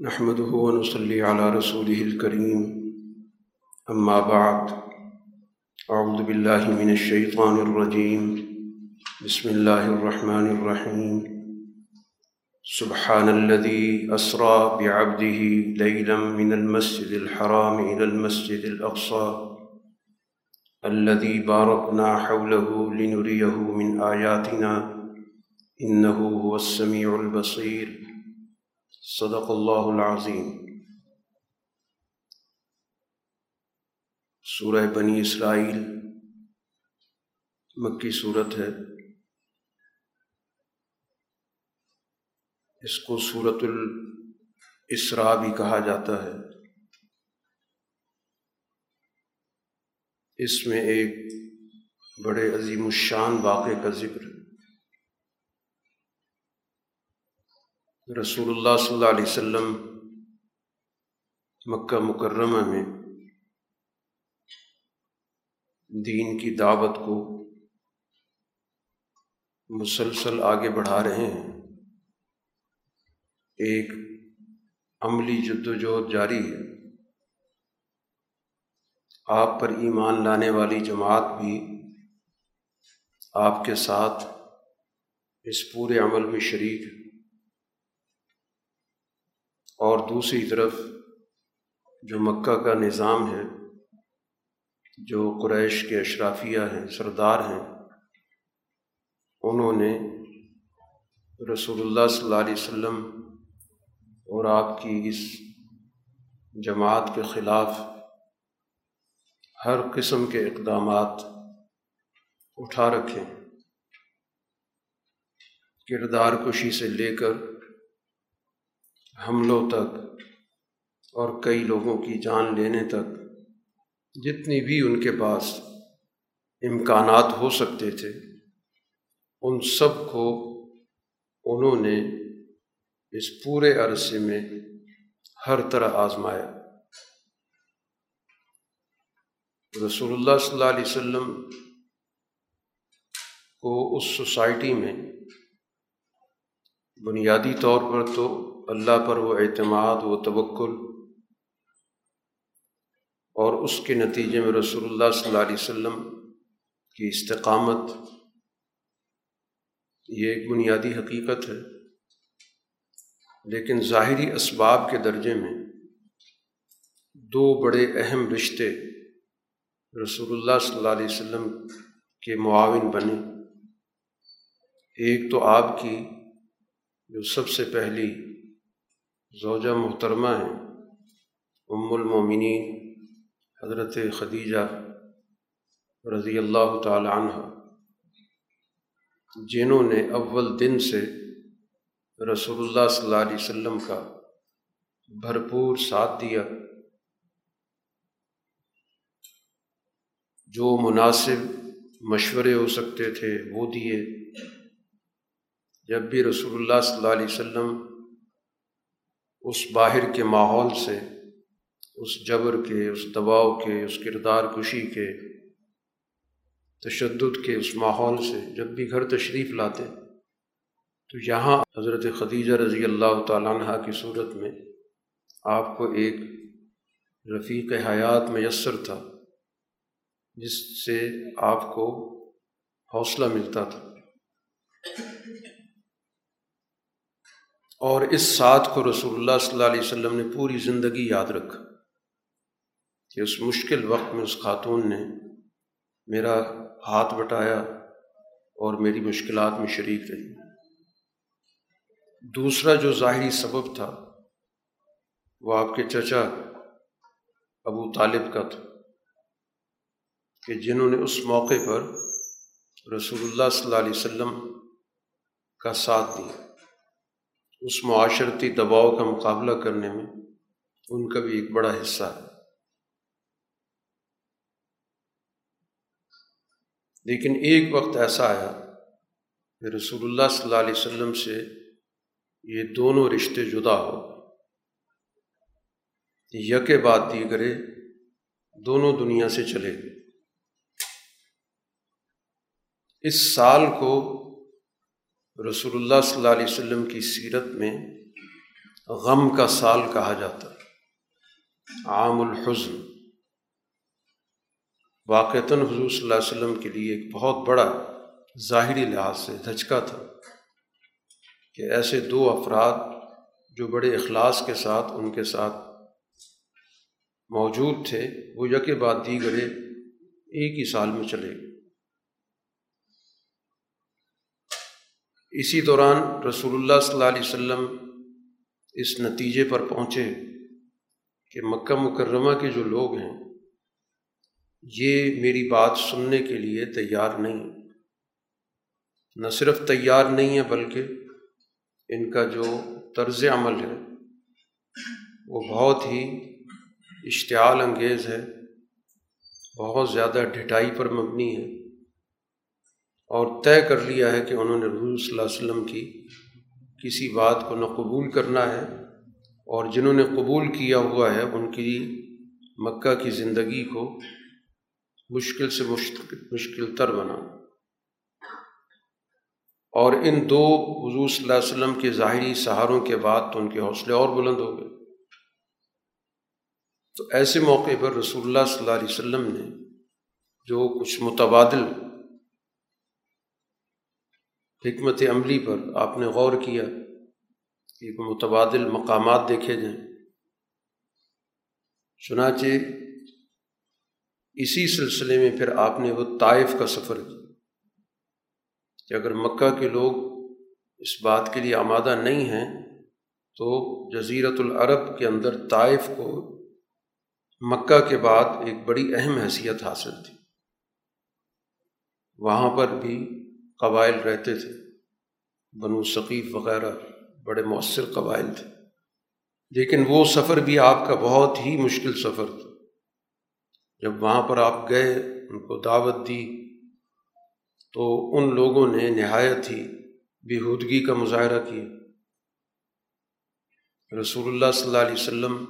نحمده ونصلي على رسوله الكريم. أما بعد، أعوذ بالله من الشيطان الرجيم. بسم الله الرحمن الرحيم. سبحان الذي أسرى بعبده ليلا من المسجد الحرام إلى المسجد الأقصى. الذي باركنا حوله لنريه من آياتنا. إنه هو السميع البصير. صدق اللہ العظیم۔ سورہ بنی اسرائیل مکی صورت ہے۔ اس کو صورت الاسراء بھی کہا جاتا ہے۔ اس میں ایک بڑے عظیم الشان واقعے کا ذکر ہے رسول اللہ صلی اللہ علیہ وسلم مکہ مکرمہ میں دین کی دعوت کو مسلسل آگے بڑھا رہے ہیں۔ ایک عملی جد و جہد جاری ہے۔ آپ پر ایمان لانے والی جماعت بھی آپ کے ساتھ اس پورے عمل میں شریک ہے۔ اور دوسری طرف جو مکہ کا نظام ہے، جو قریش کے اشرافیہ ہیں، سردار ہیں، انہوں نے رسول اللہ صلی اللہ علیہ وسلم اور آپ کی اس جماعت کے خلاف ہر قسم کے اقدامات اٹھا رکھیں کردار کشی سے لے کر حملوں تک اور کئی لوگوں کی جان لینے تک جتنی بھی ان کے پاس امکانات ہو سکتے تھے، ان سب کو انہوں نے اس پورے عرصے میں ہر طرح آزمایا۔ رسول اللہ صلی اللہ علیہ وسلم کو اس سوسائٹی میں بنیادی طور پر تو اللہ پر وہ اعتماد و توکل اور اس کے نتیجے میں رسول اللہ صلی اللہ علیہ وسلم کی استقامت، یہ ایک بنیادی حقیقت ہے۔ لیکن ظاہری اسباب کے درجے میں دو بڑے اہم رشتے رسول اللہ صلی اللہ علیہ وسلم کے معاون بنے۔ ایک تو آپ کی، جو سب سے پہلی زوجہ محترمہ ہیں، ام المومنین حضرت خدیجہ رضی اللہ تعالی عنہ، جنہوں نے اول دن سے رسول اللہ صلی اللہ علیہ وسلم کا بھرپور ساتھ دیا۔ جو مناسب مشورے ہو سکتے تھے وہ دیے۔ جب بھی رسول اللہ صلی اللہ علیہ وسلم اس باہر کے ماحول سے، اس جبر کے، اس دباؤ کے، اس کردار کشی کے، تشدد کے اس ماحول سے جب بھی گھر تشریف لاتے، تو یہاں حضرت خدیجہ رضی اللہ تعالیٰ عنہ کی صورت میں آپ کو ایک رفیق حیات میسر تھا، جس سے آپ کو حوصلہ ملتا تھا۔ اور اس ساتھ کو رسول اللہ صلی اللہ علیہ وسلم نے پوری زندگی یاد رکھا کہ اس مشکل وقت میں اس خاتون نے میرا ہاتھ بٹایا اور میری مشکلات میں شریک رہی۔ دوسرا جو ظاہری سبب تھا وہ آپ کے چچا ابو طالب کا تھا کہ جنہوں نے اس موقع پر رسول اللہ صلی اللہ علیہ وسلم کا ساتھ دیا۔ اس معاشرتی دباؤ کا مقابلہ کرنے میں ان کا بھی ایک بڑا حصہ ہے۔ لیکن ایک وقت ایسا آیا کہ رسول اللہ صلی اللہ علیہ وسلم سے یہ دونوں رشتے جدا ہو، یک بات دی کرے دونوں دنیا سے چلے۔ گئے اس سال کو رسول اللہ صلی اللہ علیہ وسلم کی سیرت میں غم کا سال کہا جاتا ہے۔ عام الحزن۔ واقعتاً حضور صلی اللہ علیہ وسلم کے لیے ایک بہت بڑا ظاہری لحاظ سے دھچکا تھا کہ ایسے دو افراد جو بڑے اخلاص کے ساتھ ان کے ساتھ موجود تھے، وہ یکے بعد دیگرے ایک ہی سال میں چلے گئے۔ اسی دوران رسول اللہ صلی اللہ علیہ وسلم اس نتیجے پر پہنچے کہ مکہ مکرمہ کے جو لوگ ہیں، یہ میری بات سننے کے لیے تیار نہیں۔ نہ صرف تیار نہیں ہے بلکہ ان کا جو طرز عمل ہے، وہ بہت ہی اشتعال انگیز ہے، بہت زیادہ ڈھٹائی پر مبنی ہے۔ اور طے کر لیا ہے کہ انہوں نے رسول صلی اللہ علیہ وسلم کی کسی بات کو نہ قبول کرنا ہے اور جنہوں نے قبول کیا ہوا ہے، ان کی مکہ کی زندگی کو مشکل سے مشکل مشکل تر بنا۔ اور ان دو حضور صلی اللہ علیہ وسلم کے ظاہری سہاروں کے بعد تو ان کے حوصلے اور بلند ہو گئے۔ تو ایسے موقع پر رسول اللہ صلی اللہ علیہ وسلم نے جو کچھ متبادل حکمت عملی پر آپ نے غور کیا کہ متبادل مقامات دیکھے جائیں۔ چنانچہ اسی سلسلے میں پھر آپ نے وہ طائف کا سفر کیا۔ کہ اگر مکہ کے لوگ اس بات کے لیے آمادہ نہیں ہیں، تو جزیرت العرب کے اندر طائف کو مکہ کے بعد ایک بڑی اہم حیثیت حاصل تھی۔ وہاں پر بھی قبائل رہتے تھے۔ بنو ثقیف وغیرہ بڑے مؤثر قبائل تھے۔ لیکن وہ سفر بھی آپ کا بہت ہی مشکل سفر تھا۔ جب وہاں پر آپ گئے، ان کو دعوت دی، تو ان لوگوں نے نہایت ہی بیہودگی کا مظاہرہ کیا۔ رسول اللہ صلی اللہ علیہ وسلم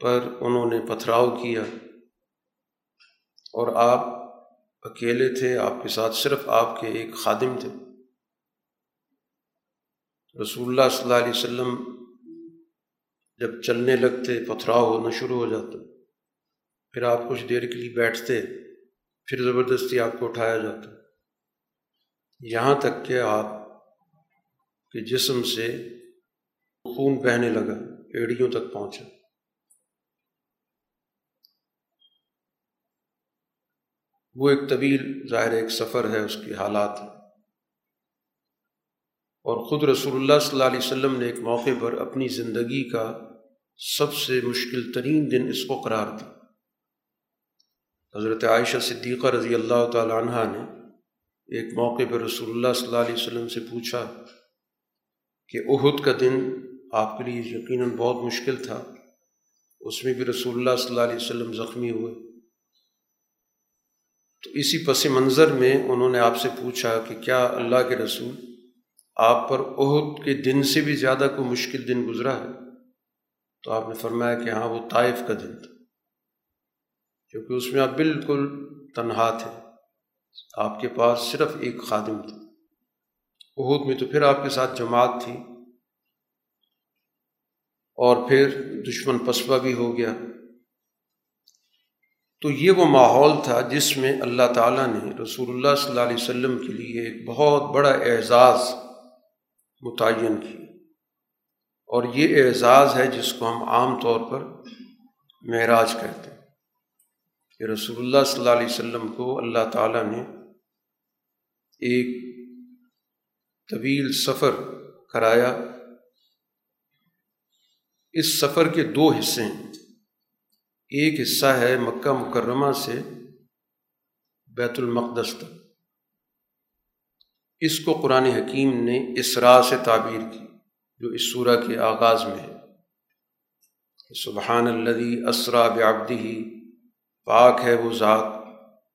پر انہوں نے پتھراؤ کیا اور آپ اکیلے تھے، آپ کے ساتھ صرف آپ کے ایک خادم تھے۔ رسول اللہ صلی اللہ علیہ وسلم جب چلنے لگتے، پتھراؤ ہونا شروع ہو جاتا۔ پھر آپ کچھ دیر کے لیے بیٹھتے، پھر زبردستی آپ کو اٹھایا جاتا۔ یہاں تک کہ آپ کے جسم سے خون بہنے لگا ایڑیوں تک پہنچا۔ وہ ایک طویل، ظاہر ایک سفر ہے، اس کے حالات اور خود رسول اللہ صلی اللہ علیہ وسلم نے ایک موقع پر اپنی زندگی کا سب سے مشکل ترین دن اس کو قرار دیا۔ حضرت عائشہ صدیقہ رضی اللہ تعالیٰ عنہ نے ایک موقع پر رسول اللہ صلی اللہ علیہ وسلم سے پوچھا کہ عہد کا دن آپ کے لیے یقیناً بہت مشکل تھا، اس میں بھی رسول اللہ صلی اللہ علیہ وسلم زخمی ہوئے۔ تو اسی پس منظر میں انہوں نے آپ سے پوچھا کہ کیا اللہ کے رسول آپ پر عہد کے دن سے بھی زیادہ کوئی مشکل دن گزرا ہے؟ تو آپ نے فرمایا کہ ہاں وہ طائف کا دن تھا۔ کیونکہ اس میں آپ بالکل تنہا تھے۔ آپ کے پاس صرف ایک خادم تھا۔ عہد میں تو پھر آپ کے ساتھ جماعت تھی اور پھر دشمن پسپا بھی ہو گیا۔ تو یہ وہ ماحول تھا جس میں اللہ تعالیٰ نے رسول اللہ صلی اللہ علیہ وسلم کے لیے ایک بہت بڑا اعزاز متعین کی اور یہ اعزاز ہے جس کو ہم عام طور پر معراج کہتے ہیں کہ رسول اللہ صلی اللہ علیہ وسلم کو اللہ تعالیٰ نے ایک طویل سفر کرایا۔ اس سفر کے دو حصے ہیں۔ ایک حصہ ہے مکہ مکرمہ سے بیت المقدس تک۔ اس کو قرآن حکیم نے اسرا سے تعبیر کی، جو اس سورہ کے آغاز میں ہے۔ سبحان الدی اسرا بعبدی ہی پاک ہے وہ ذات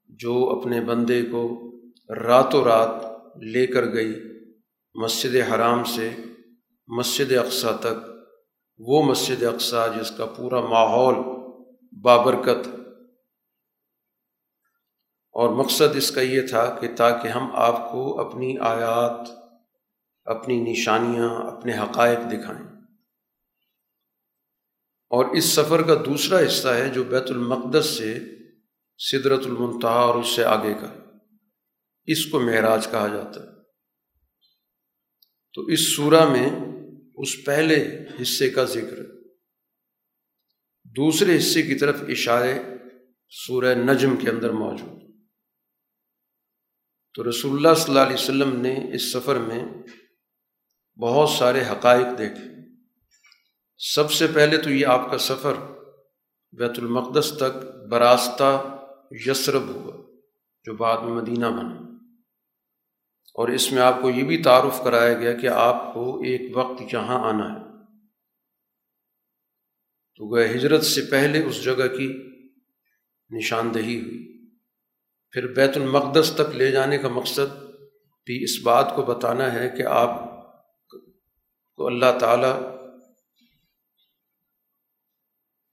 جو اپنے بندے کو راتوں رات لے کر گئی مسجد حرام سے مسجد اقسا تک۔ وہ مسجد اقسا جس کا پورا ماحول بابرکت۔ اور مقصد اس کا یہ تھا کہ تاکہ ہم آپ کو اپنی آیات، اپنی نشانیاں، اپنے حقائق دکھائیں۔ اور اس سفر کا دوسرا حصہ ہے جو بیت المقدس سے سدرت المنتہا اور اس سے آگے کا۔ اس کو معراج کہا جاتا ہے۔ تو اس سورہ میں اس پہلے حصے کا ذکر دوسرے حصے کی طرف اشارے سورہ نجم کے اندر موجود۔ تو رسول اللہ صلی اللہ علیہ وسلم نے اس سفر میں بہت سارے حقائق دیکھے۔ سب سے پہلے تو یہ آپ کا سفر بیت المقدس تک براستہ یسرب ہوا، جو بعد میں مدینہ بنا۔ اور اس میں آپ کو یہ بھی تعارف کرایا گیا کہ آپ کو ایک وقت یہاں آنا ہے۔ تو گئے ہجرت سے پہلے اس جگہ کی نشاندہی ہوئی۔ پھر بیت المقدس تک لے جانے کا مقصد بھی اس بات کو بتانا ہے کہ آپ کو اللہ تعالیٰ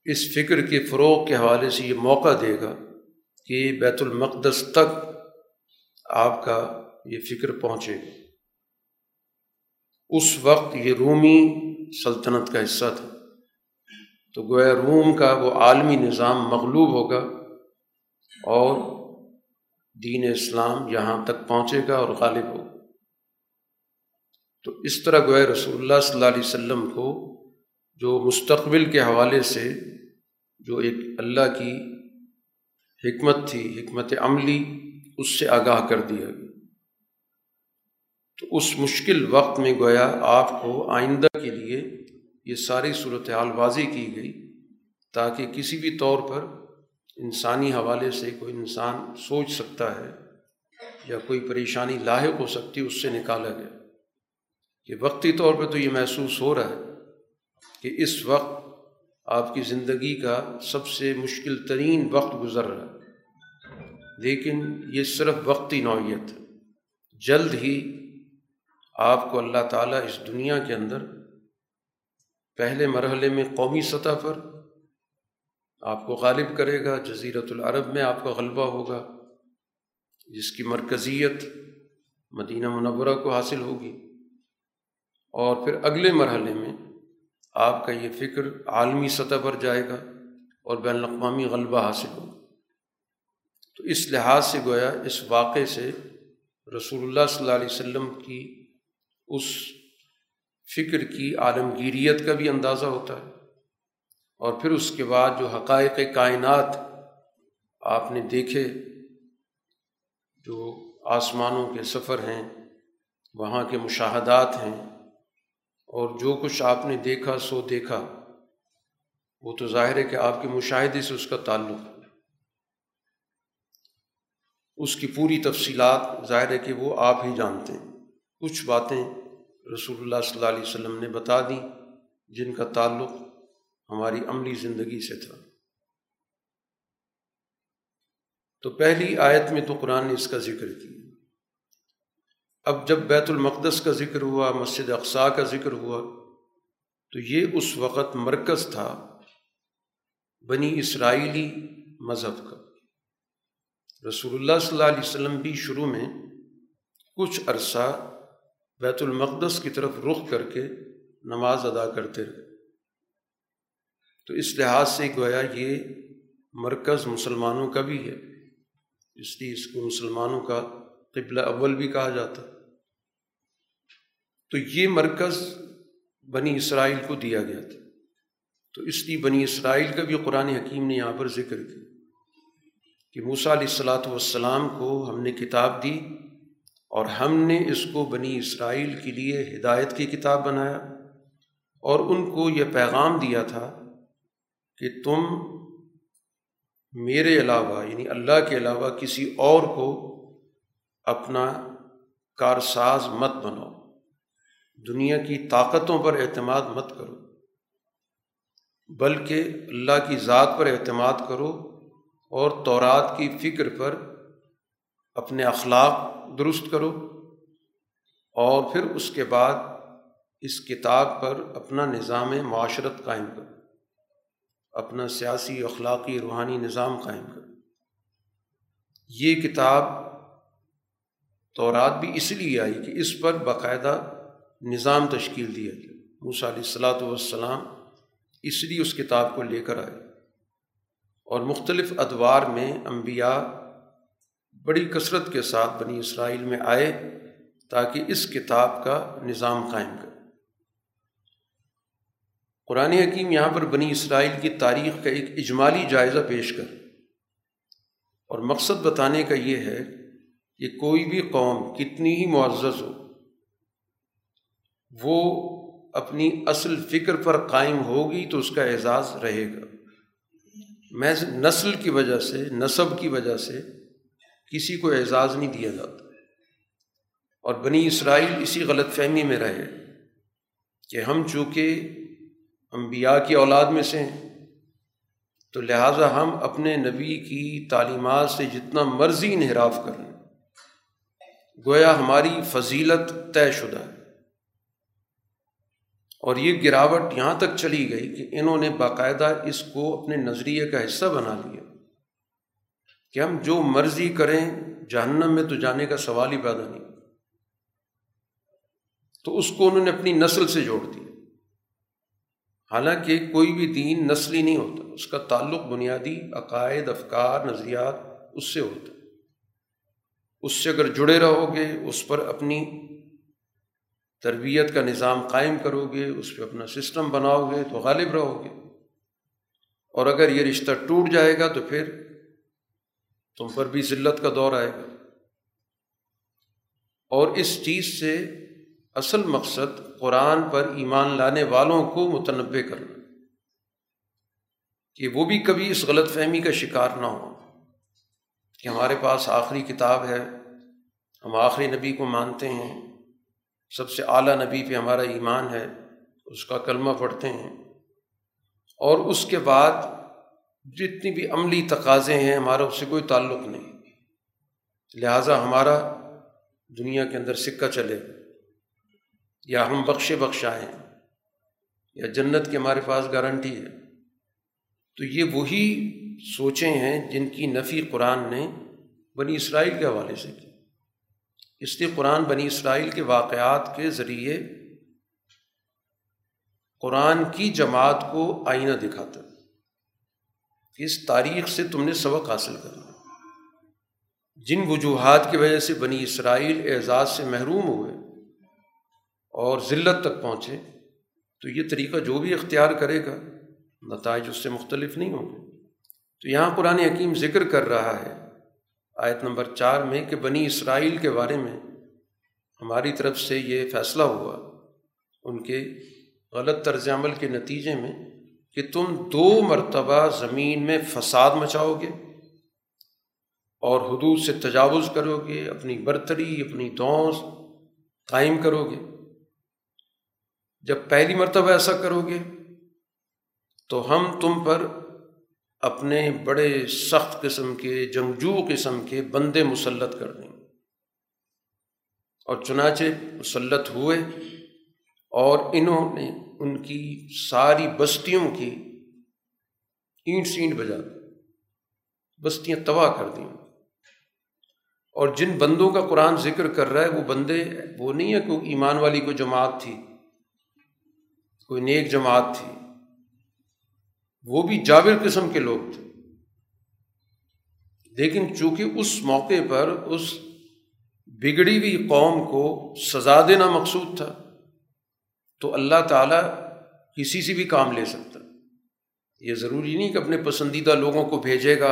اس فکر کے فروغ کے حوالے سے یہ موقع دے گا کہ بیت المقدس تک آپ کا یہ فکر پہنچے۔ گا اس وقت یہ رومی سلطنت کا حصہ تھا۔ تو گویا روم کا وہ عالمی نظام مغلوب ہوگا اور دین اسلام یہاں تک پہنچے گا اور غالب ہوگا۔ تو اس طرح گویا رسول اللہ صلی اللہ علیہ وسلم کو جو مستقبل کے حوالے سے جو ایک اللہ کی حکمت تھی، حکمت عملی، اس سے آگاہ کر دیا گیا۔ تو اس مشکل وقت میں گویا آپ کو آئندہ کے لیے یہ ساری صورتحال واضح کی گئی تاکہ کسی بھی طور پر انسانی حوالے سے کوئی انسان سوچ سکتا ہے یا کوئی پریشانی لاحق ہو سکتی اس سے نکالا گیا۔ کہ وقتی طور پہ تو یہ محسوس ہو رہا ہے کہ اس وقت آپ کی زندگی کا سب سے مشکل ترین وقت گزر رہا ہے۔ لیکن یہ صرف وقتی نوعیت ہے۔ جلد ہی آپ کو اللہ تعالیٰ اس دنیا کے اندر پہلے مرحلے میں قومی سطح پر آپ کو غالب کرے گا جزیرت العرب میں آپ کا غلبہ ہوگا، جس کی مرکزیت مدینہ منورہ کو حاصل ہوگی۔ اور پھر اگلے مرحلے میں آپ کا یہ فکر عالمی سطح پر جائے گا اور بین الاقوامی غلبہ حاصل ہوگا۔ تو اس لحاظ سے گویا، اس واقعے سے رسول اللہ صلی اللہ علیہ وسلم کی اس فکر کی، عالمگیریت کا بھی اندازہ ہوتا ہے۔ اور پھر اس کے بعد جو حقائق کائنات آپ نے دیکھے، جو آسمانوں کے سفر ہیں، وہاں کے مشاہدات ہیں، اور جو کچھ آپ نے دیکھا، سو دیکھا، وہ تو ظاہر ہے کہ آپ کے مشاہدے سے اس کا تعلق ہے۔ اس کی پوری تفصیلات ظاہر ہے کہ وہ آپ ہی جانتے ہیں۔ کچھ باتیں رسول اللہ صلی اللہ علیہ وسلم نے بتا دیں جن کا تعلق ہماری عملی زندگی سے تھا۔ تو پہلی آیت میں تو قرآن نے اس کا ذکر کیا۔ اب جب بیت المقدس کا ذکر ہوا، مسجد اقسا کا ذکر ہوا، تو یہ اس وقت مرکز تھا بنی اسرائیلی مذہب کا۔ رسول اللہ صلی اللہ علیہ وسلم بھی شروع میں کچھ عرصہ بیت المقدس کی طرف رخ کر کے نماز ادا کرتے رہے۔ تو اس لحاظ سے گویا یہ مرکز مسلمانوں کا بھی ہے۔ اس لیے اس کو مسلمانوں کا قبلہ اول بھی کہا جاتا۔ تو یہ مرکز بنی اسرائیل کو دیا گیا تھا۔ تو اس لیے بنی اسرائیل کا بھی قرآن حکیم نے یہاں پر ذکر کیا کہ موسیٰ علیہ السلاۃ والسلام کو ہم نے کتاب دی۔ اور ہم نے اس کو بنی اسرائیل کے لیے ہدایت کی کتاب بنایا اور ان کو یہ پیغام دیا تھا کہ تم میرے علاوہ یعنی اللہ کے علاوہ کسی اور کو اپنا کارساز مت بناؤ۔ دنیا کی طاقتوں پر اعتماد مت کرو، بلکہ اللہ کی ذات پر اعتماد کرو اور تورات کی فکر پر اپنے اخلاق درست کرو اور پھر اس کے بعد اس کتاب پر اپنا نظام معاشرت قائم کرو، اپنا سیاسی اخلاقی روحانی نظام قائم کرو۔ یہ کتاب تورات بھی اس لیے آئی کہ اس پر باقاعدہ نظام تشکیل دیا گیا موسیٰ علیہ السلاۃ والسلام اس لیے اس کتاب کو لے کر آئے۔ اور مختلف ادوار میں انبیاء بڑی کثرت کے ساتھ بنی اسرائیل میں آئے تاکہ اس کتاب کا نظام قائم کرے۔ قرآن حکیم یہاں پر بنی اسرائیل کی تاریخ کا ایک اجمالی جائزہ پیش کر۔ اور مقصد بتانے کا یہ ہے کہ کوئی بھی قوم کتنی ہی معزز ہو، وہ اپنی اصل فکر پر قائم ہوگی تو اس کا اعزاز رہے گا۔ محض نسل کی وجہ سے نصب کی وجہ سے کسی کو اعزاز نہیں دیا جاتا۔ اور بنی اسرائیل اسی غلط فہمی میں رہے کہ ہم چونکہ انبیاء کی اولاد میں سے ہیں، تو لہٰذا ہم اپنے نبی کی تعلیمات سے جتنا مرضی انحراف کر لیں۔ گویا ہماری فضیلت طے شدہ۔ ہے اور یہ گراوٹ یہاں تک چلی گئی کہ انہوں نے باقاعدہ اس کو اپنے نظریے کا حصہ بنا لیا۔ کہ ہم جو مرضی کریں، جہنم میں تو جانے کا سوال ہی پیدا نہیں۔ تو اس کو انہوں نے اپنی نسل سے جوڑ دیا۔ حالانکہ کوئی بھی دین نسلی نہیں ہوتا، اس کا تعلق بنیادی عقائد، افکار، نظریات اس سے ہوتا۔ اس سے اگر جڑے رہو گے، اس پر اپنی تربیت کا نظام قائم کرو گے، اس پہ اپنا سسٹم بناؤ گے تو غالب رہو گے۔ اور اگر یہ رشتہ ٹوٹ جائے گا تو پھر تم پر بھی ذلت کا دور آئے گا۔ اور اس چیز سے اصل مقصد قرآن پر ایمان لانے والوں کو متنوع کرنا، کہ وہ بھی کبھی اس غلط فہمی کا شکار نہ ہو کہ ہمارے پاس آخری کتاب ہے، ہم آخری نبی کو مانتے ہیں، سب سے اعلیٰ نبی پہ ہمارا ایمان ہے، اس کا کلمہ پڑھتے ہیں۔ اور اس کے بعد جتنی بھی عملی تقاضے ہیں، ہمارا اس سے کوئی تعلق نہیں۔ لہٰذا ہمارا دنیا کے اندر سکہ چلے۔ یا ہم بخشے بخشائیں، یا جنت کی ہمارے پاس گارنٹی ہے۔ تو یہ وہی سوچیں ہیں جن کی نفی قرآن نے بنی اسرائیل کے حوالے سے کی۔ اس لیے قرآن بنی اسرائیل کے واقعات کے ذریعے قرآن کی جماعت کو آئینہ دکھاتا۔ اس تاریخ سے تم نے سبق حاصل کرنا جن وجوہات کی وجہ سے بنی اسرائیل اعزاز سے محروم ہوئے اور ذلت تک پہنچے، تو یہ طریقہ جو بھی اختیار کرے گا، نتائج اس سے مختلف نہیں ہوں گے۔ تو یہاں قرآن حکیم ذکر کر رہا ہے، آیت نمبر چار میں، کہ بنی اسرائیل کے بارے میں ہماری طرف سے یہ فیصلہ ہوا، ان کے غلط طرز عمل کے نتیجے میں کہ تم دو مرتبہ زمین میں فساد مچاؤ گے اور حدود سے تجاوز کرو گے، اپنی برتری، اپنی دوس قائم کرو گے۔ جب پہلی مرتبہ ایسا کرو گے تو ہم تم پر اپنے بڑے سخت قسم کے، جنگجو قسم کے بندے مسلط کر دیں اور چنانچہ مسلط ہوئے اور انہوں نے ان کی ساری بستیوں کی اینٹ سینٹ بجا دی، بستیاں تباہ کر دیں۔ اور جن بندوں کا قرآن ذکر کر رہا ہے، وہ بندے، وہ نہیں ہے کوئی ایمان والی کوئی جماعت تھی، کوئی نیک جماعت تھی۔ وہ بھی جابر قسم کے لوگ تھے۔ لیکن چونکہ اس موقع پر اس بگڑی ہوئی قوم کو سزا دینا مقصود تھا تو اللہ تعالیٰ کسی سے بھی کام لے سکتا۔ یہ ضروری نہیں کہ اپنے پسندیدہ لوگوں کو بھیجے گا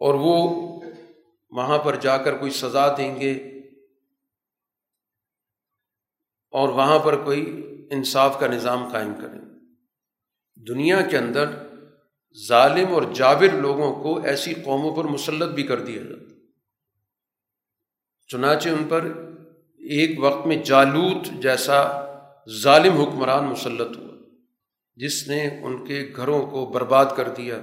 اور وہ وہاں پر جا کر کوئی سزا دیں گے اور وہاں پر کوئی انصاف کا نظام قائم کریں۔ دنیا کے اندر ظالم اور جابر لوگوں کو ایسی قوموں پر مسلط بھی کر دیا جاتا۔ چنانچہ ان پر ایک وقت میں جالوت جیسا ظالم حکمران مسلط ہوا۔ جس نے ان کے گھروں کو برباد کر دیا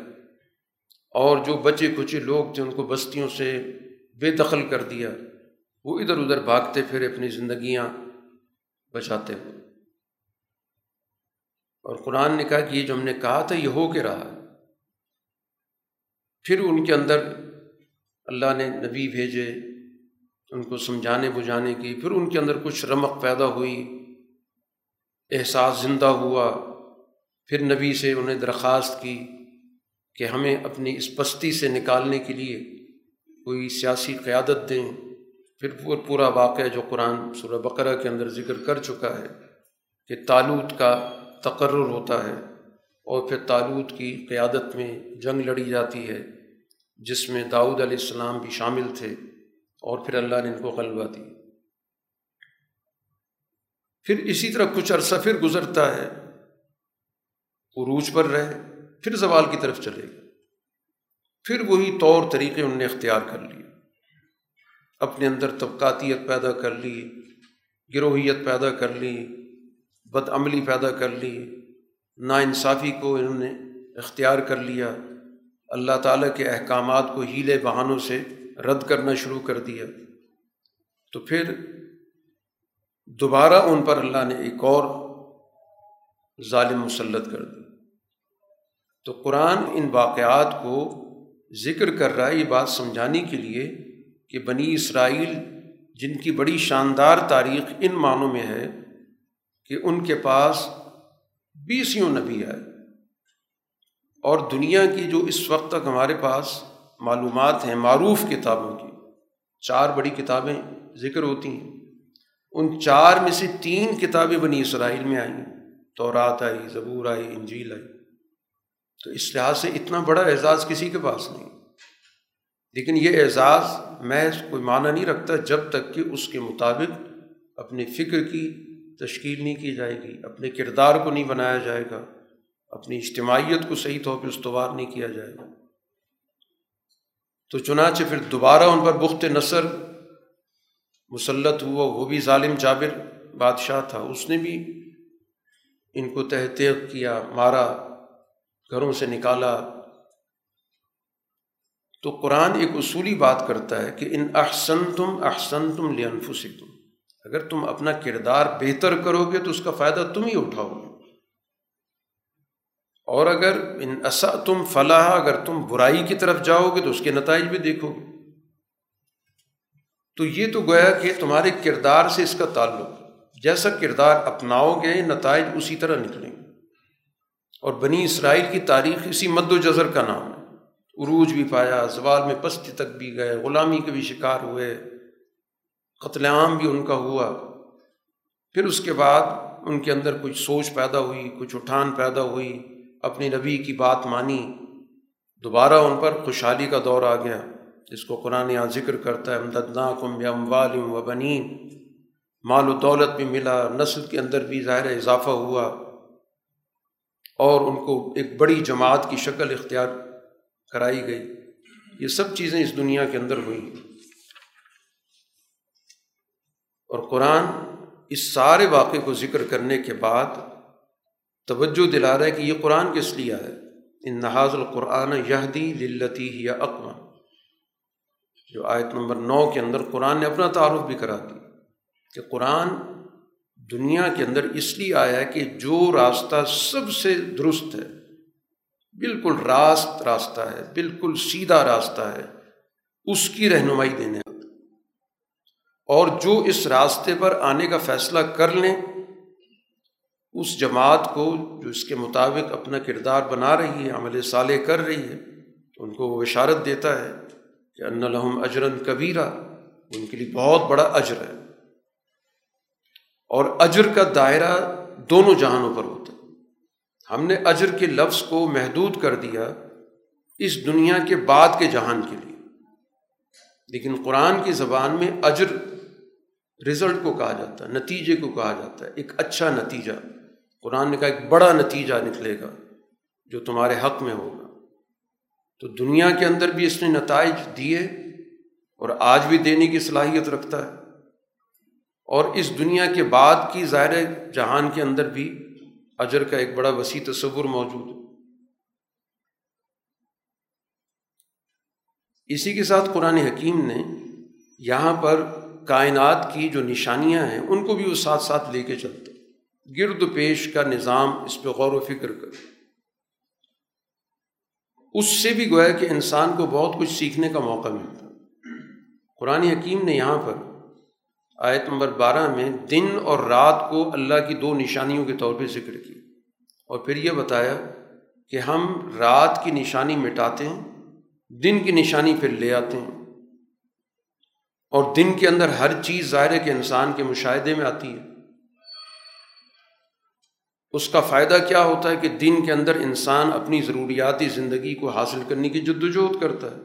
اور جو بچے کچے لوگ تھے ان کو بستیوں سے بے دخل کر دیا، وہ ادھر ادھر بھاگتے پھر اپنی زندگیاں بچاتے ہوئے۔ اور قرآن نے کہا کہ یہ جو ہم نے کہا تھا، یہ ہو کے رہا۔ پھر ان کے اندر اللہ نے نبی بھیجے، ان کو سمجھانے بجھانے کی۔ پھر ان کے اندر کچھ رمق پیدا ہوئی۔ احساس زندہ ہوا۔ پھر نبی سے انہیں درخواست کی کہ ہمیں اپنی اس پستی سے نکالنے کے لیے کوئی سیاسی قیادت دیں۔ پھر پورا واقعہ جو قرآن سورہ بقرہ کے اندر ذکر کر چکا ہے کہ تالوت کا تقرر ہوتا ہے اور پھر تالوت کی قیادت میں جنگ لڑی جاتی ہے، جس میں داؤد علیہ السلام بھی شامل تھے اور پھر اللہ نے ان کو غلبہ دی پھر اسی طرح کچھ عرصہ پھر گزرتا ہے۔ عروج پر رہے، پھر زوال کی طرف چلے گئے۔ پھر وہی طور طریقے ان نے اختیار کر لیے۔ اپنے اندر طبقاتیت پیدا کر لی، گروہیت پیدا کر لی، بد عملی پیدا کر لی، ناانصافی کو انہوں نے اختیار کر لیا۔ اللہ تعالیٰ کے احکامات کو ہیلے بہانوں سے رد کرنا شروع کر دیا۔ تو پھر دوبارہ ان پر اللہ نے ایک اور ظالم مسلط کر دی۔ تو قرآن ان واقعات کو ذکر کر رہا ہے، یہ بات سمجھانے کے لیے کہ بنی اسرائیل جن کی بڑی شاندار تاریخ ان معنوں میں ہے کہ ان کے پاس بیسیوں نبی آئے۔ اور دنیا کی جو اس وقت تک ہمارے پاس معلومات ہیں، معروف کتابوں کی، چار بڑی کتابیں ذکر ہوتی ہیں۔ ان چار میں سے تین کتابیں بنی اسرائیل میں آئیں۔ تو رات آئی، زبور آئی، انجیل آئی۔ تو اس لحاظ سے اتنا بڑا اعزاز کسی کے پاس نہیں۔ لیکن یہ اعزاز میں کوئی معنی نہیں رکھتا جب تک کہ اس کے مطابق اپنی فکر کی، تشکیل نہیں کی جائے گی، اپنے کردار کو نہیں بنایا جائے گا، اپنی اجتماعیت کو صحیح طور پہ استوار نہیں کیا جائے گا۔ تو چنانچہ پھر دوبارہ ان پر بخت نثر مسلط ہوا، وہ بھی ظالم جابر بادشاہ تھا۔ اس نے بھی ان کو تحتیق کیا، مارا، گھروں سے نکالا۔ تو قرآن ایک اصولی بات کرتا ہے کہ ان احسن تم احسن تم لنفسی اگر تم اپنا کردار بہتر کرو گے تو اس کا فائدہ تم ہی اٹھاؤ گے۔ اور اگر ان اصا تم فلاح اگر تم برائی کی طرف جاؤ گے تو اس کے نتائج بھی دیکھو گے۔ تو یہ تو گویا کہ تمہارے کردار سے اس کا تعلق، جیسا کردار اپناؤ گے، نتائج اسی طرح نکلیں گے۔ اور بنی اسرائیل کی تاریخ اسی مد و جذر کا نام ہے۔ عروج بھی پایا، زوال میں پستی تک بھی گئے، غلامی کے بھی شکار ہوئے، قتل عام بھی ان کا ہوا۔ پھر اس کے بعد ان کے اندر کچھ سوچ پیدا ہوئی، کچھ اٹھان پیدا ہوئی اپنی نبی کی بات مانی۔ دوبارہ ان پر خوشحالی کا دور آ گیا۔ جس کو قرآن یہاں ذکر کرتا ہے امددنا کم اموالم و بنین۔ مال و دولت بھی ملا، نسل کے اندر بھی ظاہر اضافہ ہوا۔ اور ان کو ایک بڑی جماعت کی شکل اختیار کرائی گئی۔ یہ سب چیزیں اس دنیا کے اندر ہوئیں اور قرآن اس سارے واقعے کو ذکر کرنے کے بعد توجہ دلا رہا ہے کہ یہ قرآن کس لیے ہے؟ ان نہاز القرآن یہدی للتی یا اقوا جو آیت نمبر نو کے اندر قرآن نے اپنا تعارف بھی کرا دی کہ قرآن دنیا کے اندر اس لیے آیا ہے کہ جو راستہ سب سے درست ہے، بالکل راست راستہ ہے، بالکل سیدھا راستہ ہے، اس کی رہنمائی دینے اور جو اس راستے پر آنے کا فیصلہ کر لیں، اس جماعت کو جو اس کے مطابق اپنا کردار بنا رہی ہے، عمل صالح کر رہی ہے، ان کو وہ اشارت دیتا ہے۔ کہ ان الحم اجرن کبیرہ، ان کے لیے بہت بڑا اجر ہے۔ اور اجر کا دائرہ دونوں جہانوں پر ہوتا ہے۔ ہم نے اجر کے لفظ کو محدود کر دیا اس دنیا کے بعد کے جہان کے لیے۔ لیکن قرآن کی زبان میں اجر رزلٹ کو کہا جاتا ہے، نتیجے کو کہا جاتا ہے۔ ایک اچھا نتیجہ۔ قرآن نے کہا، ایک بڑا نتیجہ نکلے گا جو تمہارے حق میں ہوگا۔ تو دنیا کے اندر بھی اس نے نتائج دیے اور آج بھی دینے کی صلاحیت رکھتا ہے۔ اور اس دنیا کے بعد کی ظاہر جہان کے اندر بھی اجر کا ایک بڑا وسیع تصور موجود ہے۔ اسی کے ساتھ قرآن حکیم نے یہاں پر کائنات کی جو نشانیاں ہیں، ان کو بھی وہ ساتھ ساتھ لے کے چلتے گرد پیش کا نظام اس پہ غور و فکر کر۔ اس سے بھی گویا کہ انسان کو بہت کچھ سیکھنے کا موقع ملتا۔ قرآن حکیم نے یہاں پر آیت نمبر بارہ میں دن اور رات کو اللہ کی دو نشانیوں کے طور پہ ذکر کی اور پھر یہ بتایا کہ ہم رات کی نشانی مٹاتے ہیں، دن کی نشانی پھر لے آتے ہیں۔ اور دن کے اندر ہر چیز ظاہر ہے کہ انسان کے مشاہدے میں آتی ہے۔ اس کا فائدہ کیا ہوتا ہے کہ دن کے اندر انسان اپنی ضروریاتی زندگی کو حاصل کرنے کی جد وجہد کرتا ہے۔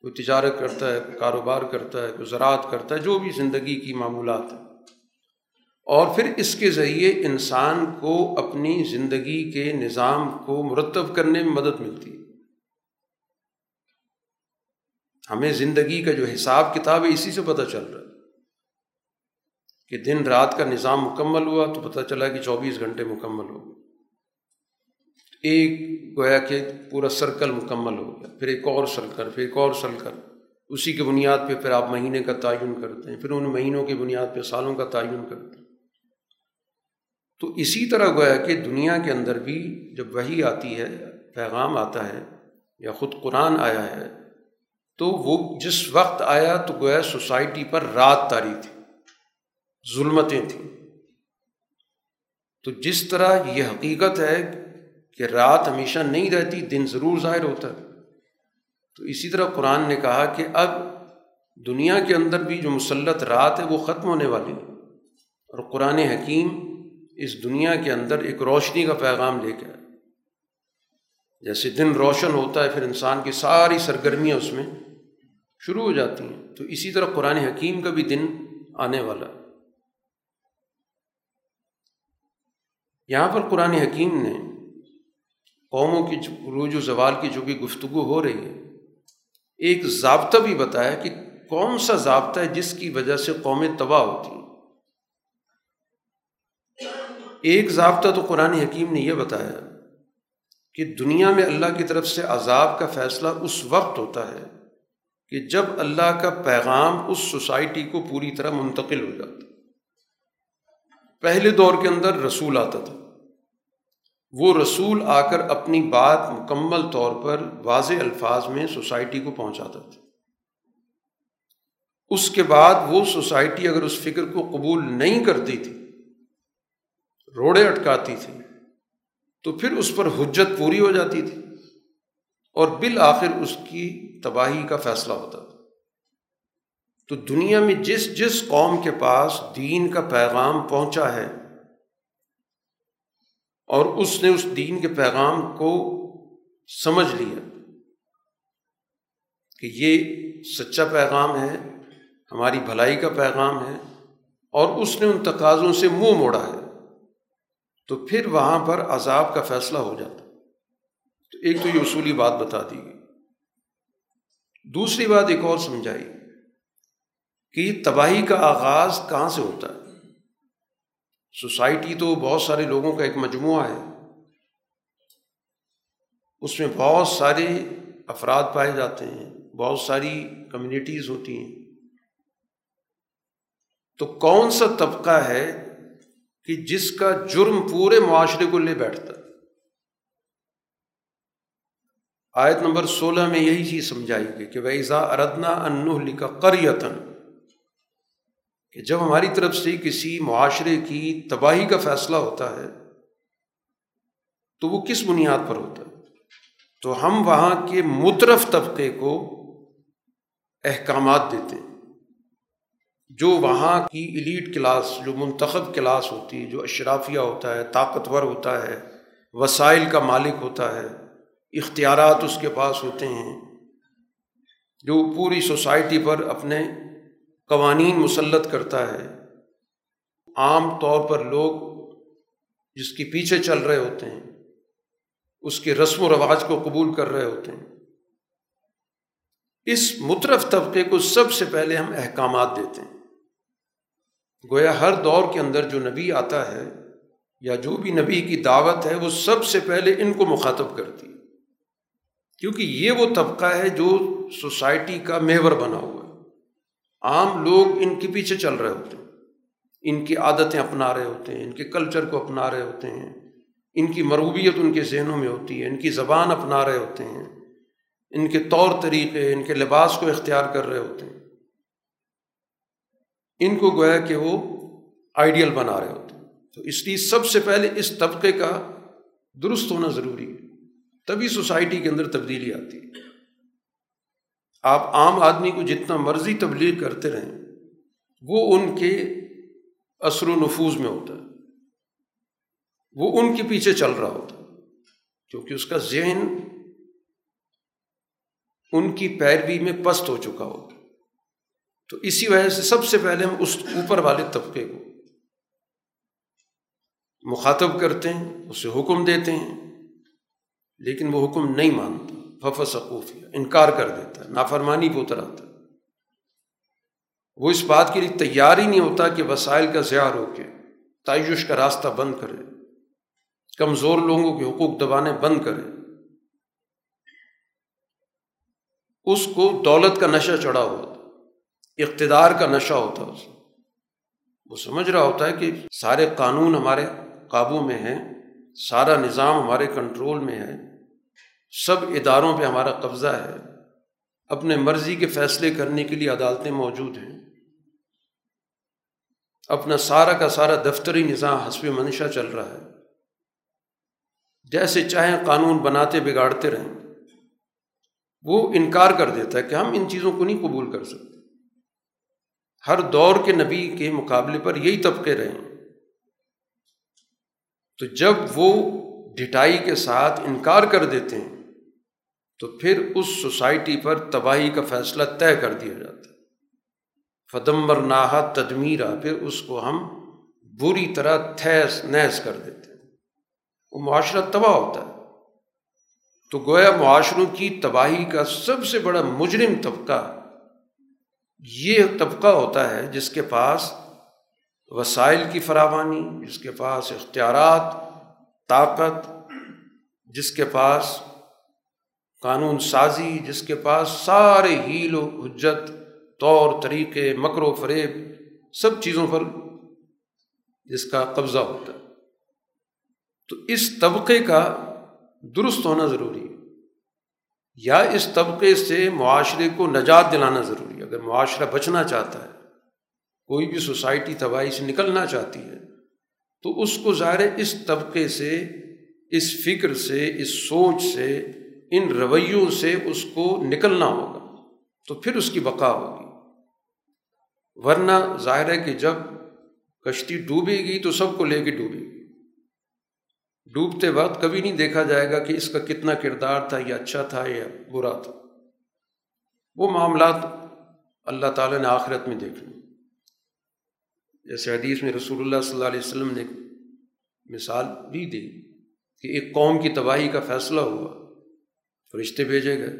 کوئی تجارت کرتا ہے، کوئی کاروبار کرتا ہے، کوئی زراعت کرتا ہے، جو بھی زندگی کی معمولات ہیں۔ اور پھر اس کے ذریعے انسان کو اپنی زندگی کے نظام کو مرتب کرنے میں مدد ملتی ہے۔ ہمیں زندگی کا جو حساب کتاب ہے، اسی سے پتہ چل رہا ہے۔ کہ دن رات کا نظام مکمل ہوا تو پتہ چلا کہ چوبیس گھنٹے مکمل ہو گئے۔ ایک گویا کہ پورا سرکل مکمل ہو گیا۔ پھر ایک اور سرکل، پھر ایک اور سرکل۔ اسی کے بنیاد پہ پھر آپ مہینے کا تعین کرتے ہیں۔ پھر ان مہینوں کی بنیاد پہ سالوں کا تعین کرتے ہیں۔ تو اسی طرح گویا کہ دنیا کے اندر بھی جب وہی آتی ہے، پیغام آتا ہے یا خود قرآن آیا ہے، تو وہ جس وقت آیا تو گویا سوسائٹی پر رات تاری تھی۔ ظلمتیں تھیں۔ تو جس طرح یہ حقیقت ہے کہ رات ہمیشہ نہیں رہتی، دن ضرور ظاہر ہوتا ہے۔ تو اسی طرح قرآن نے کہا کہ اب دنیا کے اندر بھی جو مسلط رات ہے، وہ ختم ہونے والی ہے۔ اور قرآن حکیم اس دنیا کے اندر ایک روشنی کا پیغام لے کے جیسے دن روشن ہوتا ہے، پھر انسان کی ساری سرگرمیاں اس میں شروع ہو جاتی ہیں۔ تو اسی طرح قرآن حکیم کا بھی دن آنے والا ہے۔ یہاں پر قرآن حکیم نے قوموں کی عروج و زوال کی جو بھی گفتگو ہو رہی ہے، ایک ضابطہ بھی بتایا کہ کون سا ضابطہ ہے جس کی وجہ سے قومیں تباہ ہوتی ہیں۔ ایک ضابطہ تو قرآن حکیم نے یہ بتایا کہ دنیا میں اللہ کی طرف سے عذاب کا فیصلہ اس وقت ہوتا ہے کہ جب اللہ کا پیغام اس سوسائٹی کو پوری طرح منتقل ہو جاتا پہلے دور کے اندر رسول آتا تھا۔ وہ رسول آ کر اپنی بات مکمل طور پر واضح الفاظ میں سوسائٹی کو پہنچاتا تھا۔ اس کے بعد وہ سوسائٹی اگر اس فکر کو قبول نہیں کرتی تھی، روڑے اٹکاتی تھی، تو پھر اس پر حجت پوری ہو جاتی تھی اور بالآخر اس کی تباہی کا فیصلہ ہوتا تھا۔ تو دنیا میں جس جس قوم کے پاس دین کا پیغام پہنچا ہے اور اس نے اس دین کے پیغام کو سمجھ لیا کہ یہ سچا پیغام ہے، ہماری بھلائی کا پیغام ہے اور اس نے ان تقاضوں سے منہ موڑا ہے، تو پھر وہاں پر عذاب کا فیصلہ ہو جاتا۔ تو ایک تو یہ اصولی بات بتا دی گئی۔ دوسری بات ایک اور سمجھائی۔ کہ تباہی کا آغاز کہاں سے ہوتا ہے؟ سوسائٹی تو بہت سارے لوگوں کا ایک مجموعہ ہے۔ اس میں بہت سارے افراد پائے جاتے ہیں، بہت ساری کمیونٹیز ہوتی ہیں۔ تو کون سا طبقہ ہے کہ جس کا جرم پورے معاشرے کو لے بیٹھتا آیت نمبر سولہ میں یہی چیز سمجھائی گئی کہ ویزا اردنا انہ لکھا کریتن کہ جب ہماری طرف سے کسی معاشرے کی تباہی کا فیصلہ ہوتا ہے، تو وہ کس بنیاد پر ہوتا ہے؟ تو ہم وہاں کے مترف طبقے کو احکامات دیتے ہیں۔ جو وہاں کی ایلیٹ کلاس جو منتخب کلاس ہوتی ہے، جو اشرافیہ ہوتا ہے، طاقتور ہوتا ہے، وسائل کا مالک ہوتا ہے، اختیارات اس کے پاس ہوتے ہیں۔ جو پوری سوسائٹی پر اپنے قوانین مسلط کرتا ہے۔ عام طور پر لوگ جس کے پیچھے چل رہے ہوتے ہیں، اس کے رسم و رواج کو قبول کر رہے ہوتے ہیں۔ اس مترف طبقے کو سب سے پہلے ہم احکامات دیتے ہیں۔ گویا ہر دور کے اندر جو نبی آتا ہے یا جو بھی نبی کی دعوت ہے، وہ سب سے پہلے ان کو مخاطب کرتی ہے۔ کیونکہ یہ وہ طبقہ ہے جو سوسائٹی کا میور بنا ہوا ہے۔ عام لوگ ان کے پیچھے چل رہے ہوتے ہیں۔ ان کی عادتیں اپنا رہے ہوتے ہیں، ان کے کلچر کو اپنا رہے ہوتے ہیں۔ ان کی مروبیت ان کے ذہنوں میں ہوتی ہے، ان کی زبان اپنا رہے ہوتے ہیں۔ ان کے طور طریقے، ان کے لباس کو اختیار کر رہے ہوتے ہیں۔ ان کو گویا کہ وہ آئیڈیل بنا رہے ہوتے ہیں۔ تو اس لیے سب سے پہلے اس طبقے کا درست ہونا ضروری ہے۔ تبھی سوسائٹی کے اندر تبدیلی آتی ہے۔ آپ عام آدمی کو جتنا مرضی تبلیغ کرتے رہیں، وہ ان کے اثر و نفوذ میں ہوتا ہے۔ وہ ان کے پیچھے چل رہا ہوتا ہے۔ کیونکہ اس کا ذہن ان کی پیروی میں پست ہو چکا ہوتا تو اسی وجہ سے سب سے پہلے ہم اس اوپر والے طبقے کو مخاطب کرتے ہیں، اسے حکم دیتے ہیں، لیکن وہ حکم نہیں مانتا فف سقوفیہ انکار کر دیتا ہے، نافرمانی پہ اتر آتا ہے وہ اس بات کے لیے تیار ہی نہیں ہوتا کہ وسائل کا ضیاع ہو کے تعیش کا راستہ بند کرے، کمزور لوگوں کے حقوق دبانے بند کرے۔ اس کو دولت کا نشہ چڑھا ہوتا اقتدار کا نشہ ہوتا اس وہ سمجھ رہا ہوتا ہے کہ سارے قانون ہمارے قابو میں ہیں، سارا نظام ہمارے کنٹرول میں ہے۔ سب اداروں پہ ہمارا قبضہ ہے۔ اپنے مرضی کے فیصلے کرنے کے لیے عدالتیں موجود ہیں۔ اپنا سارا کا سارا دفتری نظام حسب منشا چل رہا ہے۔ جیسے چاہیں قانون بناتے بگاڑتے رہیں۔ وہ انکار کر دیتا ہے کہ ہم ان چیزوں کو نہیں قبول کر سکتے۔ ہر دور کے نبی کے مقابلے پر یہی طبقے رہیں۔ تو جب وہ ڈٹائی کے ساتھ انکار کر دیتے ہیں تو پھر اس سوسائٹی پر تباہی کا فیصلہ طے کر دیا جاتا ہے۔ فدمبر ناہا تدمیرا، پھر اس کو ہم بری طرح تھیس، نیس کر دیتے ہیں۔ وہ معاشرہ تباہ ہوتا ہے۔ تو گویا معاشروں کی تباہی کا سب سے بڑا مجرم طبقہ یہ طبقہ ہوتا ہے جس کے پاس وسائل کی فراوانی، جس کے پاس اختیارات، طاقت، جس کے پاس قانون سازی، جس کے پاس سارے ہیل و حجت، طور، طریقے، مکر و فریب، سب چیزوں پر جس کا قبضہ ہوتا ہے۔ تو اس طبقے کا درست ہونا ضروری ہے، یا اس طبقے سے معاشرے کو نجات دلانا ضروری ہے۔ اگر معاشرہ بچنا چاہتا ہے، کوئی بھی سوسائٹی تباہی سے نکلنا چاہتی ہے، تو اس کو ظاہر اس طبقے سے، اس فکر سے، اس سوچ سے ان رویوں سے اس کو نکلنا ہوگا، تو پھر اس کی بقا ہوگی۔ ورنہ ظاہر ہے کہ جب کشتی ڈوبے گی تو سب کو لے کے ڈوبے گی۔ ڈوبتے وقت کبھی نہیں دیکھا جائے گا کہ اس کا کتنا کردار تھا یا اچھا تھا یا برا تھا۔ وہ معاملات اللہ تعالیٰ نے آخرت میں دیکھنے جیسے حدیث میں رسول اللہ صلی اللہ علیہ وسلم نے مثال بھی دی کہ ایک قوم کی تباہی کا فیصلہ ہوا۔ فرشتے بھیجے گئے۔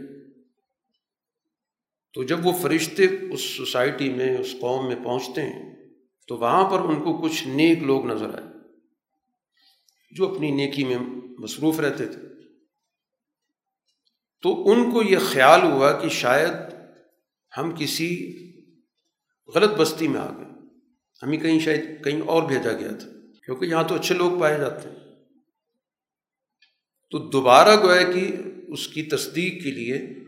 تو جب وہ فرشتے اس سوسائٹی میں، اس قوم میں پہنچتے ہیں، تو وہاں پر ان کو کچھ نیک لوگ نظر آئے، جو اپنی نیکی میں مصروف رہتے تھے۔ تو ان کو یہ خیال ہوا کہ شاید ہم کسی غلط بستی میں آ گئے۔ ہمیں کہیں شاید کہیں اور بھیجا گیا تھا، کیونکہ یہاں تو اچھے لوگ پائے جاتے ہیں۔ تو دوبارہ گویا کہ اس کی تصدیق کے لیے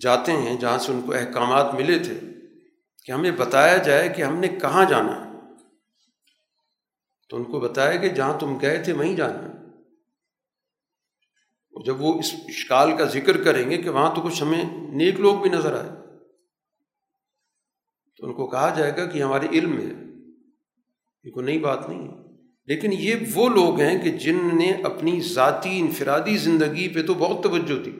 جاتے ہیں جہاں سے ان کو احکامات ملے تھے کہ ہمیں بتایا جائے کہ ہم نے کہاں جانا ہے۔ تو ان کو بتایا کہ جہاں تم گئے تھے وہیں جانا جب وہ اس اشکال کا ذکر کریں گے کہ وہاں تو کچھ ہمیں نیک لوگ بھی نظر آئے۔ تو ان کو کہا جائے گا کہ ہمارے علم میں یہ کوئی نئی بات نہیں ہے۔ لیکن یہ وہ لوگ ہیں کہ جن نے اپنی ذاتی انفرادی زندگی پہ تو بہت توجہ دی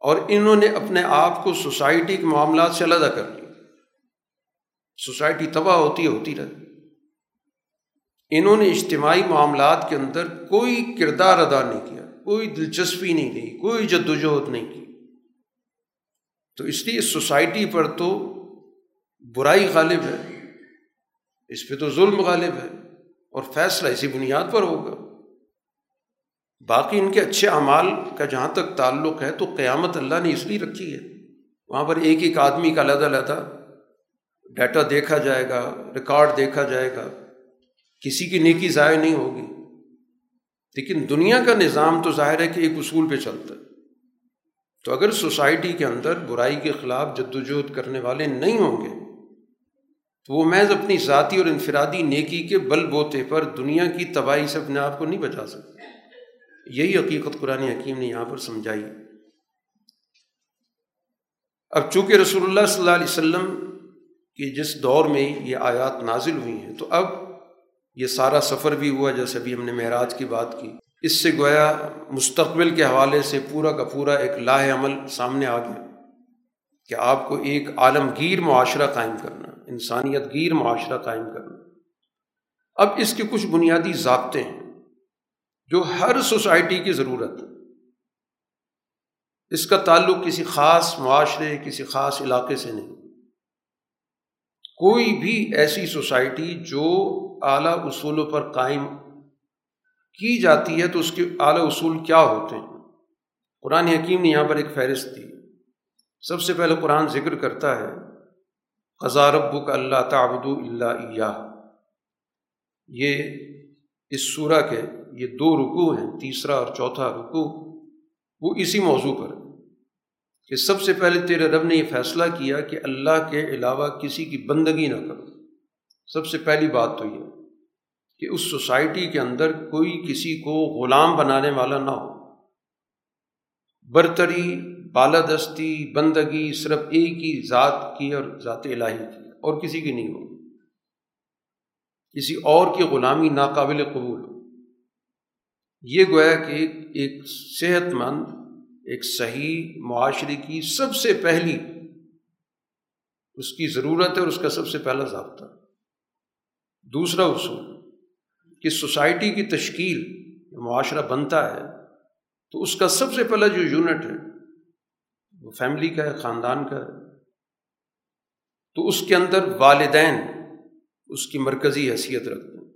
اور انہوں نے اپنے آپ کو سوسائٹی کے معاملات سے علیحدہ کر لیا۔ سوسائٹی تباہ ہوتی ہوتی رہتی انہوں نے اجتماعی معاملات کے اندر کوئی کردار ادا نہیں کیا، کوئی دلچسپی نہیں لی کوئی جد وجہد نہیں کی۔ تو اس لیے سوسائٹی پر تو برائی غالب ہے، اس پہ تو ظلم غالب ہے۔ اور فیصلہ اسی بنیاد پر ہوگا۔ باقی ان کے اچھے اعمال کا جہاں تک تعلق ہے تو قیامت اللہ نے اس لیے رکھی ہے۔ وہاں پر ایک ایک آدمی کا علیحدہ علیحدہ ڈیٹا دیکھا جائے گا، ریکارڈ دیکھا جائے گا۔ کسی کی نیکی ضائع نہیں ہوگی۔ لیکن دنیا کا نظام تو ظاہر ہے کہ ایک اصول پہ چلتا ہے۔ تو اگر سوسائٹی کے اندر برائی کے خلاف جد وجہد کرنے والے نہیں ہوں گے تو وہ محض اپنی ذاتی اور انفرادی نیکی کے بل بوتے پر دنیا کی تباہی سے اپنے آپ کو نہیں بچا سکتے۔ یہی حقیقت قرآن حکیم نے یہاں پر سمجھائی۔ اب چونکہ رسول اللہ صلی اللہ علیہ وسلم کی جس دور میں یہ آیات نازل ہوئی ہیں، تو اب یہ سارا سفر بھی ہوا جیسے ابھی ہم نے معراج کی بات کی۔ اس سے گویا مستقبل کے حوالے سے پورا کا پورا ایک لاہ عمل سامنے آ گیا کہ آپ کو ایک عالمگیر معاشرہ قائم کرنا۔ انسانیت گیر معاشرہ قائم کرنا۔ اب اس کے کچھ بنیادی ضابطے ہیں جو ہر سوسائٹی کی ضرورت ہے۔ اس کا تعلق کسی خاص معاشرے، کسی خاص علاقے سے نہیں۔ کوئی بھی ایسی سوسائٹی جو اعلیٰ اصولوں پر قائم کی جاتی ہے تو اس کے اعلیٰ اصول کیا ہوتے ہیں؟ قرآن حکیم نے یہاں پر ایک فہرست دی۔ سب سے پہلے قرآن ذکر کرتا ہے خزا رب کا اللہ تعبد اللہ یہ اس صورح کے یہ دو رکو ہیں، تیسرا اور چوتھا رکو وہ اسی موضوع پر۔ کہ سب سے پہلے تیرے رب نے یہ فیصلہ کیا کہ اللہ کے علاوہ کسی کی بندگی نہ کرو۔ سب سے پہلی بات تو یہ کہ اس سوسائٹی کے اندر کوئی کسی کو غلام بنانے والا نہ ہو۔ برتری، بالادستی، بندگی صرف ایک ہی ذات کی اور ذات الہی کی، اور کسی کی نہیں ہو۔ کسی اور کی غلامی ناقابل قبول ہو۔ یہ گویا کہ ایک صحت مند ایک صحیح معاشرے کی سب سے پہلی، اس کی ضرورت ہے اور اس کا سب سے پہلا ضابطہ۔ دوسرا اصول، کہ سوسائٹی کی تشکیل، معاشرہ بنتا ہے۔ تو اس کا سب سے پہلا جو یونٹ ہے، وہ فیملی کا ہے، خاندان کا ہے۔ تو اس کے اندر والدین اس کی مرکزی حیثیت رکھتے ہیں۔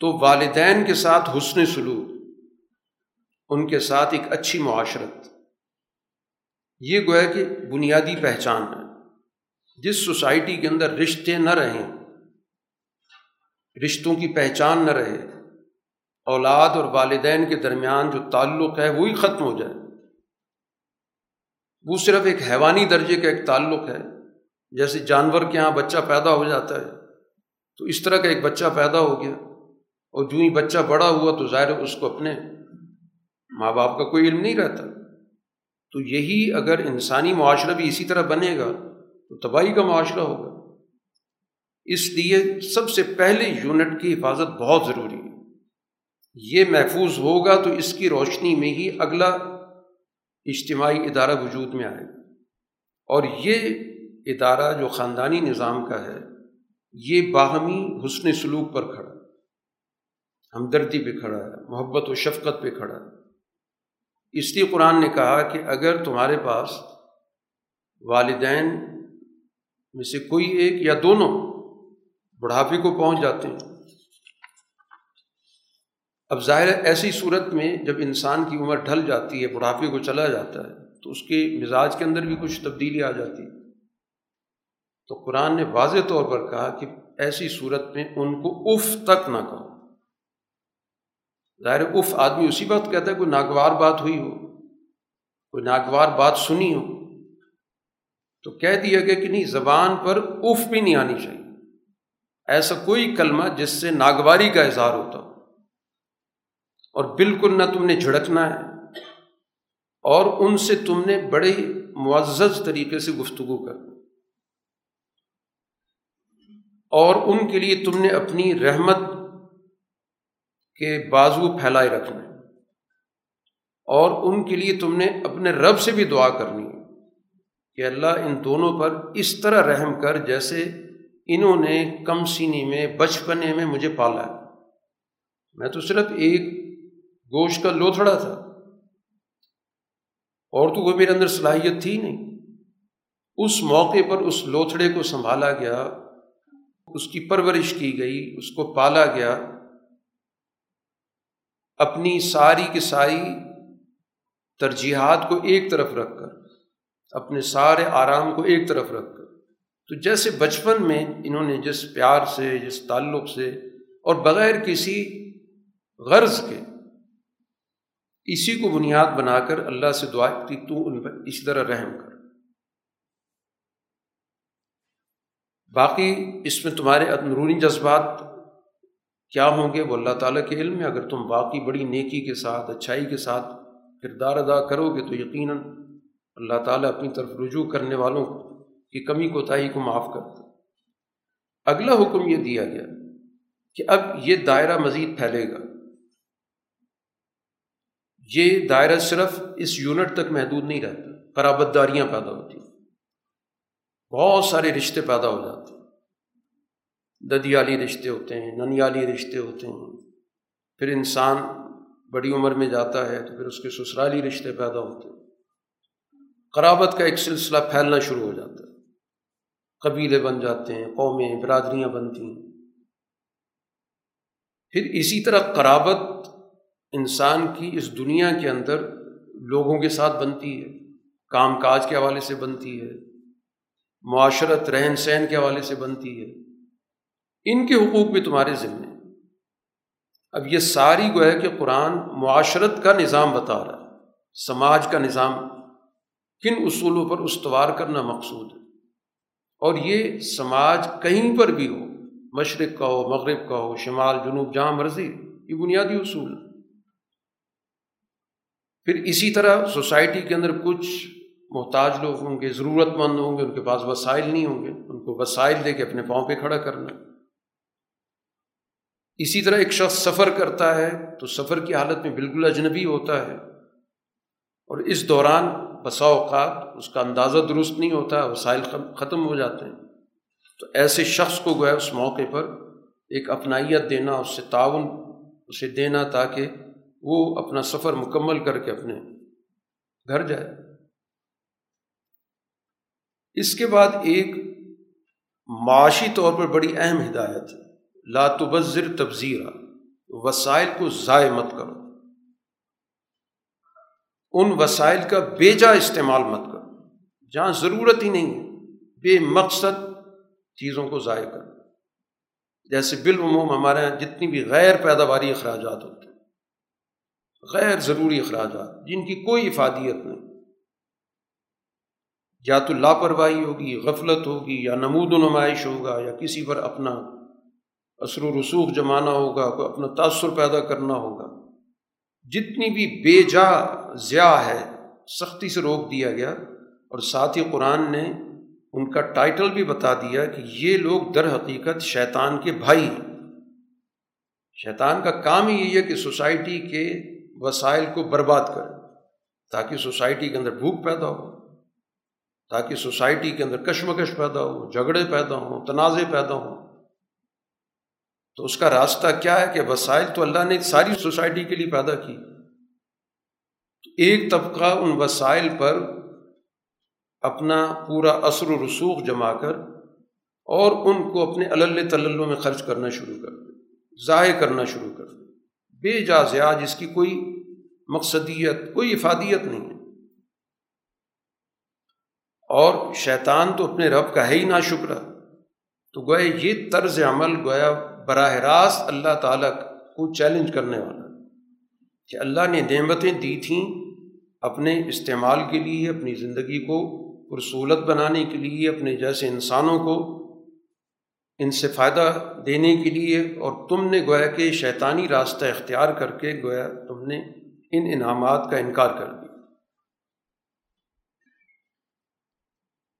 تو والدین کے ساتھ حسن سلوک، ان کے ساتھ ایک اچھی معاشرت، یہ گویا کہ بنیادی پہچان ہے۔ جس سوسائٹی کے اندر رشتے نہ رہیں، رشتوں کی پہچان نہ رہے اولاد اور والدین کے درمیان جو تعلق ہے وہی ختم ہو جائے۔ وہ صرف ایک حیوانی درجے کا ایک تعلق ہے۔ جیسے جانور کے یہاں بچہ پیدا ہو جاتا ہے، تو اس طرح کا ایک بچہ پیدا ہو گیا۔ اور جو ہی بچہ بڑا ہوا تو ظاہر اس کو اپنے ماں باپ کا کوئی علم نہیں رہتا۔ تو یہی اگر انسانی معاشرہ بھی اسی طرح بنے گا، تو تباہی کا معاشرہ ہوگا۔ اس لیے سب سے پہلے یونٹ کی حفاظت بہت ضروری ہے۔ یہ محفوظ ہوگا تو اس کی روشنی میں ہی اگلا اجتماعی ادارہ وجود میں آئے گا۔ اور یہ ادارہ جو خاندانی نظام کا ہے، یہ باہمی حسن سلوک پر کھڑا ہمدردی پہ کھڑا ہے، محبت و شفقت پہ کھڑا ہے۔ اس لیے قرآن نے کہا کہ اگر تمہارے پاس والدین میں سے کوئی ایک یا دونوں بڑھاپے کو پہنچ جاتے ہیں اب ظاہر ایسی صورت میں جب انسان کی عمر ڈھل جاتی ہے، بڑھاپے کو چلا جاتا ہے، تو اس کے مزاج کے اندر بھی کچھ تبدیلی آ جاتی ہے۔ تو قرآن نے واضح طور پر کہا کہ ایسی صورت میں ان کو اف تک نہ کہو۔ ظاہر اف آدمی اسی وقت کہتا ہے کوئی ناگوار بات ہوئی ہو، کوئی ناگوار بات سنی ہو۔ تو کہہ دیا گیا کہ نہیں، زبان پر اف بھی نہیں آنی چاہیے۔ ایسا کوئی کلمہ جس سے ناگواری کا اظہار ہوتا ہو۔ اور بالکل نہ تم نے جھڑکنا ہے۔ اور ان سے تم نے بڑے معزز طریقے سے گفتگو کرنا اور ان کے لیے تم نے اپنی رحمت کے بازو پھیلائے رکھنا ہے اور ان کے لیے تم نے اپنے رب سے بھی دعا کرنی ہے کہ اللہ ان دونوں پر اس طرح رحم کر جیسے انہوں نے کم سینی میں، بچپنے میں مجھے پالا ہے۔ میں تو صرف ایک گوشت کا لوتھڑا تھا۔ اور تو وہ میرے اندر صلاحیت تھی نہیں۔ اس موقع پر اس لوتھڑے کو سنبھالا گیا، اس کی پرورش کی گئی، اس کو پالا گیا۔ اپنی ساری کی ساری ترجیحات کو ایک طرف رکھ کر، اپنے سارے آرام کو ایک طرف رکھ کر۔ تو جیسے بچپن میں انہوں نے جس پیار سے، جس تعلق سے اور بغیر کسی غرض کے اسی کو بنیاد بنا کر اللہ سے دعا کی، تو ان پر اسی طرح رحم کر۔ باقی اس میں تمہارے اندرونی جذبات کیا ہوں گے؟ وہ اللہ تعالیٰ کے علم میں۔ اگر تم باقی بڑی نیکی کے ساتھ، اچھائی کے ساتھ کردار ادا کرو گے، تو یقیناً اللہ تعالیٰ اپنی طرف رجوع کرنے والوں کی کمی کوتاہی کو معاف کرتا اگلا حکم یہ دیا گیا کہ اب یہ دائرہ مزید پھیلے گا۔ یہ دائرہ صرف اس یونٹ تک محدود نہیں رہتا قرابت داریاں پیدا ہوتی بہت سارے رشتے پیدا ہو جاتے ہیں۔ ددیالی رشتے ہوتے ہیں، ننیالی رشتے ہوتے ہیں۔ پھر انسان بڑی عمر میں جاتا ہے تو پھر اس کے سسرالی رشتے پیدا ہوتے ہیں۔ قرابت کا ایک سلسلہ پھیلنا شروع ہو جاتا ہے۔ قبیلے بن جاتے ہیں، قومیں، برادریاں بنتی ہیں۔ پھر اسی طرح قرابت انسان کی اس دنیا کے اندر لوگوں کے ساتھ بنتی ہے، کام کاج کے حوالے سے بنتی ہے، معاشرت، رہن سہن کے حوالے سے بنتی ہے۔ ان کے حقوق بھی تمہارے ذمے۔ اب یہ ساری گو ہے کہ قرآن معاشرت کا نظام بتا رہا ہے، سماج کا نظام کن اصولوں پر استوار کرنا مقصود ہے۔ اور یہ سماج کہیں پر بھی ہو، مشرق کا ہو، مغرب کا ہو، شمال، جنوب، جہاں مرضی، یہ بنیادی اصول ہے پھر اسی طرح سوسائٹی کے اندر کچھ محتاج لوگ ہوں گے ضرورت مند ہوں گے، ان کے پاس وسائل نہیں ہوں گے، ان کو وسائل دے کے اپنے پاؤں پہ کھڑا کرنا اسی طرح ایک شخص سفر کرتا ہے تو سفر کی حالت میں بالکل اجنبی ہوتا ہے اور اس دوران بسا اوقات اس کا اندازہ درست نہیں ہوتا، وسائل ختم ہو جاتے ہیں۔ تو ایسے شخص کو گویا اس موقع پر ایک اپنائیت دینا، اس سے تعاون، اسے دینا تاکہ وہ اپنا سفر مکمل کر کے اپنے گھر جائے۔ اس کے بعد ایک معاشی طور پر بڑی اہم ہدایت، لا تبذر تبذیرہ وسائل کو ضائع مت کرو۔ ان وسائل کا بے جا استعمال مت کرو۔ جہاں ضرورت ہی نہیں ہے، بے مقصد چیزوں کو ضائع کرو۔ جیسے بالعموم ہمارے یہاں جتنی بھی غیر پیداواری اخراجات ہوتے ہیں۔ غیر ضروری اخراجات، جن کی کوئی افادیت نہیں۔ یا تو لاپرواہی ہوگی، غفلت ہوگی، یا نمود و نمائش ہوگا، یا کسی پر اپنا اثر و رسوخ جمانا ہوگا، کوئی اپنا تأثر پیدا کرنا ہوگا۔ جتنی بھی بے جا ضیاء ہے، سختی سے روک دیا گیا۔ اور ساتھ ہی قرآن نے ان کا ٹائٹل بھی بتا دیا کہ یہ لوگ در حقیقت شیطان کے بھائی ہیں۔ شیطان کا کام ہی یہی ہے کہ سوسائٹی کے وسائل کو برباد کرے، تاکہ سوسائٹی کے اندر بھوک پیدا ہو، تاکہ سوسائٹی کے اندر کشمکش پیدا ہو، جھگڑے پیدا ہوں، تنازع پیدا ہوں۔ تو اس کا راستہ کیا ہے کہ وسائل تو اللہ نے ساری سوسائٹی کے لیے پیدا کی۔ ایک طبقہ ان وسائل پر اپنا پورا اثر و رسوخ جما کر اور ان کو اپنے اللّہ تلّوں میں خرچ کرنا شروع کر دے، ضائع کرنا شروع کر دے۔ بے جازیا جس کی کوئی مقصدیت، کوئی افادیت نہیں ہے۔ اور شیطان تو اپنے رب کا ہے ہی نہ شکرا تو گویا یہ طرز عمل گویا براہ راست اللہ تعالیٰ کو چیلنج کرنے والا کہ اللہ نے نعمتیں دی تھیں اپنے استعمال کے لیے، اپنی زندگی کو پرسولت بنانے کے لیے، اپنے جیسے انسانوں کو ان سے فائدہ دینے کے لیے اور تم نے گویا کہ شیطانی راستہ اختیار کر کے گویا تم نے ان انعامات کا انکار کر دیا۔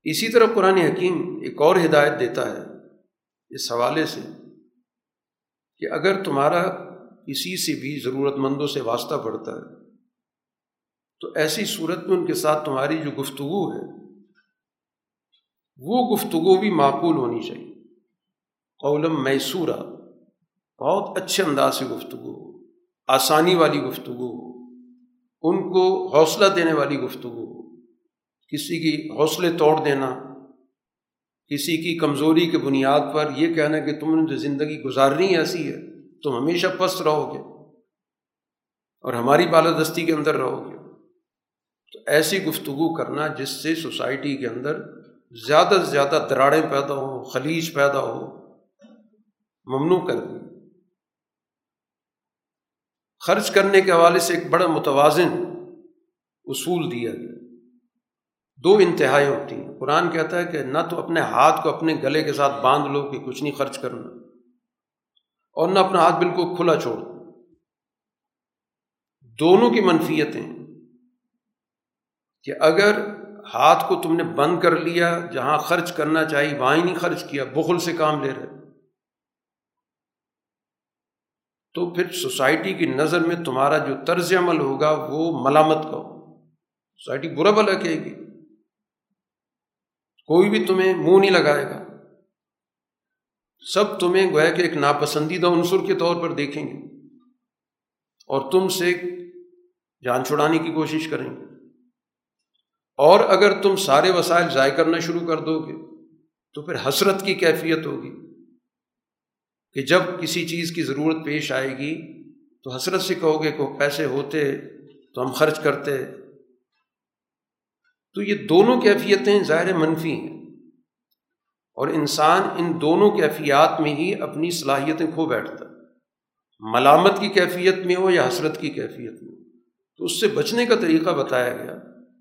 اسی طرح قرآن حکیم ایک اور ہدایت دیتا ہے اس حوالے سے کہ اگر تمہارا کسی سے بھی ضرورت مندوں سے واسطہ پڑتا ہے، تو ایسی صورت میں ان کے ساتھ تمہاری جو گفتگو ہے، وہ گفتگو بھی معقول ہونی چاہیے۔ قولم میسورہ بہت اچھے انداز سے گفتگو ہو آسانی والی گفتگو ہو ان کو حوصلہ دینے والی گفتگو ہو کسی کی حوصلے توڑ دینا، کسی کی کمزوری کے بنیاد پر یہ کہنا کہ تم نے جو زندگی گزارنی ایسی ہے، تم ہمیشہ پست رہو گے اور ہماری بالادستی کے اندر رہو گے۔ تو ایسی گفتگو کرنا جس سے سوسائٹی کے اندر زیادہ سے زیادہ دراڑیں پیدا ہوں، خلیج پیدا ہو ممنوع کر دی خرچ کرنے کے حوالے سے ایک بڑا متوازن اصول دیا گیا۔ دو انتہائی ہوتی ہیں۔ قرآن کہتا ہے کہ نہ تو اپنے ہاتھ کو اپنے گلے کے ساتھ باندھ لو کہ کچھ نہیں خرچ کرنا، اور نہ اپنا ہاتھ بالکل کھلا چھوڑ۔ دونوں کی منفیتیں کہ اگر ہاتھ کو تم نے بند کر لیا، جہاں خرچ کرنا چاہیے وہاں ہی نہیں خرچ کیا، بخل سے کام لے رہے۔ تو پھر سوسائٹی کی نظر میں تمہارا جو طرز عمل ہوگا وہ ملامت کا سوسائٹی برا بلا کہے گی۔ کوئی بھی تمہیں منہ نہیں لگائے گا۔ سب تمہیں گویا کہ ایک ناپسندیدہ عنصر کے طور پر دیکھیں گے۔ اور تم سے جان چھڑانے کی کوشش کریں گے۔ اور اگر تم سارے وسائل ضائع کرنا شروع کر دو گے تو پھر حسرت کی کیفیت ہوگی۔ کہ جب کسی چیز کی ضرورت پیش آئے گی، تو حسرت سے کہو گے کہ پیسے ہوتے، تو ہم خرچ کرتے۔ تو یہ دونوں کیفیتیں ظاہر منفی ہیں۔ اور انسان ان دونوں کیفیات میں ہی اپنی صلاحیتیں کھو بیٹھتا۔ ملامت کی کیفیت میں ہو یا حسرت کی کیفیت میں تو اس سے بچنے کا طریقہ بتایا گیا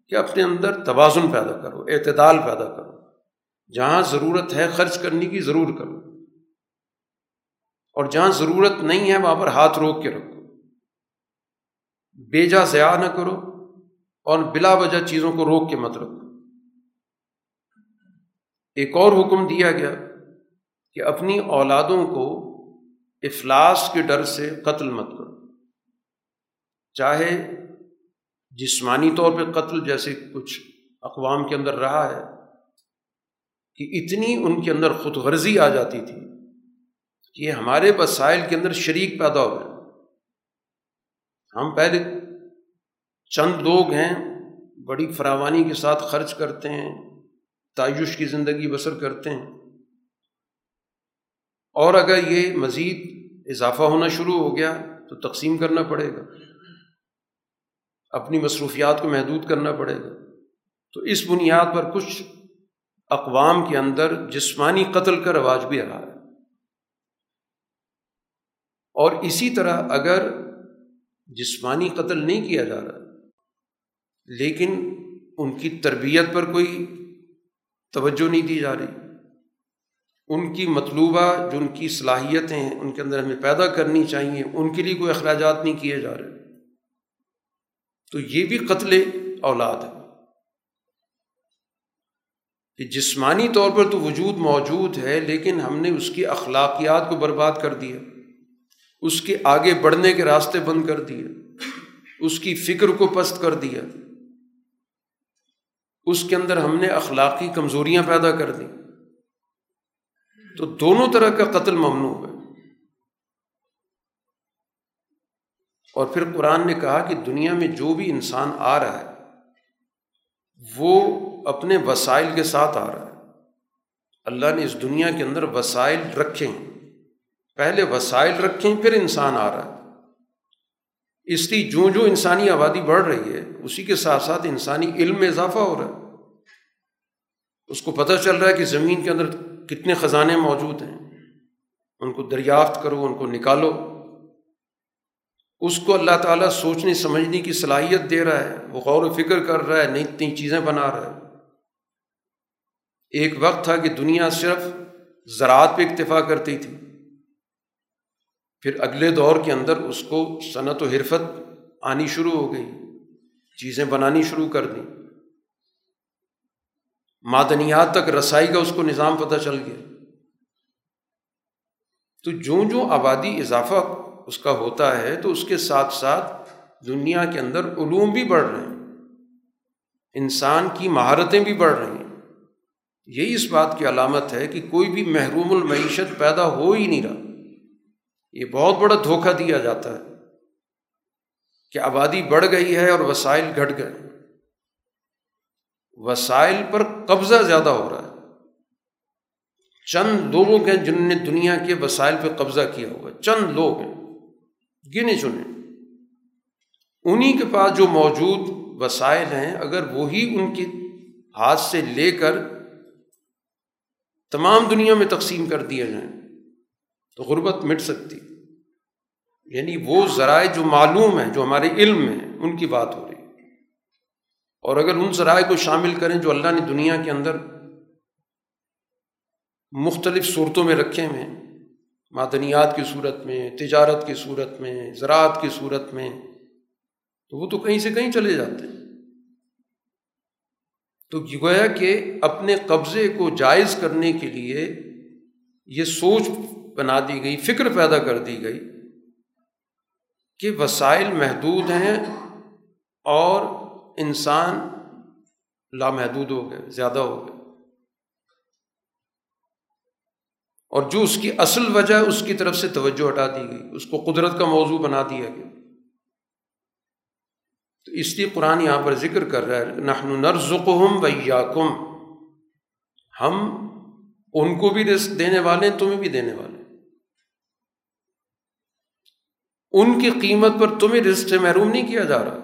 کہ اپنے اندر توازن پیدا کرو، اعتدال پیدا کرو۔ جہاں ضرورت ہے خرچ کرنے کی ضرور کرو۔ اور جہاں ضرورت نہیں ہے وہاں پر ہاتھ روک کے رکھو۔ بے جا ضیاع نہ کرو اور بلا وجہ چیزوں کو روک کے مت رکھو۔ ایک اور حکم دیا گیا کہ اپنی اولادوں کو افلاس کے ڈر سے قتل مت کرو۔ چاہے جسمانی طور پہ قتل جیسے کچھ اقوام کے اندر رہا ہے کہ اتنی ان کے اندر خود غرضی آ جاتی تھی کہ ہمارے وسائل کے اندر شریک پیدا ہو گئے۔ ہم پہلے چند لوگ ہیں، بڑی فراوانی کے ساتھ خرچ کرتے ہیں، تعیش کی زندگی بسر کرتے ہیں۔ اور اگر یہ مزید اضافہ ہونا شروع ہو گیا تو تقسیم کرنا پڑے گا۔ اپنی مصروفیات کو محدود کرنا پڑے گا۔ تو اس بنیاد پر کچھ اقوام کے اندر جسمانی قتل کا رواج بھی رہا ہے۔ اور اسی طرح اگر جسمانی قتل نہیں کیا جا رہا، لیکن ان کی تربیت پر کوئی توجہ نہیں دی جا رہی، ان کی مطلوبہ جو ان کی صلاحیتیں ہیں، ان کے اندر ہمیں پیدا کرنی چاہیے، ان کے لیے کوئی اخراجات نہیں کیے جا رہے۔ تو یہ بھی قتل اولاد ہے۔ کہ جسمانی طور پر تو وجود موجود ہے، لیکن ہم نے اس کی اخلاقیات کو برباد کر دیا۔ اس کے آگے بڑھنے کے راستے بند کر دیے، اس کی فکر کو پست کر دیا۔ اس کے اندر ہم نے اخلاقی کمزوریاں پیدا کر دی تو دونوں طرح کا قتل ممنوع ہے۔ اور پھر قرآن نے کہا کہ دنیا میں جو بھی انسان آ رہا ہے، وہ اپنے وسائل کے ساتھ آ رہا ہے۔ اللہ نے اس دنیا کے اندر وسائل رکھے ہیں۔ پہلے وسائل رکھیں، پھر انسان آ رہا ہے۔ اس لیے جو جو انسانی آبادی بڑھ رہی ہے، اسی کے ساتھ ساتھ انسانی علم میں اضافہ ہو رہا ہے۔ اس کو پتہ چل رہا ہے کہ زمین کے اندر کتنے خزانے موجود ہیں۔ ان کو دریافت کرو، ان کو نکالو۔ اس کو اللہ تعالیٰ سوچنے، سمجھنے کی صلاحیت دے رہا ہے۔ وہ غور و فکر کر رہا ہے، نئی نئی چیزیں بنا رہا ہے۔ ایک وقت تھا کہ دنیا صرف زراعت پہ اکتفا کرتی تھی۔ پھر اگلے دور کے اندر اس کو صنعت و حرفت آنی شروع ہو گئی، چیزیں بنانی شروع کر دیں۔ معدنیات تک رسائی کا اس کو نظام پتہ چل گیا۔ تو جو جو آبادی اضافہ اس کا ہوتا ہے تو اس کے ساتھ ساتھ دنیا کے اندر علوم بھی بڑھ رہے ہیں۔ انسان کی مہارتیں بھی بڑھ رہی ہیں۔ یہی اس بات کی علامت ہے کہ کوئی بھی محروم المعیشت پیدا ہو ہی نہیں رہا۔ یہ بہت بڑا دھوکہ دیا جاتا ہے کہ آبادی بڑھ گئی ہے اور وسائل گھٹ گئے وسائل پر قبضہ زیادہ ہو رہا ہے۔ چند لوگوں کے جن نے دنیا کے وسائل پہ قبضہ کیا ہوا چند لوگ ہیں۔ گنے چنے۔ انہیں کے پاس جو موجود وسائل ہیں، اگر وہی ان کے ہاتھ سے لے کر تمام دنیا میں تقسیم کر دیا جائیں تو غربت مٹ سکتی۔ یعنی وہ ذرائع جو معلوم ہیں، جو ہمارے علم میں ہیں، ان کی بات ہو رہی۔ اور اگر ان ذرائع کو شامل کریں جو اللہ نے دنیا کے اندر مختلف صورتوں میں رکھے ہوئے معدنیات کی صورت میں، تجارت کی صورت میں، زراعت کی صورت میں، تو وہ تو کہیں سے کہیں چلے جاتے ہیں۔ تو گویا کہ اپنے قبضے کو جائز کرنے کے لیے یہ سوچ بنا دی گئی، فکر پیدا کر دی گئی کہ وسائل محدود ہیں اور انسان لامحدود ہو گئے، زیادہ ہو گئے۔ اور جو اس کی اصل وجہ اس کی طرف سے توجہ ہٹا دی گئی، اس کو قدرت کا موضوع بنا دیا گیا۔ تو اس لیے قرآن یہاں پر ذکر کر رہا ہے، نحن نرزقہم ویاکم ہم ان کو بھی رزق دینے والے ہیں، تمہیں بھی دینے والے ان کی قیمت پر تمہیں رزق سے محروم نہیں کیا جا رہا۔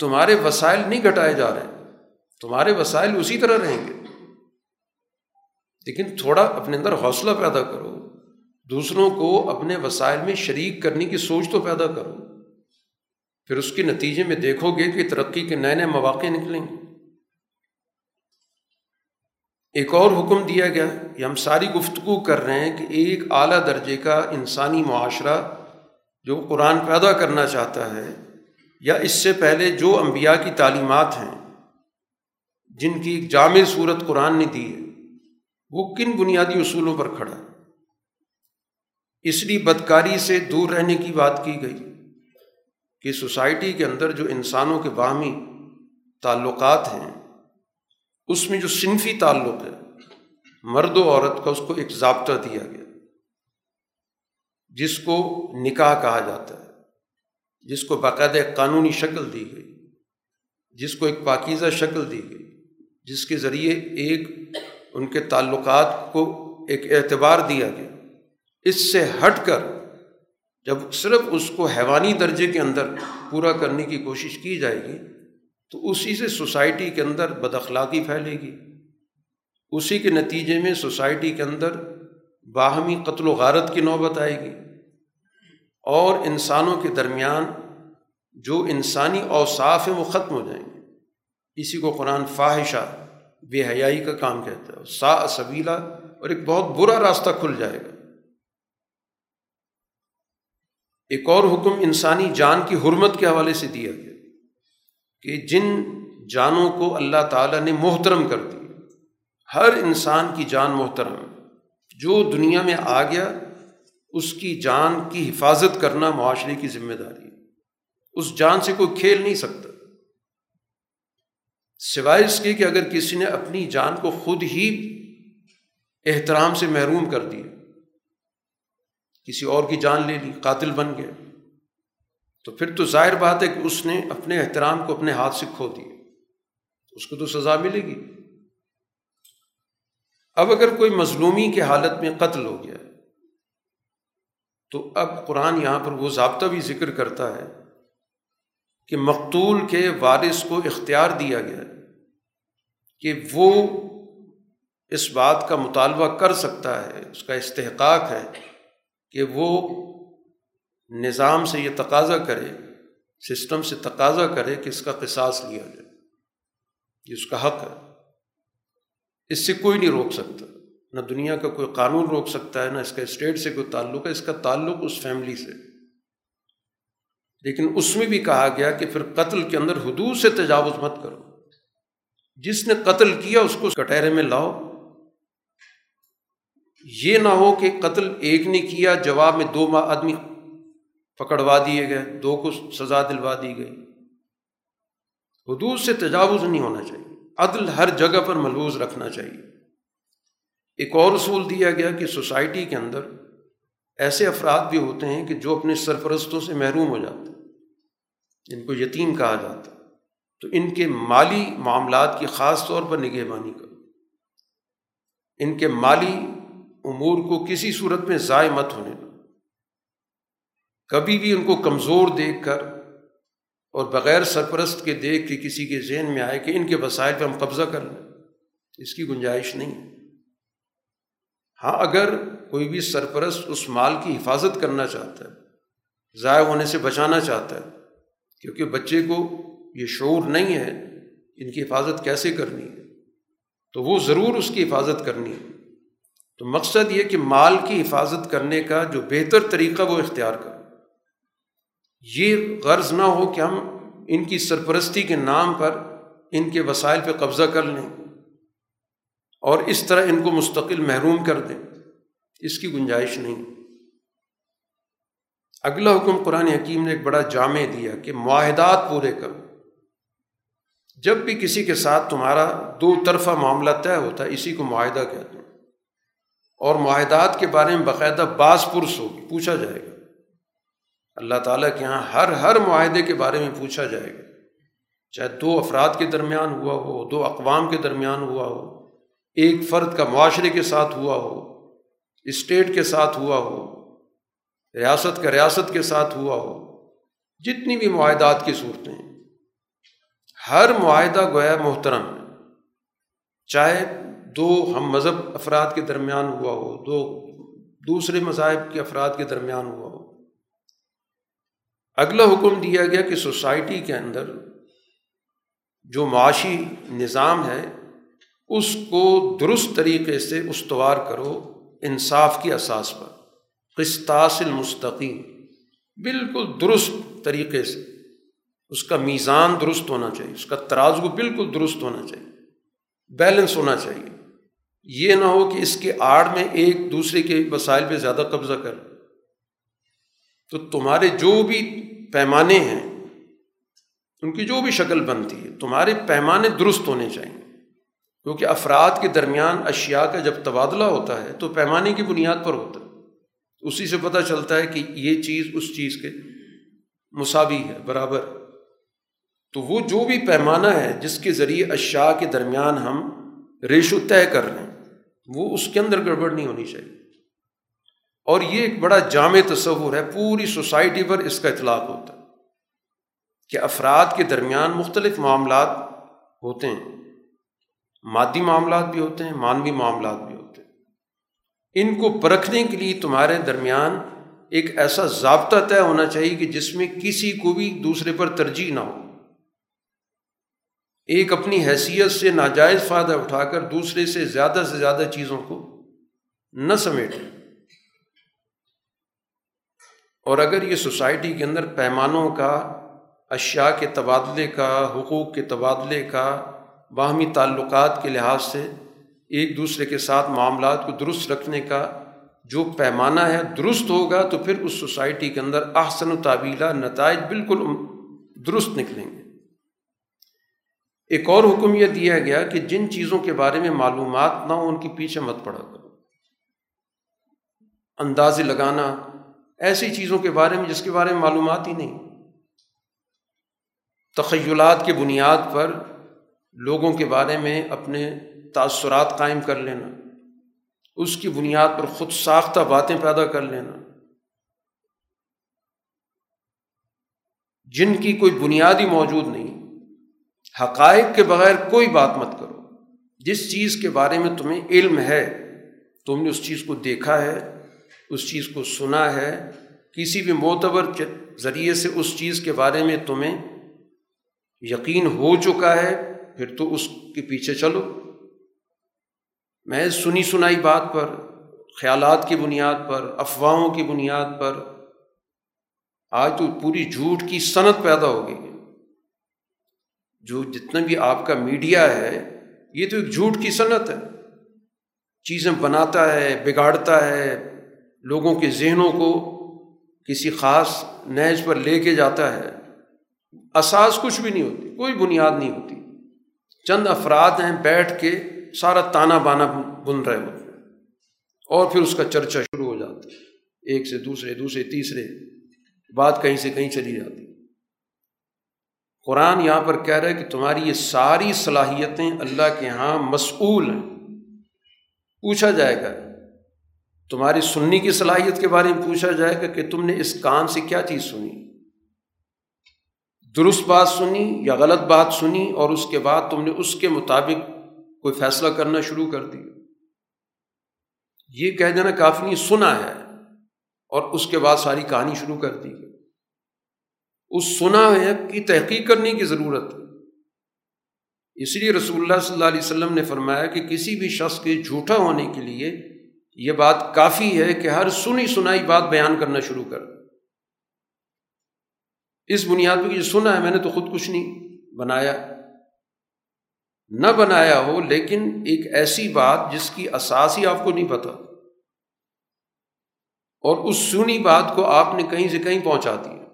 تمہارے وسائل نہیں گھٹائے جا رہے۔ تمہارے وسائل اسی طرح رہیں گے۔ لیکن تھوڑا اپنے اندر حوصلہ پیدا کرو۔ دوسروں کو اپنے وسائل میں شریک کرنے کی سوچ تو پیدا کرو۔ پھر اس کے نتیجے میں دیکھو گے کہ ترقی کے نئے نئے مواقع نکلیں گے۔ ایک اور حکم دیا گیا۔ کہ ہم ساری گفتگو کر رہے ہیں کہ ایک اعلیٰ درجے کا انسانی معاشرہ جو قرآن پیدا کرنا چاہتا ہے یا اس سے پہلے جو انبیاء کی تعلیمات ہیں، جن کی ایک جامع صورت قرآن نے دی ہے، وہ کن بنیادی اصولوں پر کھڑا اس لیے بدکاری سے دور رہنے کی بات کی گئی کہ سوسائٹی کے اندر جو انسانوں کے باہمی تعلقات ہیں، اس میں جو صنفی تعلق ہے، مرد و عورت کا اس کو ایک ضابطہ دیا گیا۔ جس کو نکاح کہا جاتا ہے، جس کو باقاعدہ ایک قانونی شکل دی گئی، جس کو ایک پاکیزہ شکل دی گئی، جس کے ذریعے ایک ان کے تعلقات کو ایک اعتبار دیا گیا۔ اس سے ہٹ کر جب صرف اس کو حیوانی درجے کے اندر پورا کرنے کی کوشش کی جائے گی، تو اسی سے سوسائٹی کے اندر بد اخلاقی پھیلے گی۔ اسی کے نتیجے میں سوسائٹی کے اندر باہمی قتل و غارت کی نوبت آئے گی۔ اور انسانوں کے درمیان جو انسانی اوصاف ہیں وہ ختم ہو جائیں گے۔ اسی کو قرآن فاحشہ، بے حیائی کا کام کہتا ہے۔ سا سبیلا اور ایک بہت برا راستہ کھل جائے گا۔ ایک اور حکم انسانی جان کی حرمت کے حوالے سے دیا گیا کہ جن جانوں کو اللہ تعالیٰ نے محترم کر دی ہر انسان کی جان محترم ہے۔ جو دنیا میں آ گیا، اس کی جان کی حفاظت کرنا معاشرے کی ذمہ داری ہے۔ اس جان سے کوئی کھیل نہیں سکتا۔ سوائے اس کے کہ اگر کسی نے اپنی جان کو خود ہی احترام سے محروم کر دیا، کسی اور کی جان لے لی، قاتل بن گیا، تو پھر تو ظاہر بات ہے کہ اس نے اپنے احترام کو اپنے ہاتھ سے کھو دیا۔ اس کو تو سزا ملے گی۔ اب اگر کوئی مظلومی کے حالت میں قتل ہو گیا تو اب قرآن یہاں پر وہ ضابطہ بھی ذکر کرتا ہے کہ مقتول کے وارث کو اختیار دیا گیا کہ وہ اس بات کا مطالبہ کر سکتا ہے، اس کا استحقاق ہے کہ وہ نظام سے یہ تقاضا کرے، سسٹم سے تقاضا کرے کہ اس کا قصاص لیا جائے۔ یہ اس کا حق ہے۔ اس سے کوئی نہیں روک سکتا۔ نہ دنیا کا کوئی قانون روک سکتا ہے، نہ اس کا اسٹیٹ سے کوئی تعلق ہے، اس کا تعلق اس فیملی سے۔ لیکن اس میں بھی کہا گیا کہ پھر قتل کے اندر حدود سے تجاوز مت کرو۔ جس نے قتل کیا، اس کو کٹہرے میں لاؤ۔ یہ نہ ہو کہ قتل ایک نے کیا، جواب میں دو آدمی پکڑوا دیے گئے، دو کو سزا دلوا دی گئی۔ حدود سے تجاوز نہیں ہونا چاہیے۔ عدل ہر جگہ پر ملوز رکھنا چاہیے۔ ایک اور اصول دیا گیا کہ سوسائٹی کے اندر ایسے افراد بھی ہوتے ہیں کہ جو اپنے سرپرستوں سے محروم ہو جاتے ہیں، جن کو یتیم کہا جاتا ہے۔ تو ان کے مالی معاملات کی خاص طور پر نگہبانی کرو۔ ان کے مالی امور کو کسی صورت میں ضائع مت ہونے دو۔ کبھی بھی ان کو کمزور دیکھ کر اور بغیر سرپرست کے دیکھ کے کسی کے ذہن میں آئے کہ ان کے وسائل پہ ہم قبضہ کر لیں، اس کی گنجائش نہیں۔ ہاں اگر کوئی بھی سرپرست اس مال کی حفاظت کرنا چاہتا ہے، ضائع ہونے سے بچانا چاہتا ہے، کیونکہ بچے کو یہ شعور نہیں ہے ان کی حفاظت کیسے کرنی ہے، تو وہ ضرور اس کی حفاظت کرنی ہے۔ تو مقصد یہ کہ مال کی حفاظت کرنے کا جو بہتر طریقہ وہ اختیار کر یہ غرض نہ ہو کہ ہم ان کی سرپرستی کے نام پر ان کے وسائل پہ قبضہ کر لیں اور اس طرح ان کو مستقل محروم کر دیں، اس کی گنجائش نہیں۔ اگلا حکم قرآن حکیم نے ایک بڑا جامع دیا کہ معاہدات پورے کرو۔ جب بھی کسی کے ساتھ تمہارا دو طرفہ معاملہ طے ہوتا ہے، اسی کو معاہدہ کہتے ہیں۔ اور معاہدات کے بارے میں باقاعدہ بعض پرس ہوگی، پوچھا جائے گا۔ اللہ تعالیٰ کے یہاں ہر ہر معاہدے کے بارے میں پوچھا جائے گا۔ چاہے دو افراد کے درمیان ہوا ہو، دو اقوام کے درمیان ہوا ہو، ایک فرد کا معاشرے کے ساتھ ہوا ہو، اسٹیٹ کے ساتھ ہوا ہو، ریاست کا ریاست کے ساتھ ہوا ہو، جتنی بھی معاہدات کی صورتیں ہر معاہدہ گویا محترم ہے۔ چاہے دو ہم مذہب افراد کے درمیان ہوا ہو، دو دوسرے مذاہب کے افراد کے درمیان ہوا ہو اگلا حکم دیا گیا کہ سوسائٹی کے اندر جو معاشی نظام ہے، اس کو درست طریقے سے استوار کرو انصاف کی اساس پر۔ قسطاس المستقیم۔ بالکل درست طریقے سے۔ اس کا میزان درست ہونا چاہیے۔ اس کا ترازو بالکل درست ہونا چاہیے۔ بیلنس ہونا چاہیے۔ یہ نہ ہو کہ اس کے آڑ میں ایک دوسرے کے وسائل پہ زیادہ قبضہ کر۔ تو تمہارے جو بھی پیمانے ہیں، ان کی جو بھی شکل بنتی ہے، تمہارے پیمانے درست ہونے چاہیے۔ کیونکہ افراد کے درمیان اشیاء کا جب تبادلہ ہوتا ہے، تو پیمانے کی بنیاد پر ہوتا ہے۔ اسی سے پتہ چلتا ہے کہ یہ چیز اس چیز کے مساوی ہے، برابر۔ تو وہ جو بھی پیمانہ ہے، جس کے ذریعے اشیاء کے درمیان ہم ریشو طے کر رہے ہیں، وہ اس کے اندر گڑبڑ نہیں ہونی چاہیے۔ اور یہ ایک بڑا جامع تصور ہے، پوری سوسائٹی پر اس کا اطلاق ہوتا ہے کہ افراد کے درمیان مختلف معاملات ہوتے ہیں۔ مادی معاملات بھی ہوتے ہیں، مانوی معاملات بھی ہوتے ہیں۔ ان کو پرکھنے کے لیے تمہارے درمیان ایک ایسا ضابطہ طے ہونا چاہیے کہ جس میں کسی کو بھی دوسرے پر ترجیح نہ ہو۔ ایک اپنی حیثیت سے ناجائز فائدہ اٹھا کر دوسرے سے زیادہ سے زیادہ چیزوں کو نہ سمیٹے۔ اور اگر یہ سوسائٹی کے اندر پیمانوں کا، اشیاء کے تبادلے کا، حقوق کے تبادلے کا، باہمی تعلقات کے لحاظ سے ایک دوسرے کے ساتھ معاملات کو درست رکھنے کا جو پیمانہ ہے درست ہوگا، تو پھر اس سوسائٹی کے اندر احسن و تعبیلہ نتائج بالکل درست نکلیں گے۔ ایک اور حکم یہ دیا گیا کہ جن چیزوں کے بارے میں معلومات نہ ہو، ان کے پیچھے مت پڑا کرو۔ اندازے لگانا ایسی چیزوں کے بارے میں جس کے بارے میں معلومات ہی نہیں۔ تخیلات کی بنیاد پر لوگوں کے بارے میں اپنے تاثرات قائم کر لینا، اس کی بنیاد پر خود ساختہ باتیں پیدا کر لینا۔ جن کی کوئی بنیاد ہی موجود نہیں، حقائق کے بغیر کوئی بات مت کرو۔ جس چیز کے بارے میں تمہیں علم ہے، تم نے اس چیز کو دیکھا ہے اس چیز کو سنا ہے، کسی بھی معتبر ذریعے سے اس چیز کے بارے میں تمہیں یقین ہو چکا ہے، پھر تو اس کے پیچھے چلو۔ میں سنی سنائی بات پر، خیالات کی بنیاد پر، افواہوں کی بنیاد پر آج تو پوری جھوٹ کی صنعت پیدا ہو گئی جو جتنا بھی آپ کا میڈیا ہے، یہ تو ایک جھوٹ کی صنعت ہے۔ چیزیں بناتا ہے، بگاڑتا ہے لوگوں کے ذہنوں کو کسی خاص نیز پر لے کے جاتا ہے، اساس کچھ بھی نہیں ہوتی، کوئی بنیاد نہیں ہوتی۔ چند افراد ہیں بیٹھ کے سارا تانا بانا بن رہے ہوتے ہیں، اور پھر اس کا چرچا شروع ہو جاتا ہے۔ ایک سے دوسرے دوسرے، تیسرے، بات کہیں سے کہیں چلی جاتی قرآن یہاں پر کہہ رہا ہے کہ تمہاری یہ ساری صلاحیتیں اللہ کے یہاں مسئول ہیں۔ پوچھا جائے گا تمہاری سننی کی صلاحیت کے بارے میں پوچھا جائے گا کہ تم نے اس کان سے کیا چیز سنی؟ درست بات سنی یا غلط بات سنی اور اس کے بعد تم نے اس کے مطابق کوئی فیصلہ کرنا شروع کر دی یہ کہہ دینا کافی نہیں، سنا ہے اور اس کے بعد ساری کہانی شروع کر دی اس سنا ہے کی تحقیق کرنے کی ضرورت ہے۔ اس لیے رسول اللہ صلی اللہ علیہ وسلم نے فرمایا کہ کسی بھی شخص کے جھوٹا ہونے کے لیے یہ بات کافی ہے کہ ہر سنی سنائی بات بیان کرنا شروع کر۔ اس بنیاد پہ سنا ہے، میں نے تو خود کچھ نہیں بنایا۔ نہ بنایا ہو، لیکن ایک ایسی بات جس کی اساس ہی آپ کو نہیں پتا۔ اور اس سنی بات کو آپ نے کہیں سے کہیں پہنچا دیا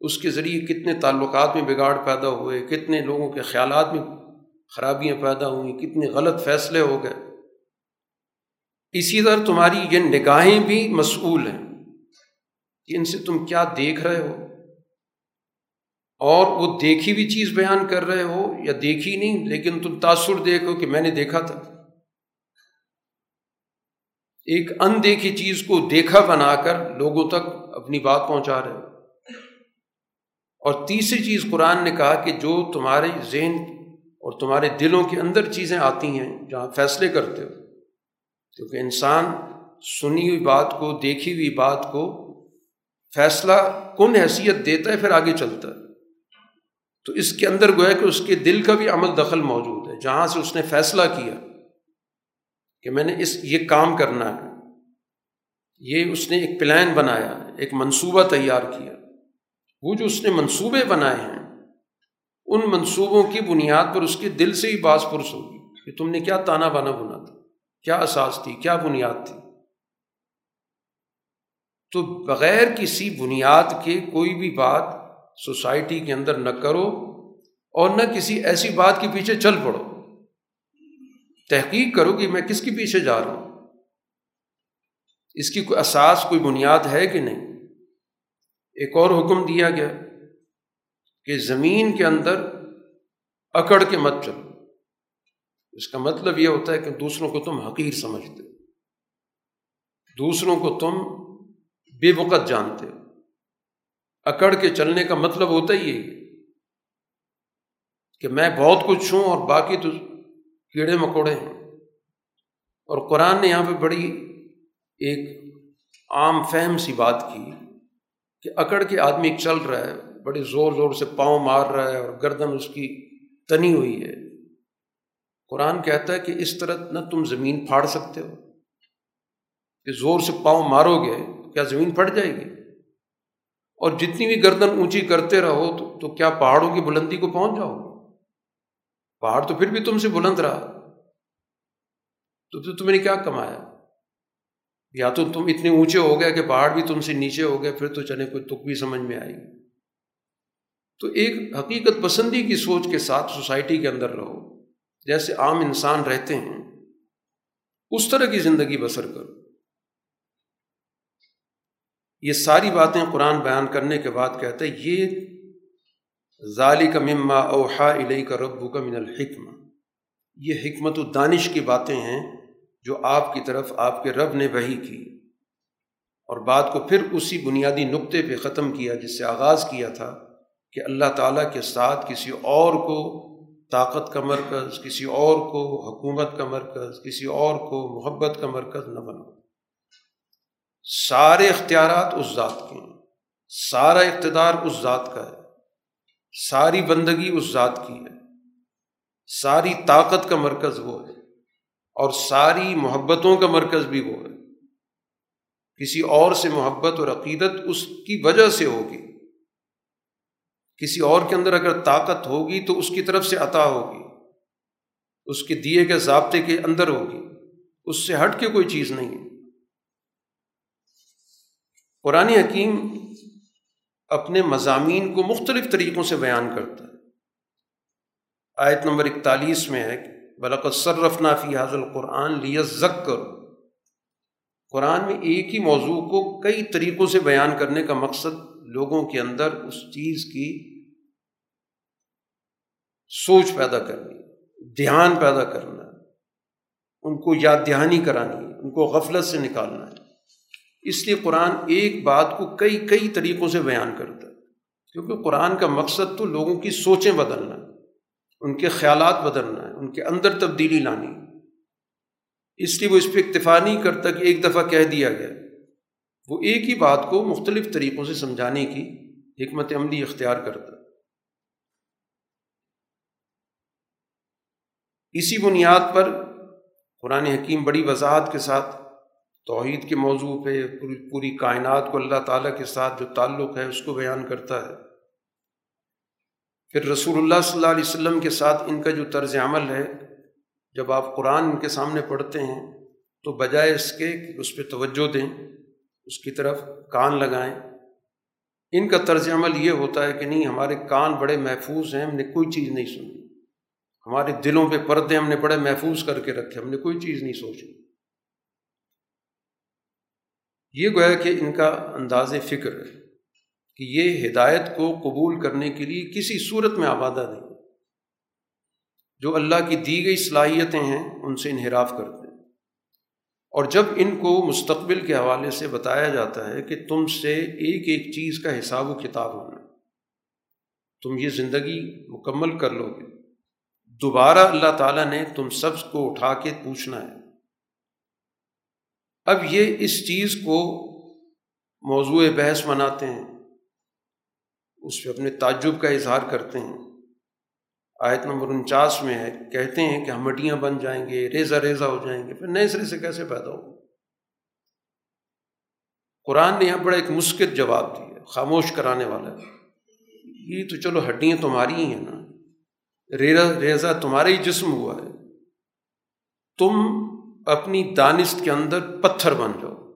اس کے ذریعے کتنے تعلقات میں بگاڑ پیدا ہوئے، کتنے لوگوں کے خیالات میں خرابیاں پیدا ہوئیں، کتنے غلط فیصلے ہو گئے۔ اسی طرح تمہاری یہ نگاہیں بھی مسئول ہیں کہ ان سے تم کیا دیکھ رہے ہو؟ اور وہ دیکھی ہوئی چیز بیان کر رہے ہو یا دیکھی نہیں، لیکن تم تاثر دیکھو کہ میں نے دیکھا تھا۔ ایک اندیکھی چیز کو دیکھا بنا کر لوگوں تک اپنی بات پہنچا رہے ہو۔ اور تیسری چیز قرآن نے کہا کہ جو تمہارے ذہن اور تمہارے دلوں کے اندر چیزیں آتی ہیں جہاں فیصلے کرتے ہو کیونکہ انسان سنی ہوئی بات کو، دیکھی ہوئی بات کو فیصلہ کن حیثیت دیتا ہے، پھر آگے چلتا ہے۔ تو اس کے اندر گویا کہ اس کے دل کا بھی عمل دخل موجود ہے۔ جہاں سے اس نے فیصلہ کیا کہ میں نے اس، یہ کام کرنا ہے۔ یہ اس نے ایک پلان بنایا، ایک منصوبہ تیار کیا۔ وہ جو اس نے منصوبے بنائے ہیں، ان منصوبوں کی بنیاد پر اس کے دل سے ہی باس پرس ہوگی کہ تم نے کیا تانا بانا بنا تھا۔ کیا اساس تھی، کیا بنیاد تھی؟ تو بغیر کسی بنیاد کے کوئی بھی بات سوسائٹی کے اندر نہ کرو اور نہ کسی ایسی بات کے پیچھے چل پڑو۔ تحقیق کرو کہ میں کس کے پیچھے جا رہا ہوں۔ اس کی کوئی اساس، کوئی بنیاد ہے کہ نہیں؟ ایک اور حکم دیا گیا کہ زمین کے اندر اکڑ کے مت چلو۔ اس کا مطلب یہ ہوتا ہے کہ دوسروں کو تم حقیر سمجھتے دوسروں کو تم بے وقت جانتے اکڑ کے چلنے کا مطلب ہوتا ہی یہ کہ میں بہت کچھ ہوں اور باقی تو کیڑے مکوڑے ہیں۔ اور قرآن نے یہاں پہ بڑی ایک عام فہم سی بات کی کہ اکڑ کے آدمی چل رہا ہے، بڑے زور زور سے پاؤں مار رہا ہے اور گردن اس کی تنی ہوئی ہے۔ قرآن کہتا ہے کہ اس طرح نہ تم زمین پھاڑ سکتے ہو۔ کہ زور سے پاؤں مارو گے، کیا زمین پھٹ جائے گی؟ اور جتنی بھی گردن اونچی کرتے رہو تو تو کیا پہاڑوں کی بلندی کو پہنچ جاؤ پہاڑ تو پھر بھی تم سے بلند رہا۔ تو تم نے کیا کمایا؟ یا تو تم اتنے اونچے ہو گئے کہ پہاڑ بھی تم سے نیچے ہو گئے، پھر تو چلے کوئی تک بھی سمجھ میں آئے گی۔ تو ایک حقیقت پسندی کی سوچ کے ساتھ سوسائٹی کے اندر رہو۔ جیسے عام انسان رہتے ہیں، اس طرح کی زندگی بسر کرو۔ یہ ساری باتیں قرآن بیان کرنے کے بعد کہتے ہیں، یہ ظالی کا مما اوحا علیہ کا ربو کا من الحکم یہ حکمت و دانش کی باتیں ہیں جو آپ کی طرف، آپ کے رب نے وہی کی۔ اور بات کو پھر اسی بنیادی نقطے پہ ختم کیا، جس سے آغاز کیا تھا کہ اللہ تعالیٰ کے ساتھ کسی اور کو طاقت کا مرکز، کسی اور کو حکومت کا مرکز، کسی اور کو محبت کا مرکز نہ بنو۔ سارے اختیارات اس ذات کے ہیں۔ سارا اقتدار اس ذات کا ہے۔ ساری بندگی اس ذات کی ہے۔ ساری طاقت کا مرکز وہ ہے۔ اور ساری محبتوں کا مرکز بھی وہ ہے۔ کسی اور سے محبت اور عقیدت اس کی وجہ سے ہوگی۔ کسی اور کے اندر اگر طاقت ہوگی تو اس کی طرف سے عطا ہوگی، اس کے دیے گئے ضابطے کے اندر ہوگی، اس سے ہٹ کے کوئی چیز نہیں ہے۔ قرآن حکیم اپنے مضامین کو مختلف طریقوں سے بیان کرتا ہے۔ آیت نمبر اکتالیس میں ہے بلکہ صرف نافی حاضل قرآن لیس ذک کرو قرآن میں ایک ہی موضوع کو کئی طریقوں سے بیان کرنے کا مقصد لوگوں کے اندر اس چیز کی سوچ پیدا کرنی، دھیان پیدا کرنا، ان کو یاد دہانی کرانی ہے ان کو غفلت سے نکالنا۔ ہے اس لیے قرآن ایک بات کو کئی کئی طریقوں سے بیان کرتا ہے۔ کیونکہ قرآن کا مقصد تو لوگوں کی سوچیں بدلنا ہے ان کے خیالات بدلنا ہے ان کے اندر تبدیلی لانی اس لیے وہ اس پہ اکتفا نہیں کرتا کہ ایک دفعہ کہہ دیا گیا۔ وہ ایک ہی بات کو مختلف طریقوں سے سمجھانے کی حکمت عملی اختیار کرتا اسی بنیاد پر قرآن حکیم بڑی وضاحت کے ساتھ، توحید کے موضوع پہ، پوری پوری کائنات کو اللہ تعالیٰ کے ساتھ جو تعلق ہے، اس کو بیان کرتا ہے۔ پھر رسول اللہ صلی اللہ علیہ وسلم کے ساتھ ان کا جو طرز عمل ہے، جب آپ قرآن ان کے سامنے پڑھتے ہیں، تو بجائے اس کے کہ اس پہ توجہ دیں اس کی طرف کان لگائیں۔ ان کا طرز عمل یہ ہوتا ہے کہ نہیں، ہمارے کان بڑے محفوظ ہیں، ہم نے کوئی چیز نہیں سنی۔ ہمارے دلوں پہ پردے ہم نے بڑے محفوظ کر کے رکھے، ہم نے کوئی چیز نہیں سوچی۔ یہ گویا کہ ان کا انداز فکر ہے کہ یہ ہدایت کو قبول کرنے کے لیے کسی صورت میں آبادہ نہیں۔ جو اللہ کی دی گئی صلاحیتیں ہیں، ان سے انحراف کرتے ہیں۔ اور جب ان کو مستقبل کے حوالے سے بتایا جاتا ہے کہ تم سے ایک ایک چیز کا حساب و کتاب ہونا تم یہ زندگی مکمل کر لو گے۔ دوبارہ اللہ تعالیٰ نے تم سب کو اٹھا کے پوچھنا ہے۔ اب یہ اس چیز کو موضوع بحث مناتے ہیں، اس پہ اپنے تعجب کا اظہار کرتے ہیں۔ آیت نمبر انچاس میں ہے، کہتے ہیں کہ ہم مٹیاں بن جائیں گے، ریزہ ریزہ ہو جائیں گے، پھر نئے سرے سے کیسے پیدا ہو قرآن نے یہاں بڑا ایک مسکت جواب دیا خاموش کرانے والا یہ تو چلو ہڈیاں تمہاری ہی ہیں نا۔ ریزا ریزا تمہارا ہی جسم ہوا ہے۔ تم اپنی دانست کے اندر پتھر بن جاؤ۔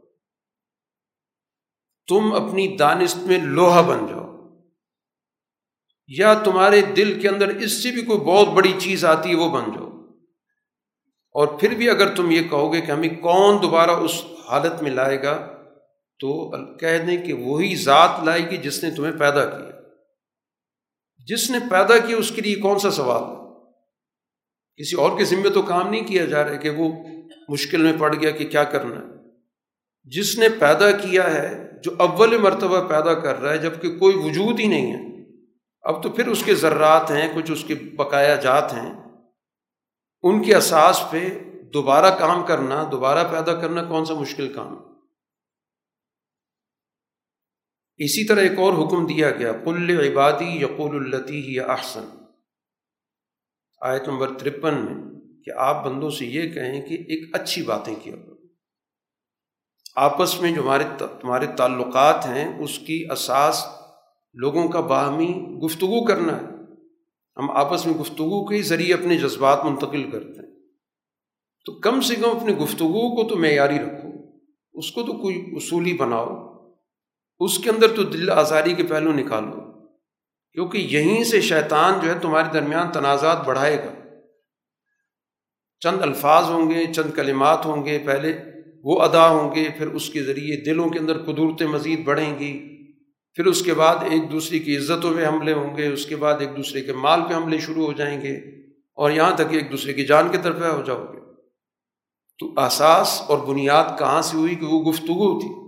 تم اپنی دانست میں لوہا بن جاؤ۔ یا تمہارے دل کے اندر اس سے بھی کوئی بہت بڑی چیز آتی ہے وہ بن جاؤ۔ اور پھر بھی اگر تم یہ کہو گے کہ ہمیں کون دوبارہ اس حالت میں لائے گا، تو کہہ دیں کہ وہی ذات لائے گی جس نے تمہیں پیدا کیا۔ جس نے پیدا کیا اس کے لیے کون سا سوال کسی اور کے ذمے تو کام نہیں کیا جا رہا کہ وہ مشکل میں پڑ گیا کہ کیا کرنا ہے۔ جس نے پیدا کیا ہے، جو اول مرتبہ پیدا کر رہا ہے جبکہ کوئی وجود ہی نہیں ہے۔ اب تو پھر اس کے ذرات ہیں، کچھ اس کے بقایا جات ہیں۔ ان کے اساس پہ دوبارہ کام کرنا، دوبارہ پیدا کرنا کون سا مشکل کام اسی طرح ایک اور حکم دیا گیا کل عبادی یقول التی یا احسن آیت نمبر ترپن میں کہ آپ بندوں سے یہ کہیں کہ ایک اچھی باتیں کیا۔ آپس میں جو ہمارے تمہارے تعلقات ہیں، اس کی اساس لوگوں کا باہمی گفتگو کرنا ہے۔ ہم آپس میں گفتگو کے ذریعے اپنے جذبات منتقل کرتے ہیں۔ تو کم سے کم اپنی گفتگو کو تو معیاری رکھو۔ اس کو تو کوئی اصولی بناؤ۔ اس کے اندر تو دل آزاری کے پہلو نکالو۔ کیونکہ یہیں سے شیطان جو ہے تمہارے درمیان تنازعات بڑھائے گا۔ چند الفاظ ہوں گے، چند کلمات ہوں گے، پہلے وہ ادا ہوں گے، پھر اس کے ذریعے دلوں کے اندر قدورتیں مزید بڑھیں گی۔ پھر اس کے بعد ایک دوسرے کی عزتوں پہ حملے ہوں گے، اس کے بعد ایک دوسرے کے مال پہ حملے شروع ہو جائیں گے، اور یہاں تک ایک دوسرے کی جان کی طرف ہو جاؤ گے۔ تو احساس اور بنیاد کہاں سے ہوئی کہ وہ گفتگو تھی؟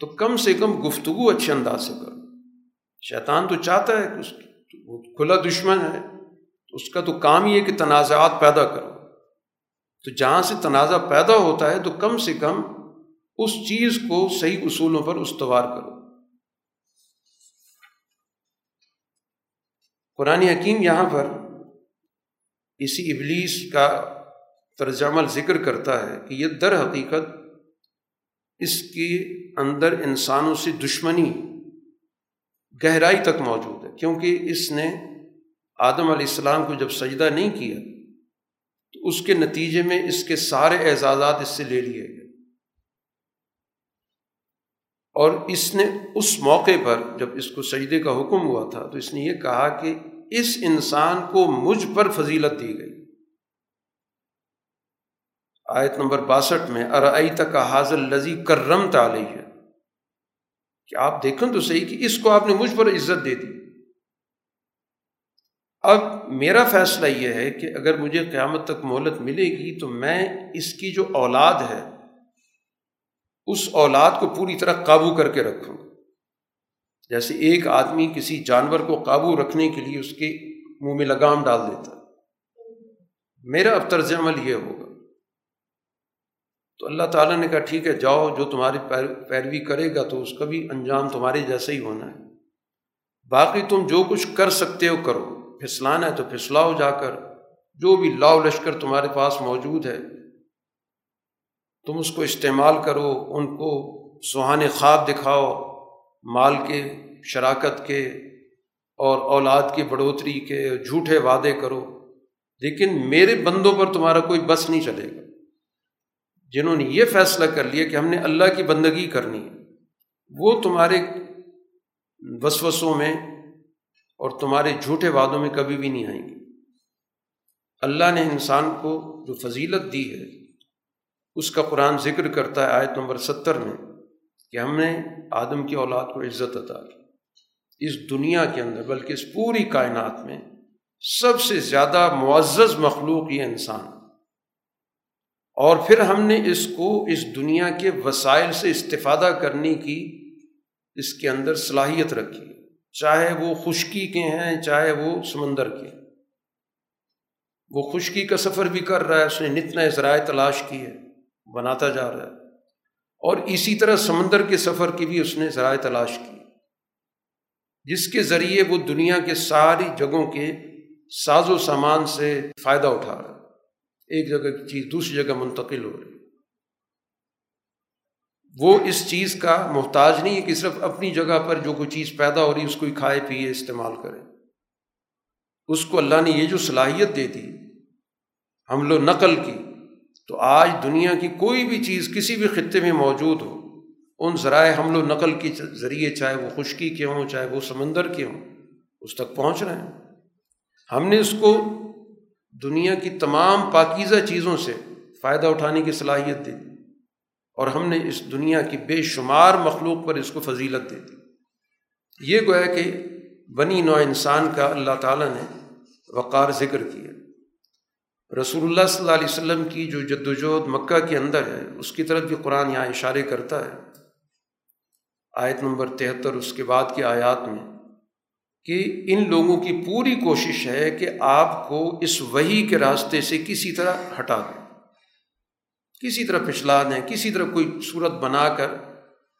تو کم سے کم گفتگو اچھے انداز سے کرو۔ شیطان تو چاہتا ہے کہ اس وہ کھلا دشمن ہے اس کا تو کام یہ کہ تنازعات پیدا کرو۔ تو جہاں سے تنازع پیدا ہوتا ہے تو کم سے کم اس چیز کو صحیح اصولوں پر استوار کرو۔ قرآن حکیم یہاں پر اسی ابلیس کا ترجمل ذکر کرتا ہے کہ یہ در حقیقت اس کے اندر انسانوں سے دشمنی، گہرائی تک موجود ہے۔ کیونکہ اس نے آدم علیہ السلام کو جب سجدہ نہیں کیا، تو اس کے نتیجے میں اس کے سارے اعزازات اس سے لے لیے گئے۔ اور اس نے اس موقع پر جب اس کو سجدے کا حکم ہوا تھا تو اس نے یہ کہا کہ اس انسان کو مجھ پر فضیلت دی گئی۔ آیت نمبر باسٹھ میں ارائی تک حاضر لذی کرم تعلی ہے کہ آپ دیکھیں تو صحیح کہ اس کو آپ نے مجھ پر عزت دے دی۔ اب میرا فیصلہ یہ ہے کہ اگر مجھے قیامت تک مہلت ملے گی تو میں اس کی جو اولاد ہے اس اولاد کو پوری طرح قابو کر کے رکھوں جیسے ایک آدمی کسی جانور کو قابو رکھنے کے لیے اس کے منہ میں لگام ڈال دیتا میرا اب طرز عمل یہ ہوگا۔ تو اللہ تعالیٰ نے کہا، ٹھیک ہے، جاؤ، جو تمہاری پیروی کرے گا تو اس کا بھی انجام تمہارے جیسا ہی ہونا ہے۔ باقی تم جو کچھ کر سکتے ہو کرو۔ پھسلانا ہے تو پھسلاؤ جا کر۔ جو بھی لاؤ لشکر تمہارے پاس موجود ہے تم اس کو استعمال کرو، ان کو سہانے خواب دکھاؤ، مال کے، شراکت کے اور اولاد کی بڑھوتری کے جھوٹے وعدے کرو۔ لیکن میرے بندوں پر تمہارا کوئی بس نہیں چلے گا۔ جنہوں نے یہ فیصلہ کر لیا کہ ہم نے اللہ کی بندگی کرنی ہے، وہ تمہارے وسوسوں میں اور تمہارے جھوٹے وعدوں میں کبھی بھی نہیں آئیں گے۔ اللہ نے انسان کو جو فضیلت دی ہے اس کا قرآن ذکر کرتا ہے آیت نمبر ستر میں کہ ہم نے آدم کی اولاد کو عزت عطا کی۔ اس دنیا کے اندر بلکہ اس پوری کائنات میں سب سے زیادہ معزز مخلوق یہ انسان اور پھر ہم نے اس کو اس دنیا کے وسائل سے استفادہ کرنے کی اس کے اندر صلاحیت رکھی۔ چاہے وہ خشکی کے ہیں، چاہے وہ سمندر کے۔ وہ خشکی کا سفر بھی کر رہا ہے، اس نے نتنا ذرائع تلاش کی ہے۔ بناتا جا رہا ہے۔ اور اسی طرح سمندر کے سفر کی بھی اس نے ذرائع تلاش کی۔ جس کے ذریعے وہ دنیا کے ساری جگہوں کے ساز و سامان سے فائدہ اٹھا رہا ہے۔ ایک جگہ کی چیز دوسری جگہ منتقل ہو رہی۔ وہ اس چیز کا محتاج نہیں ہے کہ صرف اپنی جگہ پر جو کوئی چیز پیدا ہو رہی ہے، اس کو ہی کھائے پیے استعمال کرے۔ اس کو اللہ نے یہ جو صلاحیت دے دی، حمل و نقل کی تو آج دنیا کی کوئی بھی چیز، کسی بھی خطے میں موجود ہو، ان ذرائع حمل و نقل کے ذریعے، چاہے وہ خشکی کے ہوں، چاہے وہ سمندر کے ہوں، اس تک پہنچ رہے ہیں۔ ہم نے اس کو دنیا کی تمام پاکیزہ چیزوں سے فائدہ اٹھانے کی صلاحیت دے دی اور ہم نے اس دنیا کی بے شمار مخلوق پر اس کو فضیلت دے دی۔ یہ گویا کہ بنی نوع انسان کا اللہ تعالیٰ نے وقار ذکر کیا۔ رسول اللہ صلی اللہ علیہ وسلم کی جو جد وجہد مکہ کے اندر ہے، اس کی طرف بھی قرآن یہاں اشارے کرتا ہے۔ آیت نمبر تہتر، اس کے بعد کی آیات میں کہ ان لوگوں کی پوری کوشش ہے کہ آپ کو اس وہی کے راستے سے کسی طرح ہٹا دیں۔ کسی طرح پچھلا دیں، کسی طرح کوئی صورت بنا کر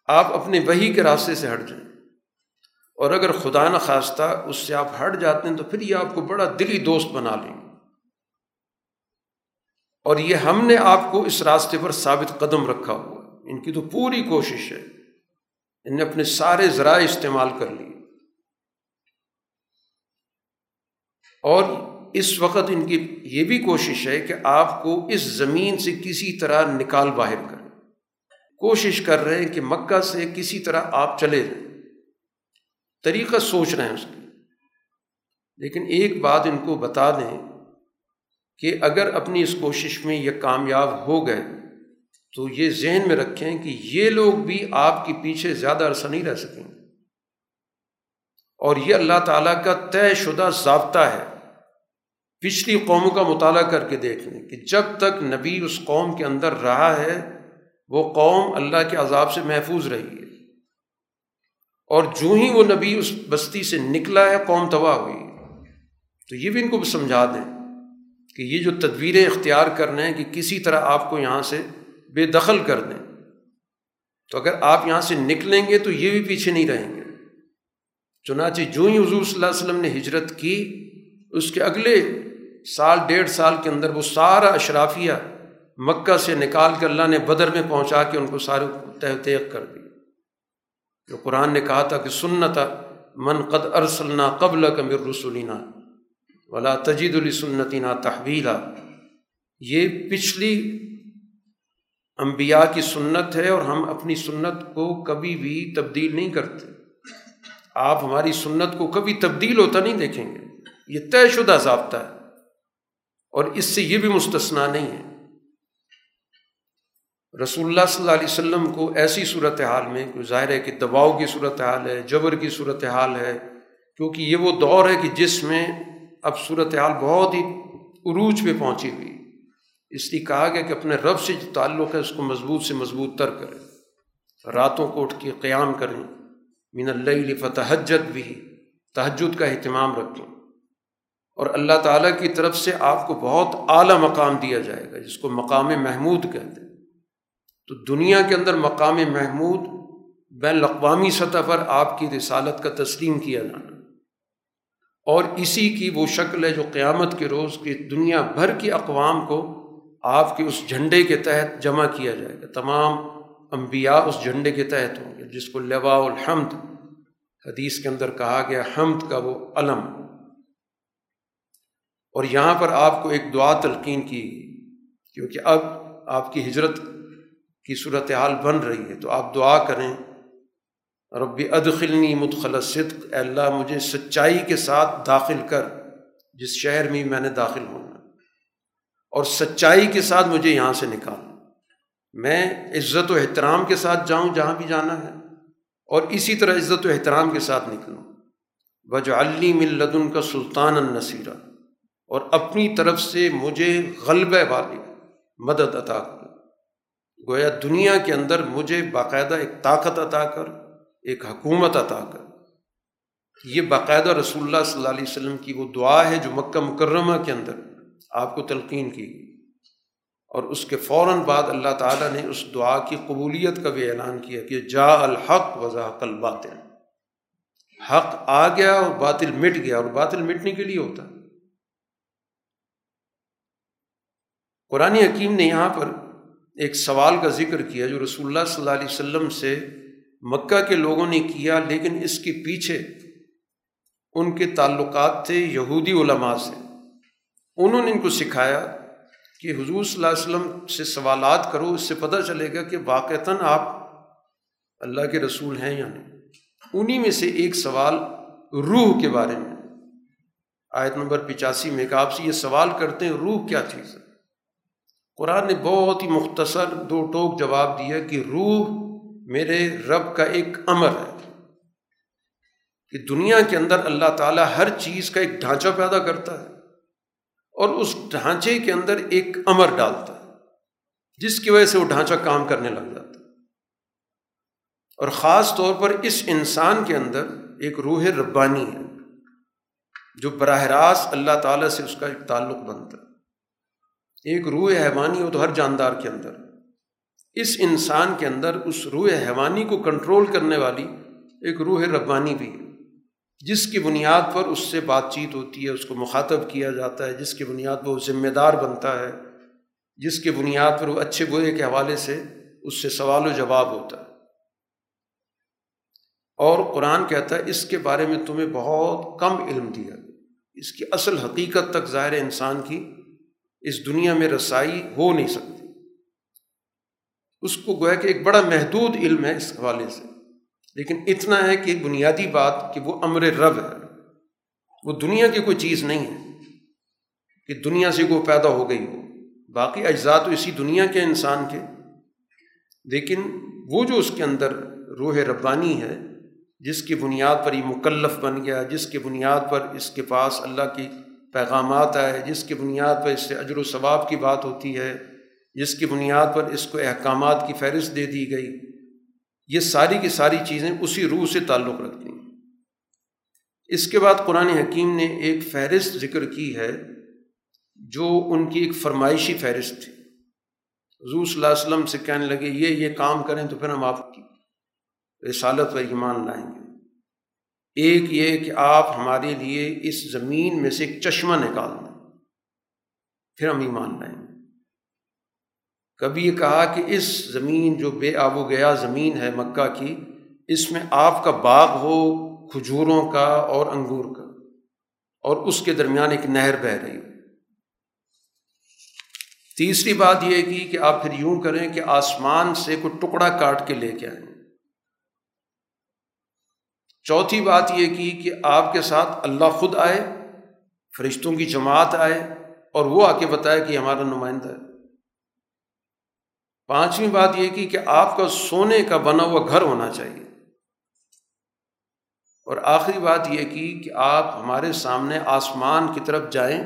آپ اپنے وہی کے راستے سے ہٹ جائیں۔ اور اگر خدا نخواستہ اس سے آپ ہٹ جاتے ہیں تو پھر یہ آپ کو بڑا دلی دوست بنا لیں گے۔ اور یہ ہم نے آپ کو اس راستے پر ثابت قدم رکھا ہوا ان کی تو پوری کوشش ہے۔ ان نے اپنے سارے ذرائع استعمال کر لیے۔ اور اس وقت ان کی یہ بھی کوشش ہے کہ آپ کو اس زمین سے کسی طرح نکال باہر کریں۔ کوشش کر رہے ہیں کہ مکہ سے کسی طرح آپ چلے جائیں۔ طریقہ سوچ رہے ہیں اس کی۔ لیکن ایک بات ان کو بتا دیں۔ کہ اگر اپنی اس کوشش میں یہ کامیاب ہو گئے تو یہ ذہن میں رکھیں کہ یہ لوگ بھی آپ کے پیچھے زیادہ عرصہ نہیں رہ سکیں گے۔ اور یہ اللہ تعالیٰ کا طے شدہ ضابطہ ہے۔ پچھلی قوموں کا مطالعہ کر کے دیکھ لیں کہ جب تک نبی اس قوم کے اندر رہا ہے، وہ قوم اللہ کے عذاب سے محفوظ رہی ہے۔ اور جو ہی وہ نبی اس بستی سے نکلا ہے، قوم تباہ ہوئی۔ تو یہ بھی ان کو بھی سمجھا دیں۔ کہ یہ جو تدبیریں اختیار کرنے ہیں کہ کسی طرح آپ کو یہاں سے بے دخل کر دیں، تو اگر آپ یہاں سے نکلیں گے تو یہ بھی پیچھے نہیں رہیں گے۔ چنانچہ جو ہی حضور صلی اللہ علیہ وسلم نے ہجرت کی، اس کے اگلے سال، ڈیڑھ سال کے اندر وہ سارا اشرافیہ مکہ سے نکال کر اللہ نے بدر میں پہنچا کے ان کو سارے تہ تیغ کر دی۔ جو قرآن نے کہا تھا کہ سنتا من قد ارسلنا قبل کمر رسولینہ ولا تجید السنتینہ تحویلا۔ یہ پچھلی انبیاء کی سنت ہے اور ہم اپنی سنت کو کبھی بھی تبدیل نہیں کرتے۔ آپ ہماری سنت کو کبھی تبدیل ہوتا نہیں دیکھیں گے۔ یہ طے شدہ ضابطہ ہے۔ اور اس سے یہ بھی مستثنا نہیں ہے۔ رسول اللہ صلی اللہ علیہ وسلم کو ایسی صورت حال میں کوئی ظاہر ہے کہ دباؤ کی صورت حال ہے، جبر کی صورت حال ہے، کیونکہ یہ وہ دور ہے کہ جس میں اب صورت حال بہت ہی عروج پہ پہنچی ہوئی۔ اس لیے کہا گیا کہ اپنے رب سے جو تعلق ہے اس کو مضبوط سے مضبوط تر کریں۔ راتوں کو اٹھ کے قیام کریں۔ مین اللہ فتحجت بھی۔ تہجد کا اہتمام رکھیں۔ اور اللہ تعالیٰ کی طرف سے آپ کو بہت اعلیٰ مقام دیا جائے گا، جس کو مقام محمود کہتے ہیں۔ تو دنیا کے اندر مقام محمود بین الاقوامی سطح پر آپ کی رسالت کا تسلیم کیا جانا۔ اور اسی کی وہ شکل ہے جو قیامت کے روز کی دنیا بھر کی اقوام کو آپ کے اس جھنڈے کے تحت جمع کیا جائے گا۔ تمام انبیاء اس جھنڈے کے تحت ہوں گے، جس کو لوا الحمد حدیث کے اندر کہا گیا، حمد کا وہ علم۔ اور یہاں پر آپ کو ایک دعا تلقین کی گئی، کیونکہ اب آپ کی ہجرت کی صورت حال بن رہی ہے، تو آپ دعا کریں۔ رب ادخلنی مدخل صدق، اے اللہ مجھے سچائی کے ساتھ داخل کر، جس شہر میں میں نے داخل ہونا۔ اور سچائی کے ساتھ مجھے یہاں سے نکال۔ میں عزت و احترام کے ساتھ جاؤں جہاں بھی جانا ہے، اور اسی طرح عزت و احترام کے ساتھ نکلوں۔ وج علی ملدن کا سلطان النصیرہ اور اپنی طرف سے مجھے غلبہ والی مدد عطا کر۔ گویا دنیا کے اندر مجھے باقاعدہ ایک طاقت عطا کر۔ ایک حکومت عطا کر۔ یہ باقاعدہ رسول اللہ صلی اللہ علیہ وسلم کی وہ دعا ہے جو مکہ مکرمہ کے اندر آپ کو تلقین کی گئی۔ اور اس کے فوراً بعد اللہ تعالیٰ نے اس دعا کی قبولیت کا بھی اعلان کیا کہ جا الحق وضاحق الباطل۔ حق آ گیا اور باطل مٹ گیا اور باطل مٹنے کے لیے ہوتا۔ قرآن حکیم نے یہاں پر ایک سوال کا ذکر کیا جو رسول اللہ صلی اللہ علیہ وسلم سے مکہ کے لوگوں نے کیا، لیکن اس کے پیچھے ان کے تعلقات تھے یہودی علماء سے۔ انہوں نے ان کو سکھایا کہ حضور صلی اللہ علیہ وسلم سے سوالات کرو، اس سے پتہ چلے گا کہ واقعتاً آپ اللہ کے رسول ہیں یا نہیں۔ انہی میں سے ایک سوال روح کے بارے میں۔ آیت نمبر پچاسی میں کہ آپ سے یہ سوال کرتے ہیں، روح کیا چیز ہے قرآن نے بہت ہی مختصر دو ٹوک جواب دیا کہ روح میرے رب کا ایک امر ہے کہ دنیا کے اندر اللہ تعالیٰ ہر چیز کا ایک ڈھانچہ پیدا کرتا ہے اور اس ڈھانچے کے اندر ایک امر ڈالتا ہے، جس کی وجہ سے وہ ڈھانچہ کام کرنے لگ جاتا ہے۔ اور خاص طور پر اس انسان کے اندر ایک روح ربانی ہے، جو براہ راست اللہ تعالیٰ سے اس کا ایک تعلق بنتا ہے۔ ایک روح حیوانی ہو تو ہر جاندار کے اندر۔ اس انسان کے اندر اس روح حیوانی کو کنٹرول کرنے والی ایک روح ربانی بھی ہے، جس کی بنیاد پر اس سے بات چیت ہوتی ہے، اس کو مخاطب کیا جاتا ہے، جس کی بنیاد پر وہ ذمہ دار بنتا ہے، جس کی بنیاد پر وہ اچھے برے کے حوالے سے اس سے سوال و جواب ہوتا ہے۔ اور قرآن کہتا ہے، اس کے بارے میں تمہیں بہت کم علم دیا اس کی اصل حقیقت تک ظاہر انسان کی اس دنیا میں رسائی ہو نہیں سکتی۔ اس کو گویا کہ ایک بڑا محدود علم ہے اس حوالے سے۔ لیکن اتنا ہے کہ بنیادی بات کہ وہ امر رب ہے۔ وہ دنیا کی کوئی چیز نہیں ہے کہ دنیا سے وہ پیدا ہو گئی ہو۔ باقی اجزاء تو اسی دنیا کے انسان کے۔ لیکن وہ جو اس کے اندر روح ربانی ہے، جس کی بنیاد پر یہ مکلف بن گیا، جس کی بنیاد پر اس کے پاس اللہ کی پیغامات آئے، جس کی بنیاد پر اس سے اجر و ثواب کی بات ہوتی ہے جس کی بنیاد پر اس کو احکامات کی فہرست دے دی گئی، یہ ساری کی ساری چیزیں اسی روح سے تعلق رکھتی ہیں۔ اس کے بعد قرآن حکیم نے ایک فہرست ذکر کی ہے، جو ان کی ایک فرمائشی فہرست تھی۔ حضور صلی اللہ علیہ وسلم سے کہنے لگے، یہ یہ کام کریں تو پھر ہم آپ کی رسالت پر ایمان لائیں گے۔ ایک یہ کہ آپ ہمارے لیے اس زمین میں سے ایک چشمہ نکال دیں، پھر ہم ایمان لائیں گے۔ کبھی یہ کہا کہ اس زمین جو بے آب و گیا زمین ہے مکہ کی، اس میں آپ کا باغ ہو، کھجوروں کا اور انگور کا۔ اور اس کے درمیان ایک نہر بہہ رہی۔ ہو تیسری بات یہ کی کہ آپ پھر یوں کریں کہ آسمان سے کوئی ٹکڑا کاٹ کے لے کے آئیں۔ چوتھی بات یہ کی کہ آپ کے ساتھ اللہ خود آئے، فرشتوں کی جماعت آئے اور وہ آ کے بتائے کہ ہمارا نمائندہ ہے۔ پانچویں بات یہ کی کہ آپ کا سونے کا بنا ہوا گھر ہونا چاہیے۔ اور آخری بات یہ کی کہ آپ ہمارے سامنے آسمان کی طرف جائیں،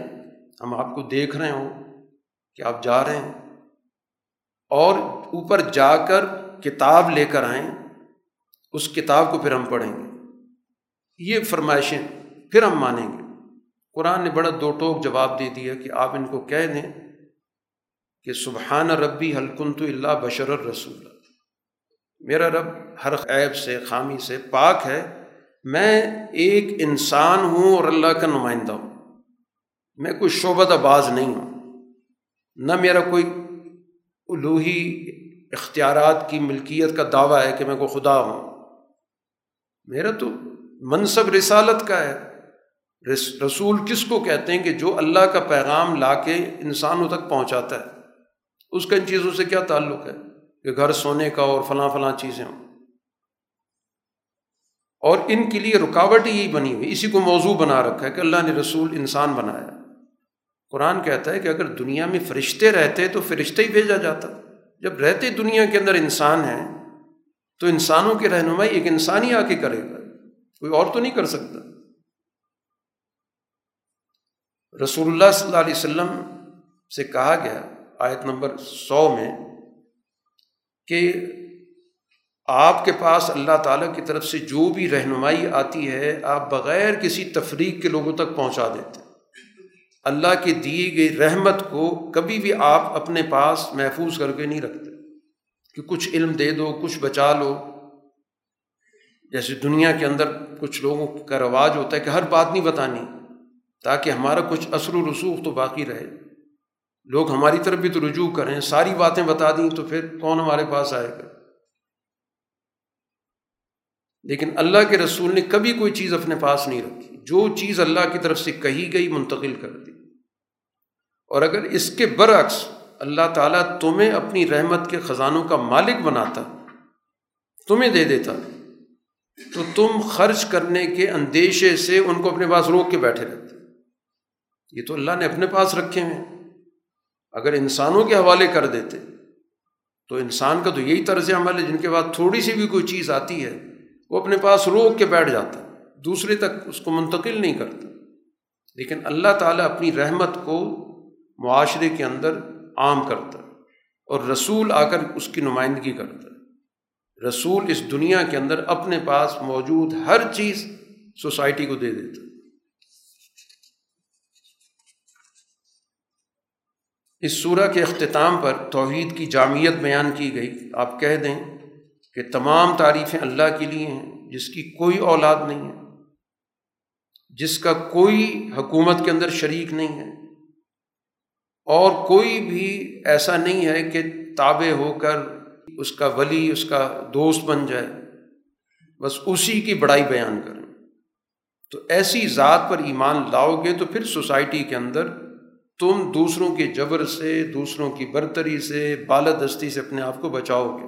ہم آپ کو دیکھ رہے ہوں کہ آپ جا رہے ہیں۔ اور اوپر جا کر کتاب لے کر آئیں، اس کتاب کو پھر ہم پڑھیں گے۔ یہ فرمائشیں پھر ہم مانیں گے۔ قرآن نے بڑا دو ٹوک جواب دے دیا کہ آپ ان کو کہہ دیں کہ سبحان ربی حلکن تو اللہ بشر الرسول. میرا رب ہر عیب سے، خامی سے پاک ہے۔ میں ایک انسان ہوں اور اللہ کا نمائندہ ہوں۔ میں کوئی شعبہ باز نہیں ہوں۔ نہ میرا کوئی الوحی اختیارات کی ملکیت کا دعویٰ ہے کہ میں کوئی خدا ہوں۔ میرا تو منصب رسالت کا ہے۔ رسول کس کو کہتے ہیں کہ جو اللہ کا پیغام لا کے انسانوں تک پہنچاتا ہے؟ اس کا ان چیزوں سے کیا تعلق ہے کہ گھر سونے کا اور فلاں فلاں چیزیں ہوں؟ اور ان کے لیے رکاوٹ ہی بنی ہوئی، اسی کو موضوع بنا رکھا ہے کہ اللہ نے رسول انسان بنایا۔ قرآن کہتا ہے کہ اگر دنیا میں فرشتے رہتے تو فرشتے ہی بھیجا جاتا۔ جب رہتے دنیا کے اندر انسان ہیں تو انسانوں کی رہنمائی ایک انسان ہی آ کے کرے گا۔ کوئی اور تو نہیں کر سکتا۔ رسول اللہ صلی اللہ علیہ وسلم سے کہا گیا آیت نمبر سو میں کہ آپ کے پاس اللہ تعالیٰ کی طرف سے جو بھی رہنمائی آتی ہے، آپ بغیر کسی تفریق کے لوگوں تک پہنچا دیتے اللہ کی دی گئی رحمت کو کبھی بھی آپ اپنے پاس محفوظ کر کے نہیں رکھتے۔ کہ کچھ علم دے دو، کچھ بچا لو۔ جیسے دنیا کے اندر کچھ لوگوں کا رواج ہوتا ہے کہ ہر بات نہیں بتانی، تاکہ ہمارا کچھ اثر و رسوخ تو باقی رہے۔ لوگ ہماری طرف بھی تو رجوع کریں، ساری باتیں بتا دیں تو پھر کون ہمارے پاس آئے گا؟ لیکن اللہ کے رسول نے کبھی کوئی چیز اپنے پاس نہیں رکھی۔ جو چیز اللہ کی طرف سے کہی گئی، منتقل کر دی۔ اور اگر اس کے برعکس اللہ تعالیٰ تمہیں اپنی رحمت کے خزانوں کا مالک بناتا، تمہیں دے دیتا، تو تم خرچ کرنے کے اندیشے سے ان کو اپنے پاس روک کے بیٹھے رہتے۔ یہ تو اللہ نے اپنے پاس رکھے ہیں۔ اگر انسانوں کے حوالے کر دیتے، تو انسان کا تو یہی طرز عمل ہے، جن کے بعد تھوڑی سی بھی کوئی چیز آتی ہے، وہ اپنے پاس روک کے بیٹھ جاتا دوسرے تک اس کو منتقل نہیں کرتا۔ لیکن اللہ تعالیٰ اپنی رحمت کو معاشرے کے اندر عام کرتا اور رسول آ کر اس کی نمائندگی کرتا رسول اس دنیا کے اندر اپنے پاس موجود ہر چیز سوسائٹی کو دے دیتا ہے۔ اس صورح کے اختتام پر توحید کی جامعت بیان کی گئی۔ آپ کہہ دیں کہ تمام تعریفیں اللہ کے لیے ہیں، جس کی کوئی اولاد نہیں ہے، جس کا کوئی حکومت کے اندر شریک نہیں ہے، اور کوئی بھی ایسا نہیں ہے کہ تابع ہو کر اس کا ولی، اس کا دوست بن جائے۔ بس اسی کی بڑائی بیان کریں۔ تو ایسی ذات پر ایمان لاؤ گے تو پھر سوسائٹی کے اندر تم دوسروں کے جبر سے، دوسروں کی برتری سے بالدستی سے اپنے آپ کو بچاؤ گے۔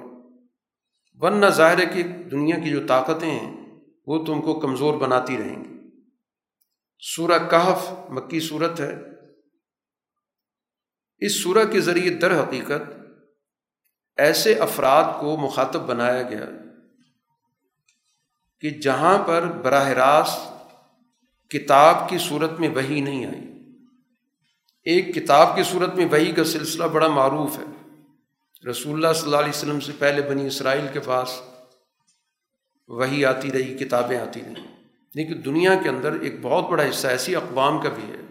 ورنہ ظاہر ہے کہ دنیا کی جو طاقتیں ہیں، وہ تم کو کمزور بناتی رہیں گی۔ سورہ کہف مکی صورت ہے۔ اس سورہ کے ذریعے در حقیقت ایسے افراد کو مخاطب بنایا گیا کہ جہاں پر براہ راست کتاب کی صورت میں وہی نہیں آئی۔ ایک کتاب کی صورت میں وہی کا سلسلہ بڑا معروف ہے۔ رسول اللہ صلی اللہ علیہ وسلم سے پہلے بنی اسرائیل کے پاس وہی آتی رہی، کتابیں آتی رہیں لیکن دنیا کے اندر ایک بہت بڑا حصہ ایسی اقوام کا بھی ہے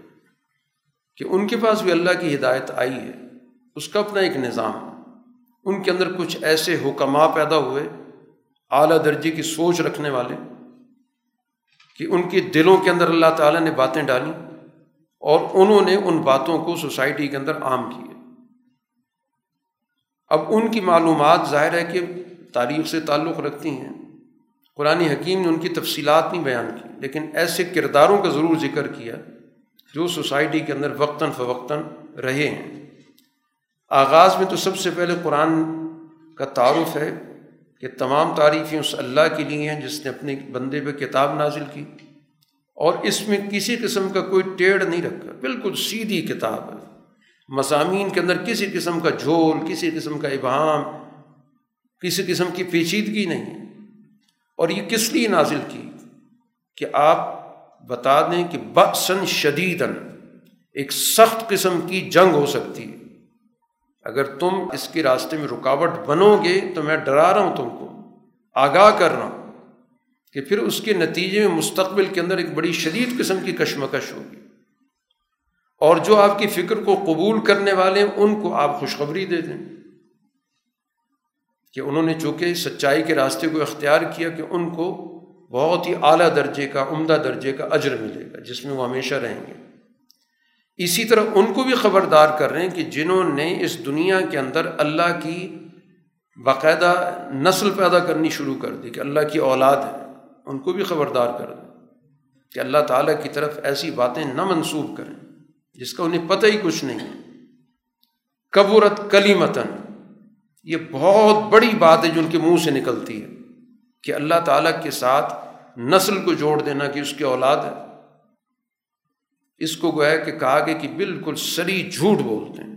کہ ان کے پاس بھی اللہ کی ہدایت آئی ہے۔ اس کا اپنا ایک نظام ان کے اندر کچھ ایسے حکماں پیدا ہوئے، اعلیٰ درجے کی سوچ رکھنے والے، کہ ان کے دلوں کے اندر اللہ تعالیٰ نے باتیں ڈالیں اور انہوں نے ان باتوں کو سوسائٹی کے اندر عام کیے۔ اب ان کی معلومات ظاہر ہے کہ تاریخ سے تعلق رکھتی ہیں۔ قرآن حکیم نے ان کی تفصیلات نہیں بیان کی، لیکن ایسے کرداروں کا ضرور ذکر کیا جو سوسائٹی کے اندر وقتاً فوقتاً رہے ہیں۔ آغاز میں تو سب سے پہلے قرآن کا تعارف ہے کہ تمام تعریفیں اس اللہ کے لیے ہیں جس نے اپنے بندے پہ کتاب نازل کی۔ اور اس میں کسی قسم کا کوئی ٹیڑھ نہیں رکھا، بالکل سیدھی کتاب ہے۔ مضامین کے اندر کسی قسم کا جھول، کسی قسم کا ابہام، کسی قسم کی پیچیدگی نہیں۔ اور یہ کس لیے نازل کی؟ کہ آپ بتا دیں کہ بسن شدید ایک سخت قسم کی جنگ ہو سکتی ہے۔ اگر تم اس کے راستے میں رکاوٹ بنو گے تو میں ڈرا رہا ہوں تم کو، آگاہ کر رہا ہوں۔ کہ پھر اس کے نتیجے میں مستقبل کے اندر ایک بڑی شدید قسم کی کشمکش ہوگی۔ اور جو آپ کی فکر کو قبول کرنے والے ہیں، ان کو آپ خوشخبری دے دیں۔ کہ انہوں نے چونکہ سچائی کے راستے کو اختیار کیا کہ ان کو بہت ہی اعلیٰ درجے کا، عمدہ درجے کا اجر ملے گا، جس میں وہ ہمیشہ رہیں گے۔ اسی طرح ان کو بھی خبردار کر رہے ہیں کہ جنہوں نے اس دنیا کے اندر اللہ کی باقاعدہ نسل پیدا کرنی شروع کر دی، کہ اللہ کی اولاد ہے۔ ان کو بھی خبردار کر دیں کہ اللہ تعالیٰ کی طرف ایسی باتیں نہ منسوخ کریں، جس کا انہیں پتہ ہی کچھ نہیں۔ ہے قبورت کلی متن یہ بہت بڑی بات ہے جو ان کے منہ سے نکلتی ہے کہ اللہ تعالیٰ کے ساتھ نسل کو جوڑ دینا کہ اس کی اولاد ہے۔ اس کو گویا کہ کہا گیا کہ بالکل سری جھوٹ بولتے ہیں۔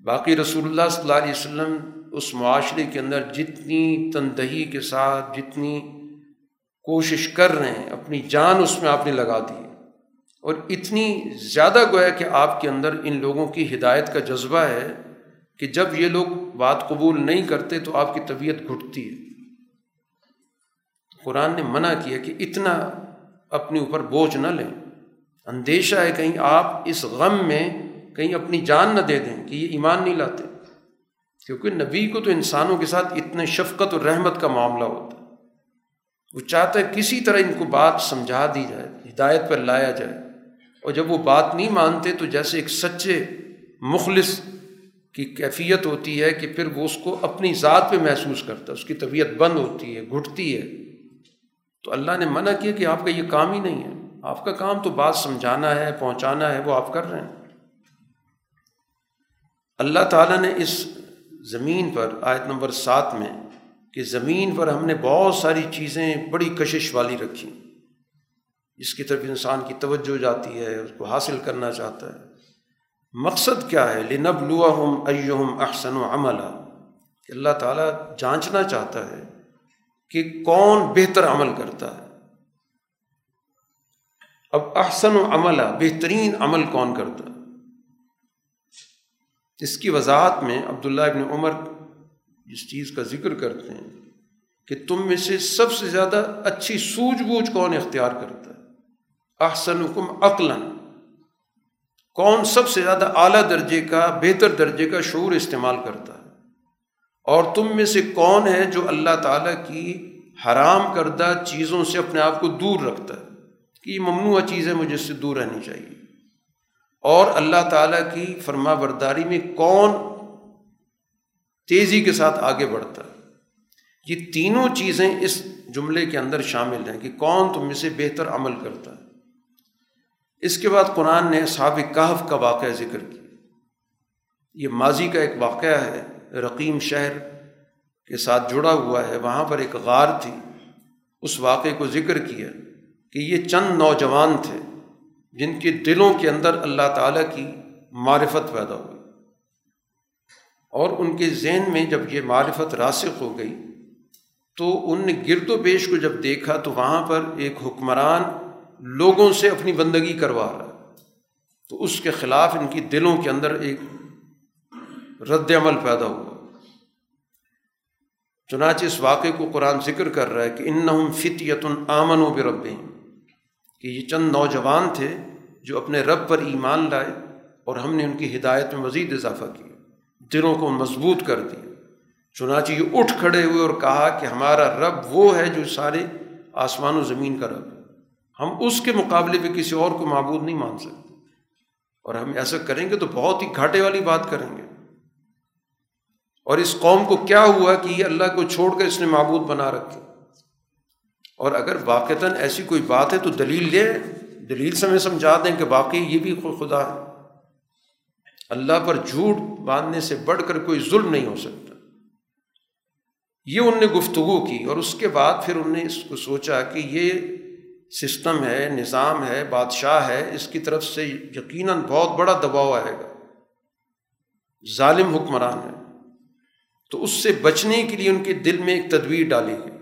باقی رسول اللہ صلی اللہ علیہ وسلم اس معاشرے کے اندر جتنی تندہی کے ساتھ، جتنی کوشش کر رہے ہیں، اپنی جان اس میں آپ نے لگا دی اور اتنی زیادہ گویا کہ آپ کے اندر ان لوگوں کی ہدایت کا جذبہ ہے کہ جب یہ لوگ بات قبول نہیں کرتے تو آپ کی طبیعت گھٹتی ہے۔ قرآن نے منع کیا کہ اتنا اپنے اوپر بوجھ نہ لیں۔ اندیشہ ہے کہیں آپ اس غم میں کہیں اپنی جان نہ دے دیں کہ یہ ایمان نہیں لاتے۔ کیونکہ نبی کو تو انسانوں کے ساتھ اتنے شفقت اور رحمت کا معاملہ ہوتا ہے۔ وہ چاہتا ہے کسی طرح ان کو بات سمجھا دی جائے، ہدایت پر لایا جائے۔ اور جب وہ بات نہیں مانتے تو جیسے ایک سچے مخلص کی کیفیت ہوتی ہے کہ پھر وہ اس کو اپنی ذات پہ محسوس کرتا ہے، اس کی طبیعت بند ہوتی ہے، گھٹتی ہے۔ تو اللہ نے منع کیا کہ آپ کا یہ کام ہی نہیں ہے۔ آپ کا کام تو بات سمجھانا ہے، پہنچانا ہے، وہ آپ کر رہے ہیں۔ اللہ تعالیٰ نے اس زمین پر، آیت نمبر سات میں، کہ زمین پر ہم نے بہت ساری چیزیں بڑی کشش والی رکھی۔ جس کی طرف انسان کی توجہ جاتی ہے، اس کو حاصل کرنا چاہتا ہے۔ مقصد کیا ہے؟ لنب لوہم ایہم احسن و عملہ کہ اللہ تعالیٰ جانچنا چاہتا ہے کہ کون بہتر عمل کرتا ہے۔ اب احسن و عملہ بہترین عمل کون کرتا ہے؟ اس کی وضاحت میں عبداللہ ابن عمر جس چیز کا ذکر کرتے ہیں کہ تم میں سے سب سے زیادہ اچھی سوجھ بوجھ کون اختیار کرتا ہے؟ احسن حکم عقلاً۔ کون سب سے زیادہ اعلیٰ درجے کا، بہتر درجے کا شعور استعمال کرتا ہے؟ اور تم میں سے کون ہے جو اللہ تعالیٰ کی حرام کردہ چیزوں سے اپنے آپ کو دور رکھتا ہے؟ کہ یہ ممنوع چیز ہے مجھے اس سے دور رہنی چاہیے۔ اور اللہ تعالیٰ کی فرما برداری میں کون تیزی کے ساتھ آگے بڑھتا ہے؟ یہ تینوں چیزیں اس جملے کے اندر شامل ہیں کہ کون تم میں سے بہتر عمل کرتا ہے۔ اس کے بعد قرآن نے صحاب کہف کا واقعہ ذکر کیا۔ یہ ماضی کا ایک واقعہ ہے، رقیم شہر کے ساتھ جڑا ہوا ہے، وہاں پر ایک غار تھی۔ اس واقعے کو ذکر کیا کہ یہ چند نوجوان تھے۔ جن کے دلوں کے اندر اللہ تعالیٰ کی معرفت پیدا ہوئی۔ اور ان کے ذہن میں جب یہ معرفت راسخ ہو گئی، تو ان نے گرد و پیش کو جب دیکھا، تو وہاں پر ایک حکمران لوگوں سے اپنی بندگی کروا رہا تو اس کے خلاف ان کی دلوں کے اندر ایک رد عمل پیدا ہوا۔ چنانچہ اس واقعے کو قرآن ذکر کر رہا ہے کہ ان فطیت آمن و برب کہ یہ چند نوجوان تھے جو اپنے رب پر ایمان لائے اور ہم نے ان کی ہدایت میں مزید اضافہ کیا، دلوں کو مضبوط کر دیا۔ چنانچہ یہ اٹھ کھڑے ہوئے اور کہا کہ ہمارا رب وہ ہے جو سارے آسمان و زمین کا رب ہے۔ ہم اس کے مقابلے میں کسی اور کو معبود نہیں مان سکتے۔ اور ہم ایسا کریں گے تو بہت ہی گھاٹے والی بات کریں گے۔ اور اس قوم کو کیا ہوا کہ یہ اللہ کو چھوڑ کر اس نے معبود بنا رکھے؟ اور اگر واقعتاً ایسی کوئی بات ہے تو دلیل لے، دلیل سے ہمیں سمجھا دیں کہ واقعی یہ بھی خدا ہے۔ اللہ پر جھوٹ باندھنے سے بڑھ کر کوئی ظلم نہیں ہو سکتا۔ یہ ان نے گفتگو کی اور اس کے بعد پھر ان نے اس کو سوچا کہ یہ سسٹم ہے، نظام ہے، بادشاہ ہے، اس کی طرف سے یقیناً بہت بڑا دباؤ آئے گا۔ ظالم حکمران ہے تو اس سے بچنے کے لیے ان کے دل میں ایک تدبیر ڈالی گئی۔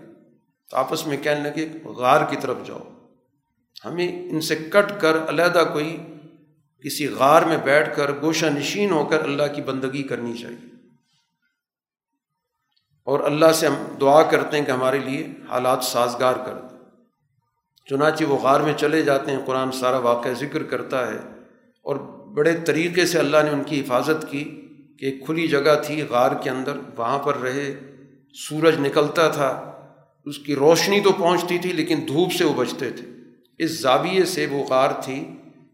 تو آپس میں کہنے لگے غار کی طرف جاؤ۔ ہمیں ان سے کٹ کر علیحدہ کوئی کسی غار میں بیٹھ کر گوشہ نشین ہو کر اللہ کی بندگی کرنی چاہیے۔ اور اللہ سے ہم دعا کرتے ہیں کہ ہمارے لیے حالات سازگار کر دیں۔ چنانچہ وہ غار میں چلے جاتے ہیں، قرآن سارا واقعہ ذکر کرتا ہے۔ اور بڑے طریقے سے اللہ نے ان کی حفاظت کی کہ ایک کھلی جگہ تھی غار کے اندر، وہاں پر رہے، سورج نکلتا تھا۔ اس کی روشنی تو پہنچتی تھی لیکن دھوپ سے وہ بچتے تھے۔ اس زاویے سے وہ غار تھی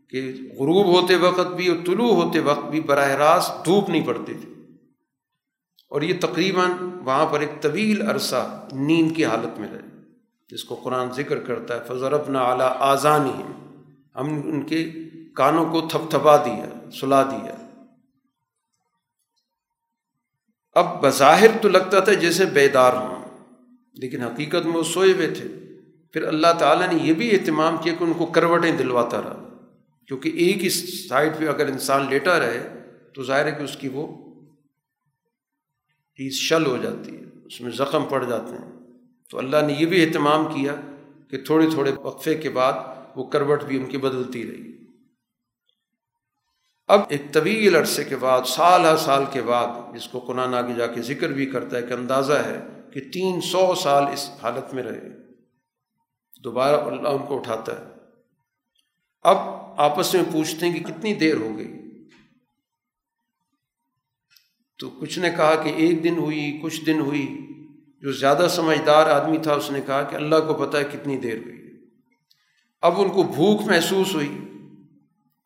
کہ غروب ہوتے وقت بھی اور طلوع ہوتے وقت بھی براہ راست دھوپ نہیں پڑتی تھی۔ اور یہ تقریباً وہاں پر ایک طویل عرصہ نیند کی حالت میں رہے۔ جس کو قرآن ذکر کرتا ہے فضرب نہ اعلیٰ آزانی ہم ان کے کانوں کو تھپ تھپا دیا، سلا دیا۔ اب بظاہر تو لگتا تھا جیسے بیدار ہوں۔ لیکن حقیقت میں وہ سوئے ہوئے تھے۔ پھر اللہ تعالیٰ نے یہ بھی اہتمام کیا کہ ان کو کروٹیں دلواتا رہا۔ کیونکہ ایک ہی سائڈ پہ اگر انسان لیٹا رہے تو ظاہر ہے کہ اس کی وہ چیز شل ہو جاتی ہے، اس میں زخم پڑ جاتے ہیں۔ تو اللہ نے یہ بھی اہتمام کیا کہ تھوڑے تھوڑے وقفے کے بعد وہ کروٹ بھی ان کی بدلتی رہی۔ اب ایک طویل عرصے کے بعد سال ہر سال کے بعد جس کو قرآن آگے جا کے ذکر بھی کرتا ہے کہ اندازہ ہے کہ تین سو سال اس حالت میں رہے۔ دوبارہ اللہ ان کو اٹھاتا ہے۔ اب آپس میں پوچھتے ہیں کہ کتنی دیر ہو گئی؟ تو کچھ نے کہا کہ ایک دن ہوئی، کچھ دن ہوئی۔ جو زیادہ سمجھدار آدمی تھا، اس نے کہا کہ اللہ کو پتہ ہے کتنی دیر ہوئی۔ اب ان کو بھوک محسوس ہوئی۔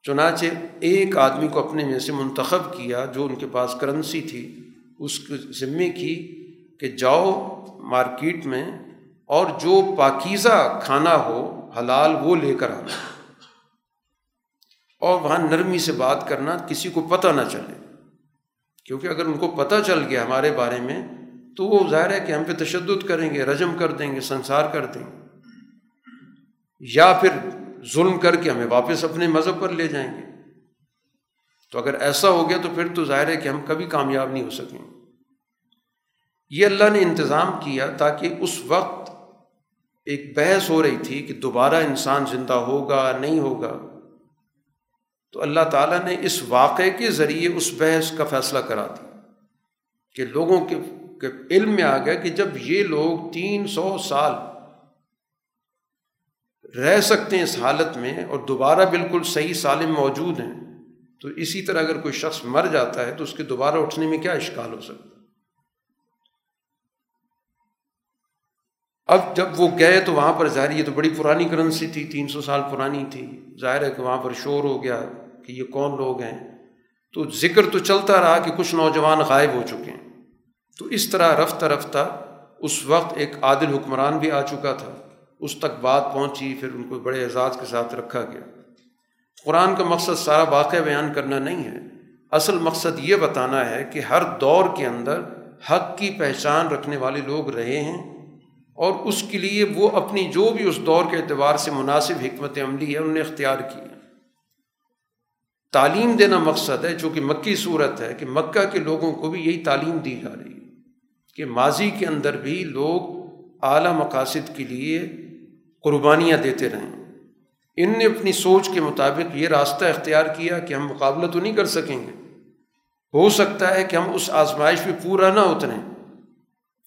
چنانچہ ایک آدمی کو اپنے میں سے منتخب کیا، جو ان کے پاس کرنسی تھی، اس کے ذمے کی کہ جاؤ مارکیٹ میں اور جو پاکیزہ کھانا ہو، حلال، وہ لے کر آنا۔ اور وہاں نرمی سے بات کرنا کسی کو پتہ نہ چلے۔ کیونکہ اگر ان کو پتہ چل گیا ہمارے بارے میں، تو وہ ظاہر ہے کہ ہم پہ تشدد کریں گے، رجم کر دیں گے، سنسار کر دیں گے۔ یا پھر ظلم کر کے ہمیں واپس اپنے مذہب پر لے جائیں گے۔ تو اگر ایسا ہو گیا تو پھر تو ظاہر ہے کہ ہم کبھی کامیاب نہیں ہو سکیں۔ یہ اللہ نے انتظام کیا تاکہ اس وقت ایک بحث ہو رہی تھی کہ دوبارہ انسان زندہ ہوگا، نہیں ہوگا۔ تو اللہ تعالیٰ نے اس واقعے کے ذریعے اس بحث کا فیصلہ کرا دیا کہ لوگوں کے علم میں آ گیا کہ جب یہ لوگ تین سو سال رہ سکتے ہیں اس حالت میں اور دوبارہ بالکل صحیح سالم موجود ہیں، تو اسی طرح اگر کوئی شخص مر جاتا ہے تو اس کے دوبارہ اٹھنے میں کیا اشکال ہو سکتا ہے؟ اب جب وہ گئے تو وہاں پر ظاہر یہ تو بڑی پرانی کرنسی تھی، تین سو سال پرانی تھی۔ ظاہر ہے کہ وہاں پر شور ہو گیا کہ یہ کون لوگ ہیں۔ تو ذکر تو چلتا رہا کہ کچھ نوجوان غائب ہو چکے ہیں۔ تو اس طرح رفتہ رفتہ اس وقت ایک عادل حکمران بھی آ چکا تھا۔ اس تک بات پہنچی، پھر ان کو بڑے اعزاز کے ساتھ رکھا گیا۔ قرآن کا مقصد سارا واقعہ بیان کرنا نہیں ہے۔ اصل مقصد یہ بتانا ہے کہ ہر دور کے اندر حق کی پہچان رکھنے والے لوگ رہے ہیں۔ اور اس کے لیے وہ اپنی جو بھی اس دور کے اعتبار سے مناسب حکمت عملی ہے، انہوں نے اختیار کی ہے۔ تعلیم دینا مقصد ہے جو کہ مکی صورت ہے کہ مکہ کے لوگوں کو بھی یہی تعلیم دی جا رہی ہے کہ ماضی کے اندر بھی لوگ اعلیٰ مقاصد کے لیے قربانیاں دیتے رہیں۔ ان نے اپنی سوچ کے مطابق یہ راستہ اختیار کیا کہ ہم مقابلہ تو نہیں کر سکیں گے۔ ہو سکتا ہے کہ ہم اس آزمائش پہ پورا نہ اتریں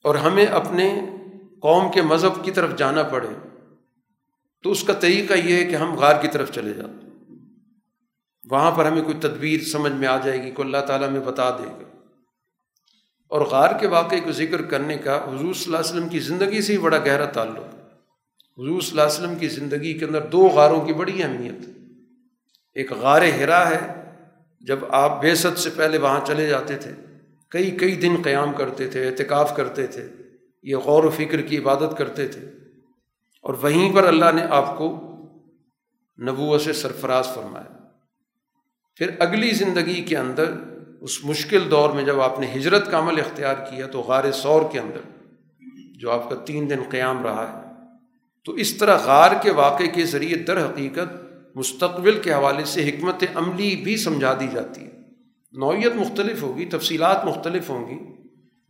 اور ہمیں اپنے قوم کے مذہب کی طرف جانا پڑے، تو اس کا طریقہ یہ ہے کہ ہم غار کی طرف چلے جاتے وہاں پر ہمیں کوئی تدبیر سمجھ میں آ جائے گی کہ اللہ تعالیٰ ہمیں بتا دے گا۔ اور غار کے واقعے کو ذکر کرنے کا حضور صلی اللہ علیہ وسلم کی زندگی سے ہی بڑا گہرا تعلق۔ حضور صلی اللہ علیہ وسلم کی زندگی کے اندر دو غاروں کی بڑی اہمیت۔ ایک غار ہرا ہے، جب آپ بے ست سے پہلے وہاں چلے جاتے تھے، کئی کئی دن قیام کرتے تھے، اعتکاف کرتے تھے۔ یہ غور و فکر کی عبادت کرتے تھے اور وہیں پر اللہ نے آپ کو نبوت سے سرفراز فرمایا۔ پھر اگلی زندگی کے اندر، اس مشکل دور میں جب آپ نے ہجرت کا عمل اختیار کیا تو غار سور کے اندر، جو آپ کا تین دن قیام رہا ہے، تو اس طرح غار کے واقعے کے ذریعے در حقیقت مستقبل کے حوالے سے حکمت عملی بھی سمجھا دی جاتی ہے۔ نوعیت مختلف ہوگی، تفصیلات مختلف ہوں گی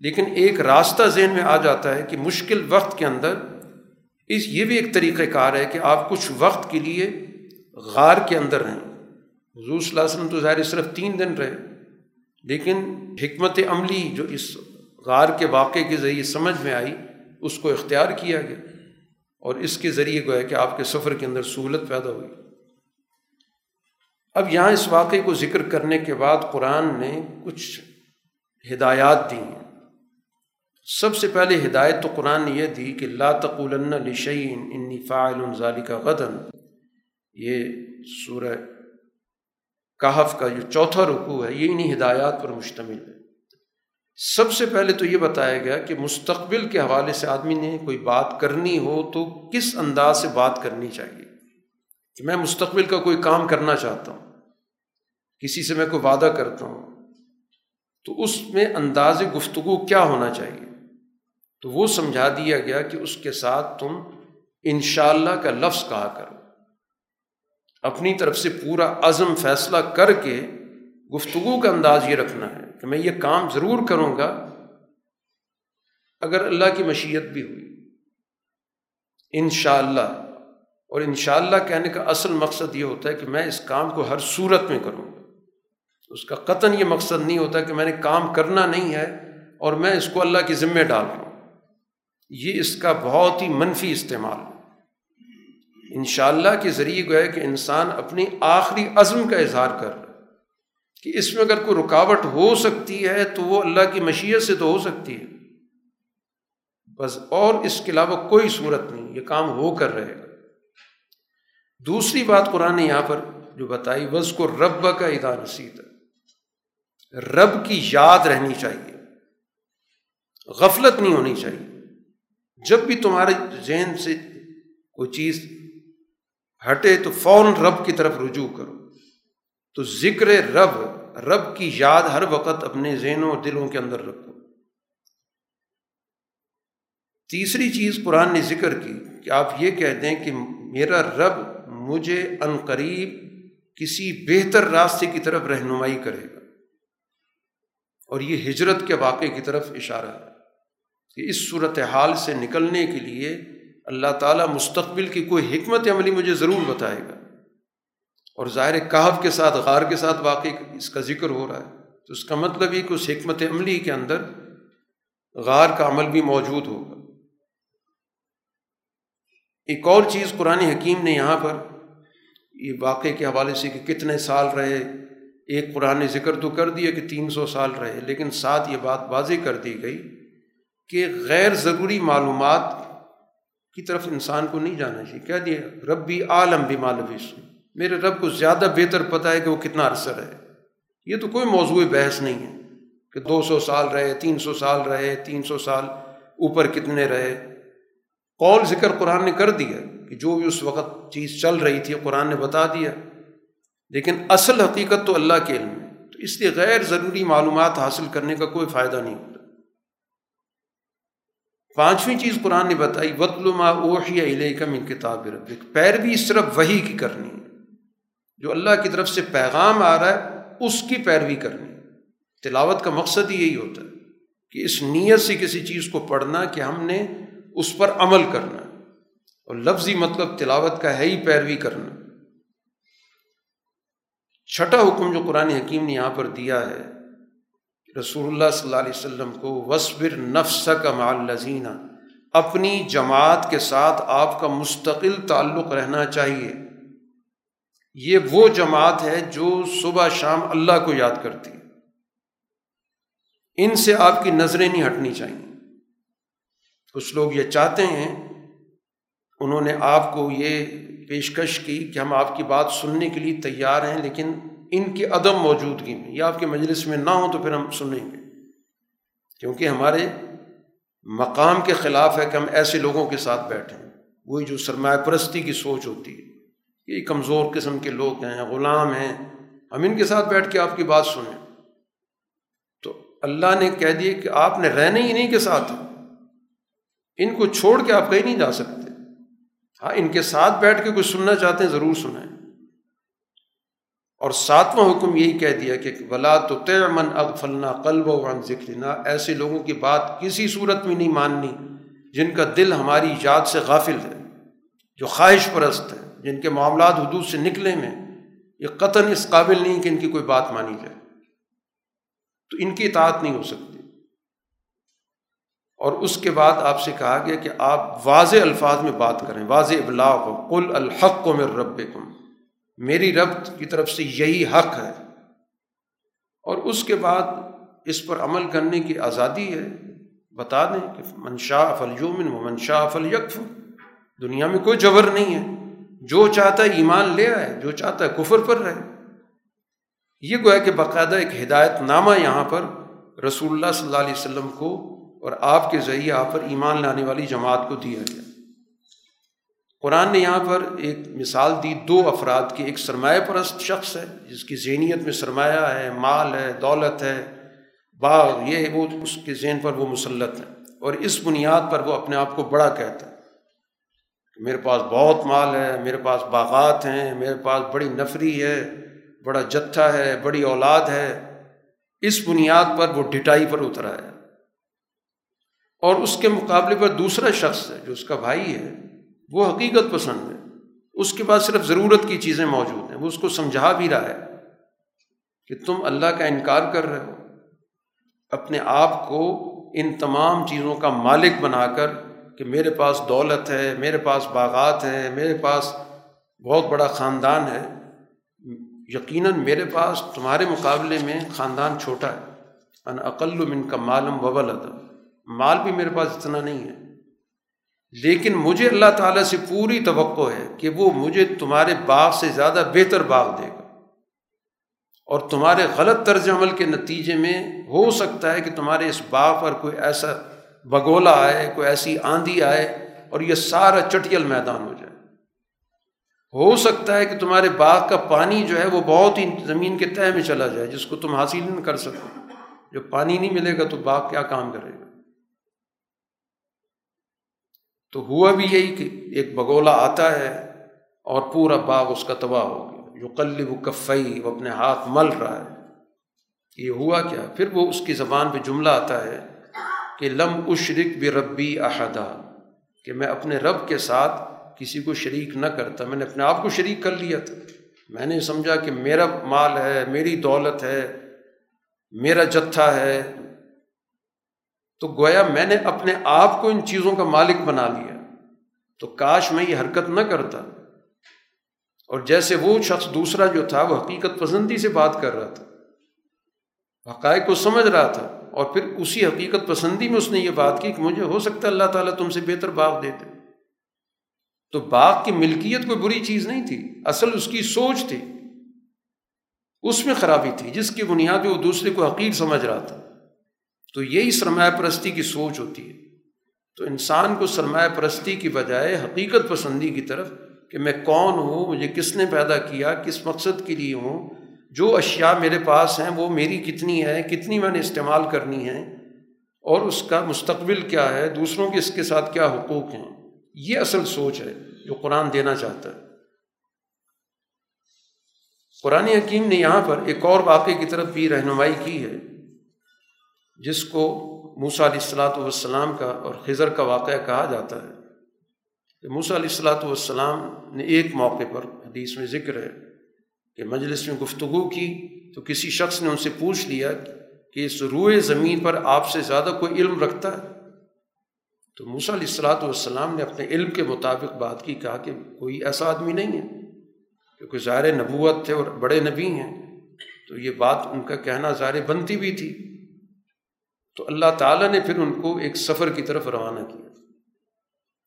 لیکن ایک راستہ ذہن میں آ جاتا ہے کہ مشکل وقت کے اندر اس یہ بھی ایک طریقہ کار ہے کہ آپ کچھ وقت کے لیے غار کے اندر رہیں۔ حضور صلی اللہ علیہ وسلم تو ظاہر صرف تین دن رہے، لیکن حکمت عملی جو اس غار کے واقعے کے ذریعے سمجھ میں آئی، اس کو اختیار کیا گیا۔ اور اس کے ذریعے گویا کہ آپ کے سفر کے اندر سہولت پیدا ہوئی۔ اب یہاں اس واقعے کو ذکر کرنے کے بعد قرآن نے کچھ ہدایات دی ہیں۔ سب سے پہلے ہدایت تو قرآن نے یہ دی کہ لا تقولن لشعین انی فاعل ظالی کا غدن۔ یہ سورہ کہف کا جو چوتھا رکوع ہے، یہ انہیں ہدایات پر مشتمل ہے۔ سب سے پہلے تو یہ بتایا گیا کہ مستقبل کے حوالے سے آدمی نے کوئی بات کرنی ہو تو کس انداز سے بات کرنی چاہیے؟ کہ میں مستقبل کا کوئی کام کرنا چاہتا ہوں، کسی سے میں کوئی وعدہ کرتا ہوں، تو اس میں انداز گفتگو کیا ہونا چاہیے؟ تو وہ سمجھا دیا گیا کہ اس کے ساتھ تم انشاءاللہ کا لفظ کہا کرو۔ اپنی طرف سے پورا عزم فیصلہ کر کے گفتگو کا انداز یہ رکھنا ہے کہ میں یہ کام ضرور کروں گا اگر اللہ کی مشیت بھی ہوئی۔ انشاءاللہ۔ اللہ اور انشاءاللہ اللہ کہنے کا اصل مقصد یہ ہوتا ہے کہ میں اس کام کو ہر صورت میں کروں۔ گا اس کا قطن یہ مقصد نہیں ہوتا کہ میں نے کام کرنا نہیں ہے اور میں اس کو اللہ کے ذمے ڈال رہا ہوں۔ یہ اس کا بہت ہی منفی استعمال ان شاء اللہ کے ذریعے گویا کہ انسان اپنی آخری عزم کا اظہار کر رہا کہ اس میں اگر کوئی رکاوٹ ہو سکتی ہے تو وہ اللہ کی مشیت سے تو ہو سکتی ہے۔ بس اور اس کے علاوہ کوئی صورت نہیں، یہ کام ہو کر رہے گا۔ دوسری بات قرآن نے یہاں پر جو بتائی وز کو رب کا ادا نصیب ہے رب کی یاد رہنی چاہیے۔ غفلت نہیں ہونی چاہیے۔ جب بھی تمہارے ذہن سے کوئی چیز ہٹے تو فوراً رب کی طرف رجوع کرو۔ تو ذکر رب رب کی یاد ہر وقت اپنے ذہنوں اور دلوں کے اندر رکھو۔ تیسری چیز قرآن نے ذکر کی کہ آپ یہ کہہ دیں کہ میرا رب مجھے قریب کسی بہتر راستے کی طرف رہنمائی کرے گا۔ اور یہ ہجرت کے واقعے کی طرف اشارہ ہے۔ کہ اس صورت حال سے نکلنے کے لیے اللہ تعالیٰ مستقبل کی کوئی حکمت عملی مجھے ضرور بتائے گا۔ اور ظاہر کہف کے ساتھ، غار کے ساتھ واقعی اس کا ذکر ہو رہا ہے۔ تو اس کا مطلب یہ کہ اس حکمت عملی کے اندر غار کا عمل بھی موجود ہوگا۔ ایک اور چیز قرآن حکیم نے یہاں پر یہ واقعے کے حوالے سے کہ کتنے سال رہے۔ ایک قرآن ذکر تو کر دیا کہ تین سو سال رہے، لیکن ساتھ یہ بات واضح کر دی گئی کہ غیر ضروری معلومات کی طرف انسان کو نہیں جانا چاہیے۔ کہہ دیا رب بھی عالم بھی مالویس میرے رب کو زیادہ بہتر پتہ ہے کہ وہ کتنا عرصہ رہے۔ یہ تو کوئی موضوع بحث نہیں ہے کہ دو سو سال رہے، تین سو سال رہے، تین سو سال اوپر کتنے رہے۔ قول ذکر قرآن نے کر دیا کہ جو بھی اس وقت چیز چل رہی تھی، قرآن نے بتا دیا۔ لیکن اصل حقیقت تو اللہ کے علم ہے۔ تو اس لیے غیر ضروری معلومات حاصل کرنے کا کوئی فائدہ نہیں ہوتا۔ پانچویں چیز قرآن نے بتائی ما اوحی علیہ کا من کتاب ربک پیروی صرف وہی کی کرنی ہے۔ جو اللہ کی طرف سے پیغام آ رہا ہے، اس کی پیروی کرنی تلاوت کا مقصد ہی یہی ہوتا ہے کہ اس نیت سے کسی چیز کو پڑھنا کہ ہم نے اس پر عمل کرنا۔ اور لفظی مطلب تلاوت کا ہے ہی پیروی کرنا۔ چھٹا حکم جو قرآن حکیم نے یہاں پر دیا ہے رسول اللہ صلی اللہ علیہ وسلم کو وصبر نفس کا مال لذینہ اپنی جماعت کے ساتھ آپ کا مستقل تعلق رہنا چاہیے۔ یہ وہ جماعت ہے جو صبح شام اللہ کو یاد کرتی ان سے آپ کی نظریں نہیں ہٹنی چاہیے۔ کچھ لوگ یہ چاہتے ہیں، انہوں نے آپ کو یہ پیشکش کی کہ ہم آپ کی بات سننے کے لیے تیار ہیں، لیکن ان کی عدم موجودگی میں، یا آپ کے مجلس میں نہ ہوں تو پھر ہم سنیں گے۔ کیونکہ ہمارے مقام کے خلاف ہے کہ ہم ایسے لوگوں کے ساتھ بیٹھیں۔ وہی جو سرمایہ پرستی کی سوچ ہوتی ہے یہ کمزور قسم کے لوگ ہیں، غلام ہیں، ہم ان کے ساتھ بیٹھ کے آپ کی بات سنیں۔ تو اللہ نے کہہ دیا کہ آپ نے رہنے ہی نہیں کے ساتھ۔ ان کو چھوڑ کے آپ کہیں نہیں جا سکتے۔ ہاں ان کے ساتھ بیٹھ کے کچھ سننا چاہتے ہیں، ضرور سنیں اور ساتواں حکم یہی کہہ دیا کہ ولا تو من اغفلنا قلب و عن ذکرنا ایسے لوگوں کی بات کسی صورت میں نہیں ماننی جن کا دل ہماری یاد سے غافل ہے، جو خواہش پرست ہے جن کے معاملات حدود سے نکلے میں۔ یہ قطن اس قابل نہیں کہ ان کی کوئی بات مانی جائے۔ تو ان کی اطاعت نہیں ہو سکتی۔ اور اس کے بعد آپ سے کہا گیا کہ آپ واضح الفاظ میں بات کریں۔ واضح ابلاغ ہو کل الحق کو میرے رب میری رب کی طرف سے یہی حق ہے۔ اور اس کے بعد اس پر عمل کرنے کی آزادی ہے۔ بتا دیں کہ منشا فلیومن و منشا فل یکف دنیا میں کوئی جبر نہیں ہے۔ جو چاہتا ہے ایمان لے آئے، جو چاہتا ہے کفر پر رہے۔ یہ گویا کہ باقاعدہ ایک ہدایت نامہ یہاں پر رسول اللہ صلی اللہ علیہ وسلم کو اور آپ کے ذریعے آپ پر ایمان لانے والی جماعت کو دیا گیا۔ قرآن نے یہاں پر ایک مثال دی، دو افراد کی۔ ایک سرمایہ پرست شخص ہے، جس کی ذہنیت میں سرمایہ ہے، مال ہے، دولت ہے، باغ، یہ ہے وہ اس کے ذہن پر وہ مسلط ہے۔ اور اس بنیاد پر وہ اپنے آپ کو بڑا کہتا ہے میرے پاس بہت مال ہے، میرے پاس باغات ہیں، میرے پاس بڑی نفری ہے، بڑا جتھا ہے، بڑی اولاد ہے۔ اس بنیاد پر وہ ڈٹائی پر اترا ہے اور اس کے مقابلے پر دوسرا شخص ہے، جو اس کا بھائی ہے وہ حقیقت پسند ہے۔ اس کے پاس صرف ضرورت کی چیزیں موجود ہیں۔ وہ اس کو سمجھا بھی رہا ہے کہ تم اللہ کا انکار کر رہے ہو۔ اپنے آپ کو ان تمام چیزوں کا مالک بنا کر کہ میرے پاس دولت ہے، میرے پاس باغات ہیں میرے پاس بہت بڑا خاندان ہے۔ یقیناً میرے پاس تمہارے مقابلے میں خاندان چھوٹا ہے۔ ان عقل من کا مالم وبل مال بھی میرے پاس اتنا نہیں ہے۔ لیکن مجھے اللہ تعالیٰ سے پوری توقع ہے کہ وہ مجھے تمہارے باغ سے زیادہ بہتر باغ دے گا۔ اور تمہارے غلط طرز عمل کے نتیجے میں ہو سکتا ہے کہ تمہارے اس باغ پر کوئی ایسا بگولا آئے، کوئی ایسی آندھی آئے اور یہ سارا چٹیل میدان ہو جائے۔ ہو سکتا ہے کہ تمہارے باغ کا پانی جو ہے وہ بہت ہی زمین کے تہ میں چلا جائے، جس کو تم حاصل نہیں کر سکو جب پانی نہیں ملے گا تو باغ کیا کام کرے گا تو ہوا بھی یہی کہ ایک بگولا آتا ہے اور پورا باغ اس کا تباہ ہو گیا۔ جو قلب کفئی وہ اپنے ہاتھ مل رہا ہے۔ یہ ہوا کیا؟ پھر وہ اس کی زبان پہ جملہ آتا ہے کہ لم اشرک بھی ربی احدہ کہ میں اپنے رب کے ساتھ کسی کو شریک نہ کرتا۔ میں نے اپنے آپ کو شریک کر لیا تھا۔ میں نے سمجھا کہ میرا مال ہے، میری دولت ہے، میرا جتھا ہے تو گویا میں نے اپنے آپ کو ان چیزوں کا مالک بنا لیا۔ تو کاش میں یہ حرکت نہ کرتا۔ اور جیسے وہ شخص دوسرا جو تھا، وہ حقیقت پسندی سے بات کر رہا تھا۔ حقائق کو سمجھ رہا تھا۔ اور پھر اسی حقیقت پسندی میں اس نے یہ بات کی کہ مجھے ہو سکتا ہے اللہ تعالیٰ تم سے بہتر باغ دے دے۔ تو باغ کی ملکیت کوئی بری چیز نہیں تھی، اصل اس کی سوچ تھی۔ اس میں خرابی تھی، جس کی بنیاد پہ وہ دوسرے کو حقیق سمجھ رہا تھا۔ تو یہی سرمایہ پرستی کی سوچ ہوتی ہے۔ تو انسان کو سرمایہ پرستی کی بجائے حقیقت پسندی کی طرف کہ میں کون ہوں، مجھے کس نے پیدا کیا، کس مقصد کے لیے ہوں، جو اشیاء میرے پاس ہیں، وہ میری کتنی ہے کتنی میں نے استعمال کرنی ہے اور اس کا مستقبل کیا ہے، دوسروں کے اس کے ساتھ کیا حقوق ہیں۔ یہ اصل سوچ ہے جو قرآن دینا چاہتا ہے۔ قرآن حکیم نے یہاں پر ایک اور واقعے کی طرف بھی رہنمائی کی ہے۔ جس کو موسا علیہ السلاۃ والسلام کا اور خضر کا واقعہ کہا جاتا ہے۔ کہ موسا علیہ السلاۃ والسلام نے ایک موقع پر حدیث میں ذکر ہے کہ مجلس میں گفتگو کی تو کسی شخص نے ان سے پوچھ لیا کہ اس روئے زمین پر آپ سے زیادہ کوئی علم رکھتا ہے؟ تو موسا علیہ السلاۃ والسلام نے اپنے علم کے مطابق بات کی، کہا کہ کوئی ایسا آدمی نہیں ہے، کیونکہ ظاہر نبوت تھے اور بڑے نبی ہیں۔ تو یہ بات ان کا کہنا ظاہر بنتی بھی تھی۔ تو اللہ تعالیٰ نے پھر ان کو ایک سفر کی طرف روانہ کیا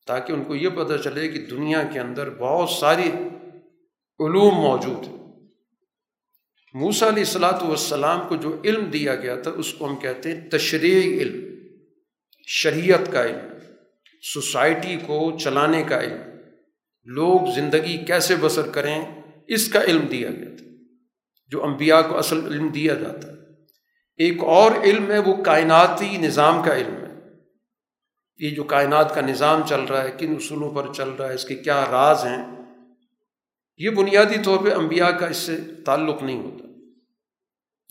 تاکہ ان کو یہ پتہ چلے کہ دنیا کے اندر بہت ساری علوم موجود ہیں۔ موسا علیہ السلاۃ والسلام کو جو علم دیا گیا تھا، اس کو ہم کہتے ہیں تشریح علم، شریعت کا علم، سوسائٹی کو چلانے کا علم۔ لوگ زندگی کیسے بسر کریں، اس کا علم دیا گیا تھا۔ جو انبیاء کو اصل علم دیا جاتا ہے۔ ایک اور علم ہے، وہ کائناتی نظام کا علم ہے۔ یہ جو کائنات کا نظام چل رہا ہے، کن اصولوں پر چل رہا ہے، اس کے کیا راز ہیں؟ یہ بنیادی طور پہ انبیاء کا اس سے تعلق نہیں ہوتا۔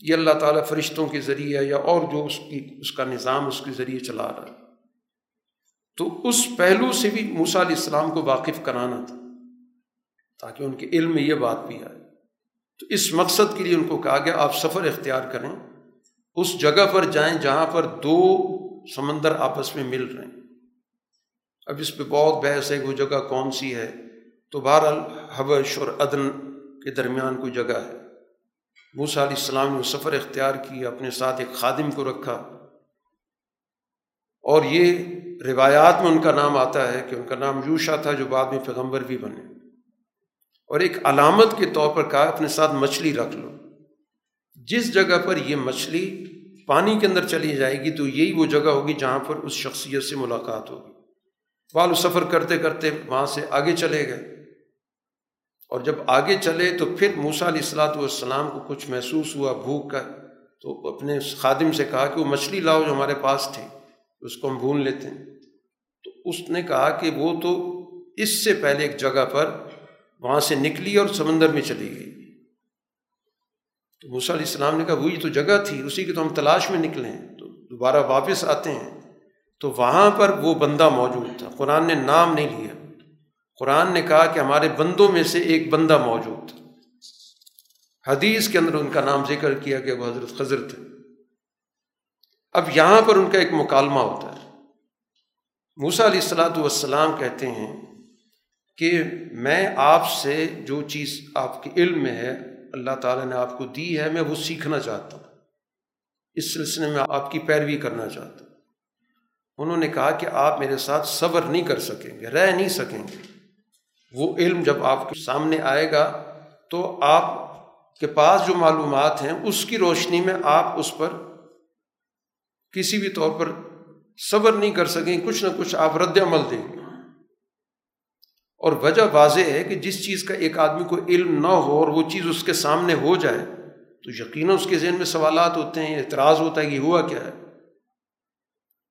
یہ اللہ تعالیٰ فرشتوں کے ذریعے یا اور جو اس کی، اس کا نظام اس کے ذریعے چلا رہا ہے۔ تو اس پہلو سے بھی موسیٰ علیہ السلام کو واقف کرانا تھا، تاکہ ان کے علم میں یہ بات بھی آئے۔ تو اس مقصد کے لیے ان کو کہا گیا، آپ سفر اختیار کریں۔ اس جگہ پر جائیں جہاں پر دو سمندر آپس میں مل رہے ہیں۔ اب اس پہ بہت بحث ہے وہ جگہ کون سی ہے۔ تو بہرحال حبش اور عدن کے درمیان کوئی جگہ ہے۔ موسا علیہ السلام نے سفر اختیار کیا، اپنے ساتھ ایک خادم کو رکھا۔ اور یہ روایات میں ان کا نام آتا ہے کہ ان کا نام یوشا تھا، جو بعد میں پیغمبر بھی بنے۔ اور ایک علامت کے طور پر کہا، اپنے ساتھ مچھلی رکھ لو۔ جس جگہ پر یہ مچھلی پانی کے اندر چلی جائے گی تو یہی وہ جگہ ہوگی جہاں پر اس شخصیت سے ملاقات ہوگی۔ بال سفر کرتے کرتے وہاں سے آگے چلے گئے۔ اور جب آگے چلے تو پھر موسا علیہ السلاۃ والسلام کو کچھ محسوس ہوا، بھوک کا۔ تو اپنے خادم سے کہا کہ وہ مچھلی لاؤ جو ہمارے پاس تھی، اس کو ہم بھون لیتے ہیں۔ تو اس نے کہا کہ وہ تو اس سے پہلے ایک جگہ پر وہاں سے نکلی اور سمندر میں چلی گئی۔ تو موسیٰ علیہ السلام نے کہا، وہی تو جگہ تھی، اسی کی تو ہم تلاش میں نکلے ہیں۔ تو دوبارہ واپس آتے ہیں۔ تو وہاں پر وہ بندہ موجود تھا۔ قرآن نے نام نہیں لیا۔ قرآن نے کہا کہ ہمارے بندوں میں سے ایک بندہ موجود تھا۔ حدیث کے اندر ان کا نام ذکر کیا کہ وہ حضرت خضر تھے۔ اب یہاں پر ان کا ایک مکالمہ ہوتا ہے۔ موسا علیہ السلاۃ والسلام کہتے ہیں کہ میں آپ سے جو چیز آپ کے علم میں ہے اللہ تعالیٰ نے آپ کو دی ہے، میں وہ سیکھنا چاہتا ہوں۔ اس سلسلے میں آپ کی پیروی کرنا چاہتا ہوں۔ انہوں نے کہا کہ آپ میرے ساتھ صبر نہیں کر سکیں گے، رہ نہیں سکیں گے۔ وہ علم جب آپ کے سامنے آئے گا تو آپ کے پاس جو معلومات ہیں، اس کی روشنی میں آپ اس پر کسی بھی طور پر صبر نہیں کر سکیں۔ کچھ نہ کچھ آپ رد عمل دیں گے اور وجہ واضح ہے کہ جس چیز کا ایک آدمی کو علم نہ ہو اور وہ چیز اس کے سامنے ہو جائے، تو یقیناً اس کے ذہن میں سوالات ہوتے ہیں، اعتراض ہوتا ہے کہ ہوا کیا ہے؟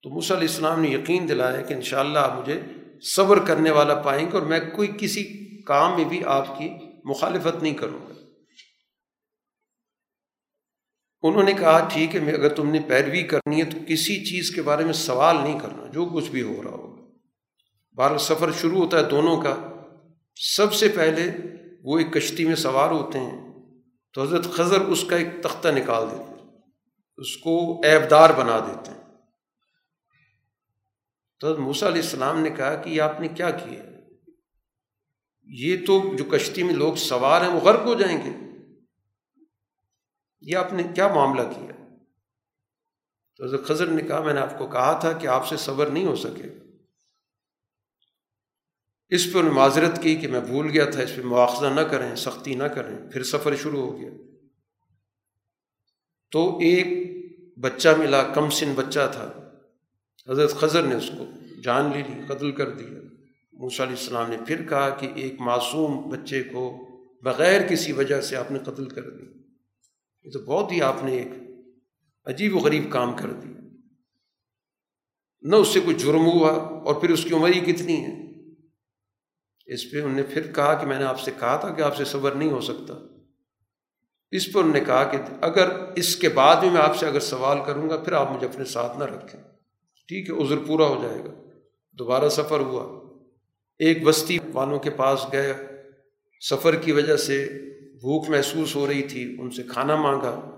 تو موسیٰ علیہ السلام نے یقین دلایا کہ انشاءاللہ آپ مجھے صبر کرنے والا پائیں گے اور میں کوئی کسی کام میں بھی آپ کی مخالفت نہیں کروں گا۔ انہوں نے کہا، ٹھیک ہے اگر تم نے پیروی کرنی ہے تو کسی چیز کے بارے میں سوال نہیں کرنا، جو کچھ بھی ہو رہا ہوگا بار سفر شروع ہوتا ہے دونوں کا، سب سے پہلے وہ ایک کشتی میں سوار ہوتے ہیں۔ تو حضرت خضر اس کا ایک تختہ نکال دیتے ہیں، اس کو ایبدار بنا دیتے ہیں۔ تو حضرت موسیٰ علیہ السلام نے کہا کہ یہ آپ نے کیا کیا؟ یہ تو جو کشتی میں لوگ سوار ہیں، وہ غرق ہو جائیں گے۔ یہ آپ نے کیا معاملہ کیا؟ تو حضرت خضر نے کہا، میں نے آپ کو کہا تھا کہ آپ سے صبر نہیں ہو سکے۔ اس پہ انہیں معذرت کی کہ میں بھول گیا تھا، اس پہ مواخذہ نہ کریں، سختی نہ کریں، پھر سفر شروع ہو گیا۔ تو ایک بچہ ملا، کم سن بچہ تھا۔ حضرت خضر نے اس کو جان لی لی، قتل کر دیا۔ موسیٰ علیہ السلام نے پھر کہا کہ ایک معصوم بچے کو بغیر کسی وجہ سے آپ نے قتل کر دیا۔ یہ تو بہت ہی آپ نے ایک عجیب و غریب کام کر دیا۔ نہ اس سے کوئی جرم ہوا اور پھر اس کی عمر ہی کتنی ہے؟ اس پہ انہوں نے پھر کہا کہ میں نے آپ سے کہا تھا کہ آپ سے صبر نہیں ہو سکتا۔ اس پر انہوں نے کہا کہ اگر اس کے بعد بھی میں آپ سے اگر سوال کروں گا، پھر آپ مجھے اپنے ساتھ نہ رکھیں۔ ٹھیک ہے، عذر پورا ہو جائے گا۔ دوبارہ سفر ہوا۔ ایک بستی والوں کے پاس گئے۔ سفر کی وجہ سے بھوک محسوس ہو رہی تھی۔ ان سے کھانا مانگا۔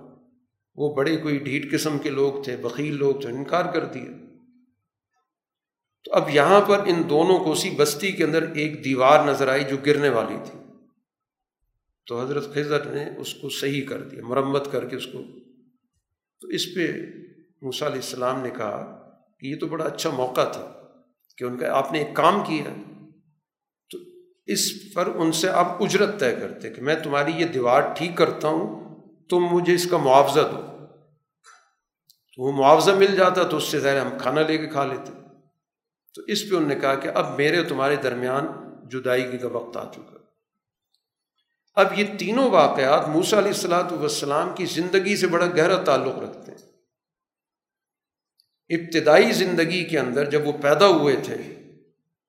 وہ بڑے کوئی ڈھیٹ قسم کے لوگ تھے، بخیل لوگ تھے، انکار کر دیا تو اب یہاں پر ان دونوں کو اسی بستی کے اندر ایک دیوار نظر آئی جو گرنے والی تھی۔ تو حضرت خضر نے اس کو صحیح کر دیا، مرمت کر کے اس کو۔ تو اس پہ موسیٰ علیہ السلام نے کہا کہ یہ تو بڑا اچھا موقع تھا کہ ان کا، آپ نے ایک کام کیا۔ تو اس پر ان سے آپ اجرت طے کرتے کہ میں تمہاری یہ دیوار ٹھیک کرتا ہوں، تم مجھے اس کا معاوضہ دو۔ تو وہ معاوضہ مل جاتا تو اس سے ظاہر ہم کھانا لے کے کھا لیتے۔ تو اس پہ انہوں نے کہا کہ اب میرے تمہارے درمیان جدائی کا وقت آ چکا۔ اب یہ تینوں واقعات موسا علیہ السلاۃ والسلام کی زندگی سے بڑا گہرا تعلق رکھتے ہیں۔ ابتدائی زندگی کے اندر جب وہ پیدا ہوئے تھے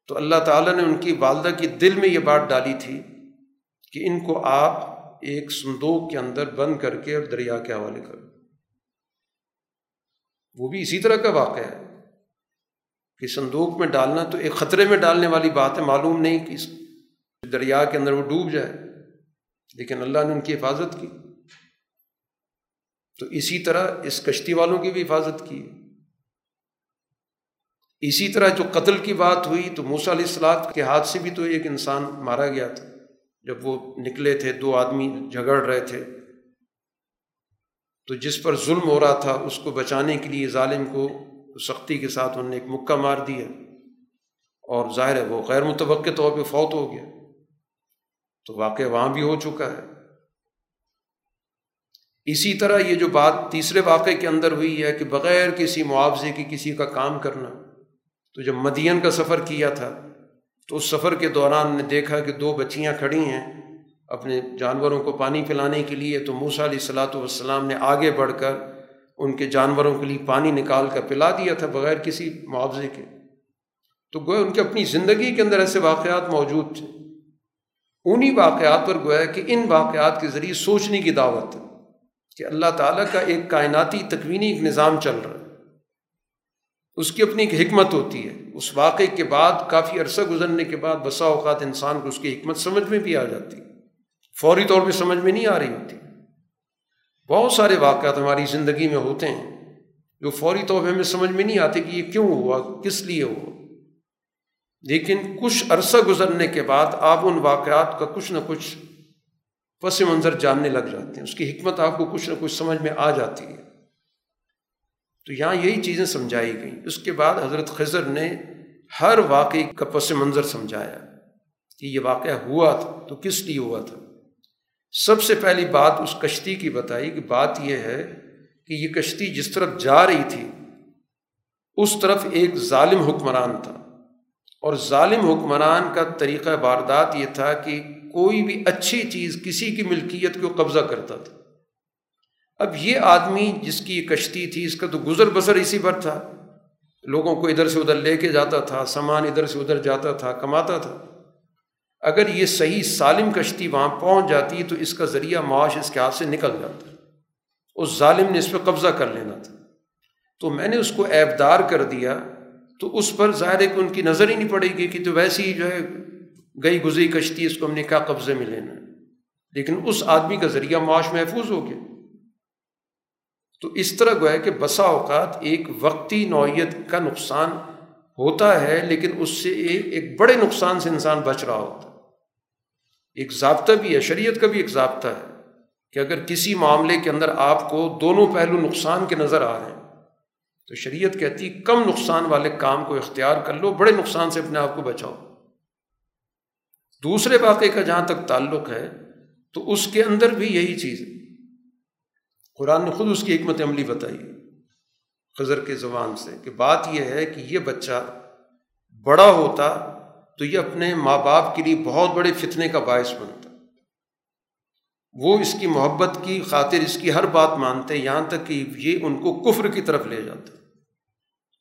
تو اللہ تعالیٰ نے ان کی والدہ کی دل میں یہ بات ڈالی تھی کہ ان کو آپ ایک صندوق کے اندر بند کر کے اور دریا کے حوالے کر وہ بھی اسی طرح کا واقعہ ہے۔ کہ صندوق میں ڈالنا تو ایک خطرے میں ڈالنے والی بات ہے، معلوم نہیں کہ اس دریا کے اندر وہ ڈوب جائے۔ لیکن اللہ نے ان کی حفاظت کی۔ تو اسی طرح اس کشتی والوں کی بھی حفاظت کی۔ اسی طرح جو قتل کی بات ہوئی تو موسیٰ علیہ السلاط کے ہاتھ سے بھی تو ایک انسان مارا گیا تھا۔ جب وہ نکلے تھے، دو آدمی جھگڑ رہے تھے۔ تو جس پر ظلم ہو رہا تھا، اس کو بچانے کے لیے ظالم کو سختی کے ساتھ انہوں نے ایک مکہ مار دیا اور ظاہر ہے وہ غیر متوقع طور پہ فوت ہو گیا۔ تو واقعہ وہاں بھی ہو چکا ہے۔ اسی طرح یہ جو بات تیسرے واقعے کے اندر ہوئی ہے کہ بغیر کسی معاوضے کی کسی کا کام کرنا، تو جب مدین کا سفر کیا تھا، تو اس سفر کے دوران نے دیکھا کہ دو بچیاں کھڑی ہیں اپنے جانوروں کو پانی پلانے کے لیے، تو موسا علیہ السلاۃ والسلام نے آگے بڑھ کر ان کے جانوروں کے لیے پانی نکال کر پلا دیا تھا بغیر کسی معاوضے کے۔ تو گویا ان کے اپنی زندگی کے اندر ایسے واقعات موجود تھے۔ انہیں واقعات پر گویا کہ ان واقعات کے ذریعے سوچنے کی دعوت ہے کہ اللہ تعالیٰ کا ایک کائناتی تکوینی ایک نظام چل رہا ہے۔ اس کی اپنی ایک حکمت ہوتی ہے۔ اس واقعے کے بعد، کافی عرصہ گزرنے کے بعد، بسا اوقات انسان کو اس کی حکمت سمجھ میں بھی آ جاتی۔ فوری طور پہ سمجھ میں نہیں آ رہی ہوتی۔ بہت سارے واقعات ہماری زندگی میں ہوتے ہیں جو فوری طور پہ ہمیں سمجھ میں نہیں آتے کہ یہ کیوں ہوا، کس لیے ہوا۔ لیکن کچھ عرصہ گزرنے کے بعد آپ ان واقعات کا کچھ نہ کچھ پس منظر جاننے لگ جاتے ہیں، اس کی حکمت آپ کو کچھ نہ کچھ سمجھ میں آ جاتی ہے۔ تو یہاں یہی چیزیں سمجھائی گئیں۔ اس کے بعد حضرت خضر نے ہر واقعے کا پس منظر سمجھایا کہ یہ واقعہ ہوا تھا، تو کس لیے ہوا تھا؟ سب سے پہلی بات اس کشتی کی بتائی کہ بات یہ ہے کہ یہ کشتی جس طرف جا رہی تھی، اس طرف ایک ظالم حکمران تھا۔ اور ظالم حکمران کا طریقہ واردات یہ تھا کہ کوئی بھی اچھی چیز کسی کی ملکیت کو قبضہ کرتا تھا۔ اب یہ آدمی جس کی یہ کشتی تھی، اس کا تو گزر بسر اسی پر تھا۔ لوگوں کو ادھر سے ادھر لے کے جاتا تھا، سامان ادھر سے ادھر جاتا تھا، کماتا تھا۔ اگر یہ صحیح سالم کشتی وہاں پہنچ جاتی تو اس کا ذریعہ معاش اس کے ہاتھ سے نکل جاتا۔ اس ظالم نے اس پہ قبضہ کر لینا تھا۔ تو میں نے اس کو ایبدار کر دیا تو اس پر ظاہر ہے کہ ان کی نظر ہی نہیں پڑے گی کہ تو ویسی ہی جو ہے گئی گزری کشتی، اس کو ہم نے کیا قبضے میں لینا لیکن اس آدمی کا ذریعہ معاش محفوظ ہو گیا۔ تو اس طرح گویا کہ بسا اوقات ایک وقتی نوعیت کا نقصان ہوتا ہے، لیکن اس سے ایک بڑے نقصان سے انسان بچ رہا ہوتا ہے۔ ایک ضابطہ بھی ہے، شریعت کا بھی ایک ضابطہ ہے کہ اگر کسی معاملے کے اندر آپ کو دونوں پہلو نقصان کے نظر آ رہے ہیں، تو شریعت کہتی کم نقصان والے کام کو اختیار کر لو، بڑے نقصان سے اپنے آپ کو بچاؤ۔ دوسرے واقعے کا جہاں تک تعلق ہے، تو اس کے اندر بھی یہی چیز ہے۔ قرآن نے خود اس کی حکمت عملی بتائی خضر کے زبان سے کہ بات یہ ہے کہ یہ بچہ بڑا ہوتا تو یہ اپنے ماں باپ کے لیے بہت بڑے فتنے کا باعث بنتا وہ اس کی محبت کی خاطر اس کی ہر بات مانتے یہاں تک کہ یہ ان کو کفر کی طرف لے جاتا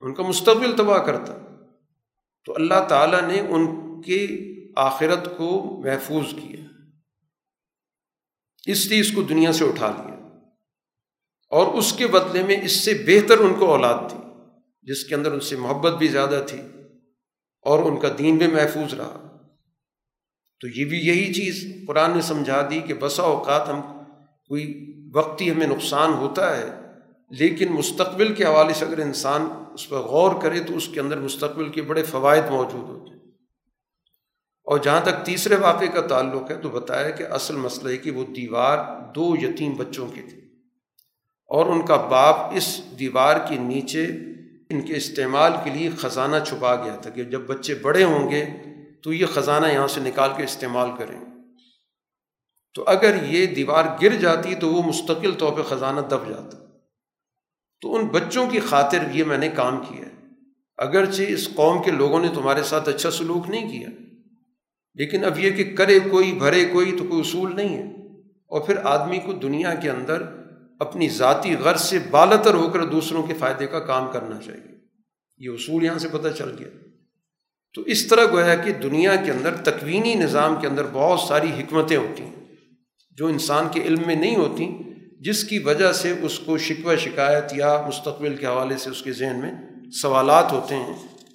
ان کا مستقبل تباہ کرتا تو اللہ تعالیٰ نے ان کے آخرت کو محفوظ کیا۔ اس لیے اس کو دنیا سے اٹھا لیا۔ اور اس کے بدلے میں اس سے بہتر ان کو اولاد تھی، جس کے اندر ان سے محبت بھی زیادہ تھی۔ اور ان کا دین بھی محفوظ رہا۔ تو یہ بھی یہی چیز قرآن نے سمجھا دی کہ بسا اوقات ہم کوئی وقتی ہمیں نقصان ہوتا ہے، لیکن مستقبل کے حوالے سے اگر انسان اس پر غور کرے تو اس کے اندر مستقبل کے بڑے فوائد موجود ہوتے ہیں۔ اور جہاں تک تیسرے واقعے کا تعلق ہے تو بتایا کہ اصل مسئلہ ہے کہ وہ دیوار دو یتیم بچوں کی تھی اور ان کا باپ اس دیوار کے نیچے ان کے استعمال کے لیے خزانہ چھپا گیا تھا کہ جب بچے بڑے ہوں گے تو یہ خزانہ یہاں سے نکال کے استعمال کریں۔ تو اگر یہ دیوار گر جاتی تو وہ مستقل طور پہ خزانہ دب جاتا۔ تو ان بچوں کی خاطر یہ میں نے کام کیا ہے۔ اگرچہ اس قوم کے لوگوں نے تمہارے ساتھ اچھا سلوک نہیں کیا، لیکن اب یہ کہ کرے کوئی، بھرے کوئی تو کوئی اصول نہیں ہے۔ اور پھر آدمی کو دنیا کے اندر اپنی ذاتی غرض سے بالتر ہو کر دوسروں کے فائدے کا کام کرنا چاہیے۔ یہ اصول یہاں سے پتہ چل گیا۔ تو اس طرح گویا کہ دنیا کے اندر تکوینی نظام کے اندر بہت ساری حکمتیں ہوتی ہیں جو انسان کے علم میں نہیں ہوتی، جس کی وجہ سے اس کو شکوہ، شکایت یا مستقبل کے حوالے سے اس کے ذہن میں سوالات ہوتے ہیں۔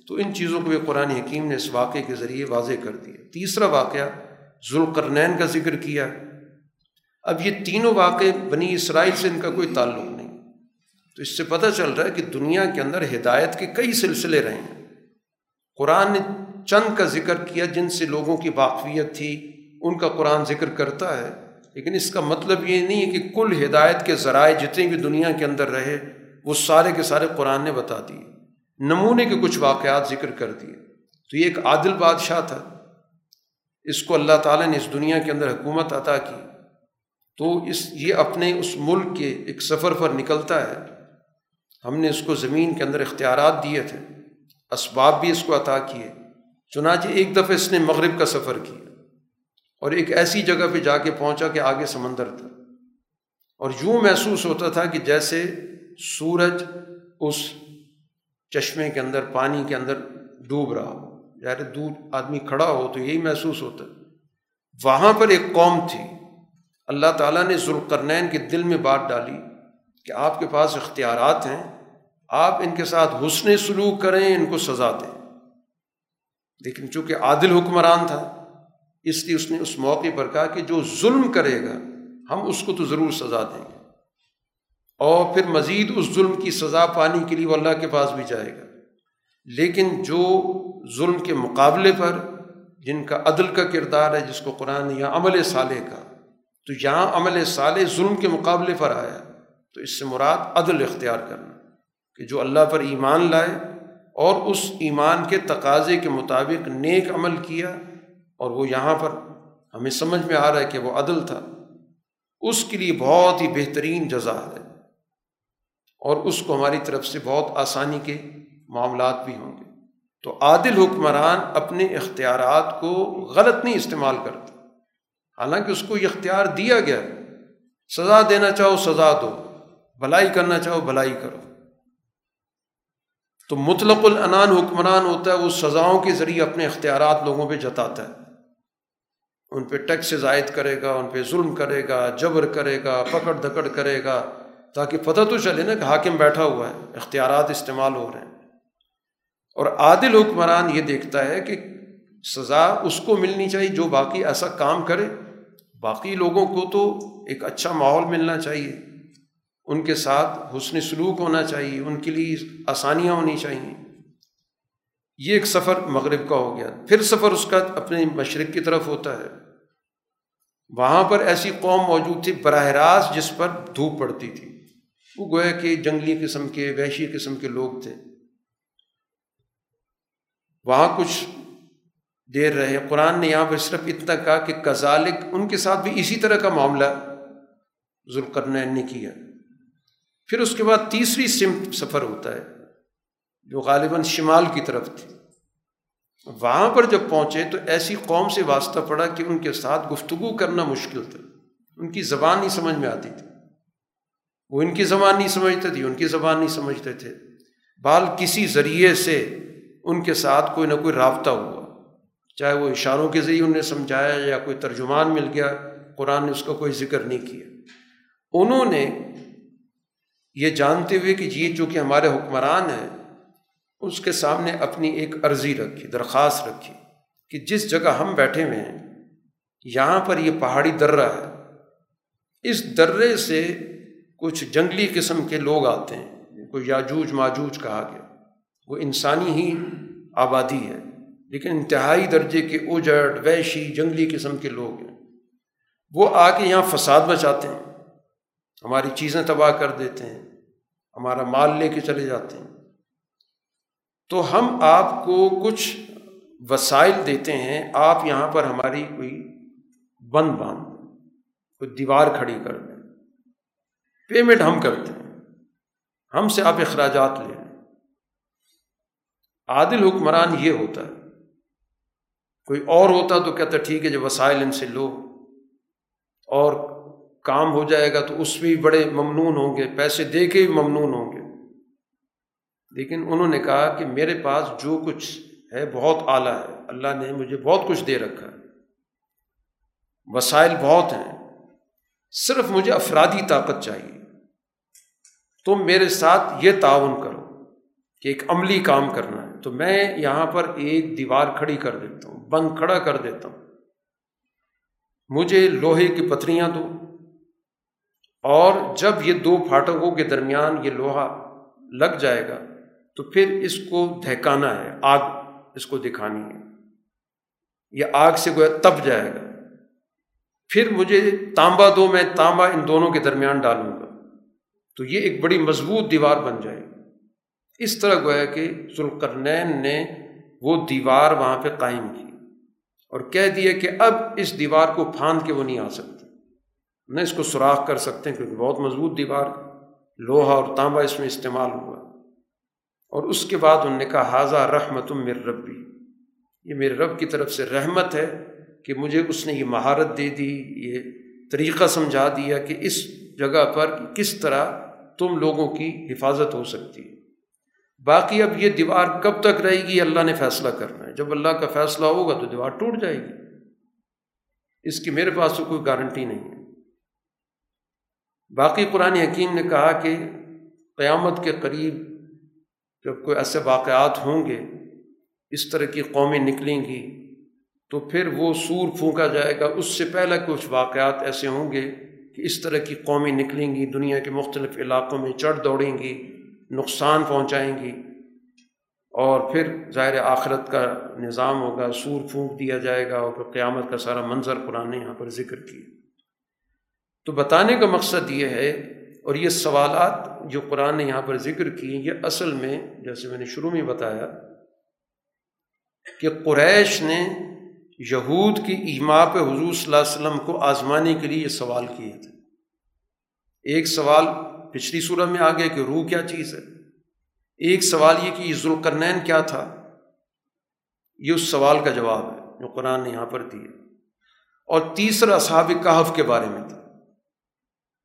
تو ان چیزوں کو بھی قرآن حکیم نے اس واقعے کے ذریعے واضح کر دیا۔ تیسرا واقعہ، ذوالقرنین کا ذکر کیا۔ اب یہ تینوں واقع بنی اسرائیل سے ان کا کوئی تعلق نہیں۔ تو اس سے پتہ چل رہا ہے کہ دنیا کے اندر ہدایت کے کئی سلسلے رہے ہیں۔ قرآن نے چند کا ذکر کیا جن سے لوگوں کی واقفیت تھی، ان کا قرآن ذکر کرتا ہے۔ لیکن اس کا مطلب یہ نہیں ہے کہ کل ہدایت کے ذرائع جتنے بھی دنیا کے اندر رہے، وہ سارے کے سارے قرآن نے بتا دیے۔ نمونے کے کچھ واقعات ذکر کر دیے۔ تو یہ ایک عادل بادشاہ تھا۔ اس کو اللہ تعالیٰ نے اس دنیا کے اندر حکومت عطا کی۔ تو اس یہ اپنے اس ملک کے ایک سفر پر نکلتا ہے۔ ہم نے اس کو زمین کے اندر اختیارات دیے تھے۔ اسباب بھی اس کو عطا کیے۔ چنانچہ ایک دفعہ اس نے مغرب کا سفر کیا اور ایک ایسی جگہ پہ جا کے پہنچا کہ آگے سمندر تھا۔ اور یوں محسوس ہوتا تھا کہ جیسے سورج اس چشمے کے اندر، پانی کے اندر ڈوب رہا ہو۔ یار دور آدمی کھڑا ہو تو یہی محسوس ہوتا۔ وہاں پر ایک قوم تھی۔ اللہ تعالیٰ نے ذوالقرنین کے دل میں بات ڈالی کہ آپ کے پاس اختیارات ہیں، آپ ان کے ساتھ حسن سلوک کریں، ان کو سزا دیں۔ لیکن چونکہ عادل حکمران تھا، اس لیے اس نے اس موقع پر کہا کہ جو ظلم کرے گا، ہم اس کو تو ضرور سزا دیں گے۔ اور پھر مزید اس ظلم کی سزا پانے کے لیے وہ اللہ کے پاس بھی جائے گا۔ لیکن جو ظلم کے مقابلے پر، جن کا عدل کا کردار ہے، جس کو قرآن یا عمل صالح کا تو یہاں عمل صالح ظلم کے مقابلے پر آیا۔ تو اس سے مراد عدل اختیار کرنا کہ جو اللہ پر ایمان لائے اور اس ایمان کے تقاضے کے مطابق نیک عمل کیا اور وہ یہاں پر ہمیں سمجھ میں آ رہا ہے کہ وہ عدل تھا۔ اس کے لیے بہت ہی بہترین جزا ہے اور اس کو ہماری طرف سے بہت آسانی کے معاملات بھی ہوں گے۔ تو عادل حکمران اپنے اختیارات کو غلط نہیں استعمال کرتا حالانکہ اس کو یہ اختیار دیا گیا سزا دینا چاہو، سزا دو۔ بھلائی کرنا چاہو، بھلائی کرو۔ تو مطلق العنان حکمران ہوتا ہے، وہ سزاؤں کے ذریعے اپنے اختیارات لوگوں پہ جتاتا ہے۔ ان پہ ٹیکس زائد کرے گا، ان پہ ظلم کرے گا، جبر کرے گا، پکڑ دکڑ کرے گا، تاکہ پتہ تو چلے نا کہ حاکم بیٹھا ہوا ہے، اختیارات استعمال ہو رہے ہیں۔ اور عادل حکمران یہ دیکھتا ہے کہ سزا اس کو ملنی چاہیے جو باقی ایسا کام کرے۔ باقی لوگوں کو تو ایک اچھا ماحول ملنا چاہیے۔ ان کے ساتھ حسن سلوک ہونا چاہیے، ان کے لیے آسانیاں ہونی چاہیے۔ یہ ایک سفر مغرب کا ہو گیا۔ پھر سفر اس کا اپنے مشرق کی طرف ہوتا ہے۔ وہاں پر ایسی قوم موجود تھی براہ راست جس پر دھوپ پڑتی تھی۔ وہ گویا کہ جنگلی قسم کے، وحشی قسم کے لوگ تھے۔ وہاں کچھ دیر رہے۔ قرآن نے یہاں پر صرف اتنا کہا کہ کزالک ان کے ساتھ بھی اسی طرح کا معاملہ ذوالقرنین نے کیا۔ پھر اس کے بعد تیسری سمت سفر ہوتا ہے، جو غالباً شمال کی طرف تھی۔ وہاں پر جب پہنچے تو ایسی قوم سے واسطہ پڑا کہ ان کے ساتھ گفتگو کرنا مشکل تھا۔ ان کی زبان نہیں سمجھ میں آتی تھی۔ وہ ان کی زبان نہیں سمجھتے تھے، ان کی زبان نہیں سمجھتے تھے۔ بال کسی ذریعے سے ان کے ساتھ کوئی نہ کوئی رابطہ ہوا۔ چاہے وہ اشاروں کے ذریعے انہیں سمجھایا یا کوئی ترجمان مل گیا، قرآن نے اس کا کوئی ذکر نہیں کیا۔ انہوں نے یہ جانتے ہوئے کہ یہ جو کہ ہمارے حکمران ہیں، اس کے سامنے اپنی ایک عرضی رکھی، درخواست رکھی کہ جس جگہ ہم بیٹھے ہوئے ہیں، یہاں پر یہ پہاڑی درہ ہے۔ اس درے سے کچھ جنگلی قسم کے لوگ آتے ہیں کو یاجوج ماجوج کہا گیا۔ وہ انسانی ہی آبادی ہے۔ لیکن انتہائی درجے کے اجڑ ویشی جنگلی قسم کے لوگ ہیں۔ وہ آ کے یہاں فساد بچاتے ہیں، ہماری چیزیں تباہ کر دیتے ہیں، ہمارا مال لے کے چلے جاتے ہیں۔ تو ہم آپ کو کچھ وسائل دیتے ہیں، آپ یہاں پر ہماری کوئی بند باندھ، کوئی دیوار کھڑی کر دیں۔ پیمنٹ ہم کرتے ہیں، ہم سے آپ اخراجات لیں۔ عادل حکمران یہ ہوتا ہے کوئی اور ہوتا تو کہتا ٹھیک ہے جو وسائل ان سے لو۔ اور کام ہو جائے گا تو اس بھی بڑے ممنون ہوں گے، پیسے دے کے بھی ممنون ہوں گے۔ لیکن انہوں نے کہا کہ میرے پاس جو کچھ ہے بہت اعلیٰ ہے، اللہ نے مجھے بہت کچھ دے رکھا ہے۔ وسائل بہت ہیں، صرف مجھے افرادی طاقت چاہیے۔ تم میرے ساتھ یہ تعاون کرو کہ ایک عملی کام کرنا ہے۔ تو میں یہاں پر ایک دیوار کھڑی کر دیتا ہوں بند کھڑا کر دیتا ہوں۔ مجھے لوہے کی پتریاں دو۔ اور جب یہ دو پھاٹکوں کے درمیان یہ لوہا لگ جائے گا، تو پھر اس کو دہکانا ہے، آگ اس کو دکھانی ہے۔ یہ آگ سے گویا تب جائے گا۔ پھر مجھے تانبا دو، میں تانبا ان دونوں کے درمیان ڈالوں گا۔ تو یہ ایک بڑی مضبوط دیوار بن جائے گی۔ اس طرح گویا کہ ذوالقرنین نے وہ دیوار وہاں پہ قائم کی اور کہہ دیا کہ اب اس دیوار کو پھاند کے وہ نہیں آ سکتے۔ نہ اس کو سوراخ کر سکتے ہیں کیونکہ بہت مضبوط دیوار لوہا اور تانبا اس میں استعمال ہوا۔ اور اس کے بعد انہوں نے کہا حاضہ رحمت میر ربی یہ میرے رب کی طرف سے رحمت ہے کہ مجھے اس نے یہ مہارت دے دی، یہ طریقہ سمجھا دیا کہ اس جگہ پر کس طرح تم لوگوں کی حفاظت ہو سکتی ہے۔ باقی اب یہ دیوار کب تک رہے گی اللہ نے فیصلہ کرنا ہے۔ جب اللہ کا فیصلہ ہوگا تو دیوار ٹوٹ جائے گی۔ اس کی میرے پاس تو کوئی گارنٹی نہیں ہے۔ باقی قرآن حکیم نے کہا کہ قیامت کے قریب جب کوئی ایسے واقعات ہوں گے، اس طرح کی قومیں نکلیں گی، تو پھر وہ سور پھونکا جائے گا۔ اس سے پہلے کچھ واقعات ایسے ہوں گے کہ اس طرح کی قومیں نکلیں گی، دنیا کے مختلف علاقوں میں چڑھ دوڑیں گی۔ نقصان پہنچائیں گی اور پھر ظاہر آخرت کا نظام ہوگا، سور پھونک دیا جائے گا اور پھر قیامت کا سارا منظر قرآن نے یہاں پر ذکر کیا۔ تو بتانے کا مقصد یہ ہے اور یہ سوالات جو قرآن نے یہاں پر ذکر کیے، یہ اصل میں جیسے میں نے شروع میں بتایا کہ قریش نے یہود کی ایما پہ حضور صلی اللہ علیہ وسلم کو آزمانے کے لیے یہ سوال کیے تھے۔ ایک سوال پچھلی صورت میں آ گیا کہ روح کیا چیز ہے؟ ایک سوال یہ کہ ذوالقرنین کیا تھا؟ یہ اس سوال کا جواب ہے جو قرآن نے یہاں پر دیا اور تیسرا اصحاب کہف کے بارے میں تھا۔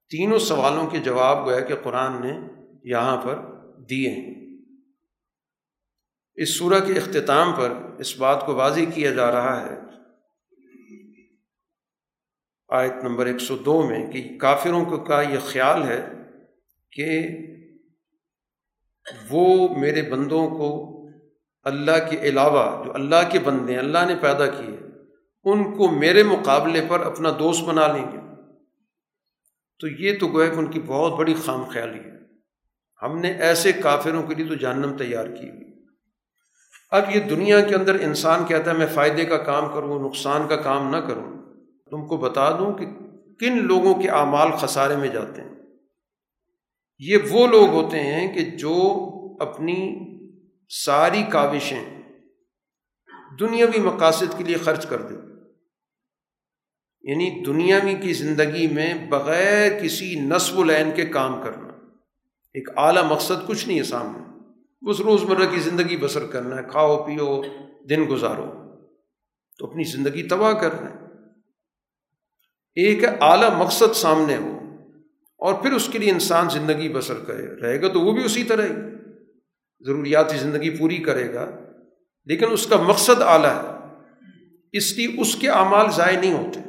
تینوں سوالوں کے جواب گویا کہ قرآن نے یہاں پر دیے ہیں۔ اس سورہ کے اختتام پر اس بات کو واضح کیا جا رہا ہے۔ آیت نمبر ایک سو دو میں کہ کافروں کو کا یہ خیال ہے کہ وہ میرے بندوں کو اللہ کے علاوہ جو اللہ کے بندے اللہ نے پیدا کیے، ان کو میرے مقابلے پر اپنا دوست بنا لیں گے۔ تو یہ تو گویا کہ ان کی بہت بڑی خام خیالی ہے۔ ہم نے ایسے کافروں کے لیے تو جہنم تیار کی ہوئی اب یہ دنیا کے اندر انسان کہتا ہے، میں فائدے کا کام کروں، نقصان کا کام نہ کروں۔ تم کو بتا دوں کہ کن لوگوں کے اعمال خسارے میں جاتے ہیں۔ یہ وہ لوگ ہوتے ہیں کہ جو اپنی ساری کاوشیں دنیاوی مقاصد کے لیے خرچ کر دے یعنی دنیاوی کی زندگی میں بغیر کسی نصب العین کے کام کرنا، ایک اعلیٰ مقصد کچھ نہیں ہے سامنے۔ اس روزمرہ کی زندگی بسر کرنا ہے، کھاؤ، پیو، دن گزارو۔ تو اپنی زندگی تباہ کرنا ہے ایک اعلیٰ مقصد سامنے ہو۔ اور پھر اس کے لیے انسان زندگی بسر کرے رہے گا تو وہ بھی اسی طرح ہی۔ ضروریاتی زندگی پوری کرے گا۔ لیکن اس کا مقصد اعلیٰ ہے۔ اس لیے اس کے اعمال ضائع نہیں ہوتے۔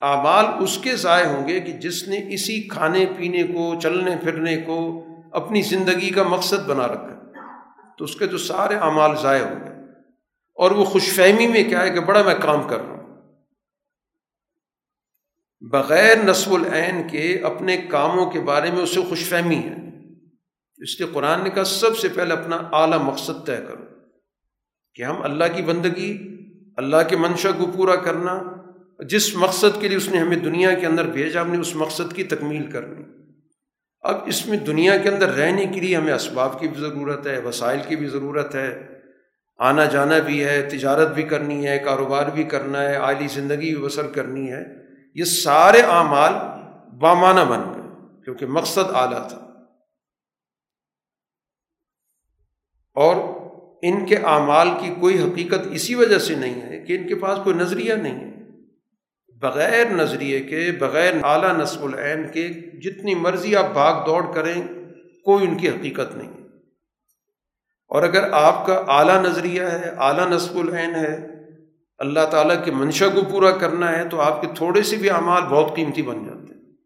اعمال اس کے ضائع ہوں گے کہ جس نے اسی کھانے پینے کو، چلنے پھرنے کو اپنی زندگی کا مقصد بنا رکھا تو اس کے تو سارے اعمال ضائع ہو گئے اور وہ خوش فہمی میں کیا ہے کہ بڑا میں کام کر رہا ہوں۔ بغیر نصب العین کے اپنے کاموں کے بارے میں اسے خوش فہمی ہے۔ اس لیے قرآن نے کہا، سب سے پہلے اپنا اعلیٰ مقصد طے کرو کہ ہم اللہ کی بندگی، اللہ کے منشا کو پورا کرنا، جس مقصد کے لیے اس نے ہمیں دنیا کے اندر بھیجا، ہم نے اس مقصد کی تکمیل کرنی۔ اب اس میں دنیا کے اندر رہنے کے لیے ہمیں اسباب کی بھی ضرورت ہے، وسائل کی بھی ضرورت ہے۔ آنا جانا بھی ہے، تجارت بھی کرنی ہے، کاروبار بھی کرنا ہے، عالی زندگی بھی بسر کرنی ہے۔ یہ سارے اعمال بامانہ بن گئے، کیونکہ مقصد اعلیٰ تھا۔ اور ان کے اعمال کی کوئی حقیقت اسی وجہ سے نہیں ہے کہ ان کے پاس کوئی نظریہ نہیں ہے۔ بغیر نظریے کے، بغیر اعلیٰ نصب العین کے، جتنی مرضی آپ بھاگ دوڑ کریں، کوئی ان کی حقیقت نہیں اور اگر آپ کا اعلیٰ نظریہ ہے، اعلیٰ نصب العین ہے اللہ تعالیٰ کے منشا کو پورا کرنا ہے تو آپ کے تھوڑے سے بھی اعمال بہت قیمتی بن جاتے ہیں۔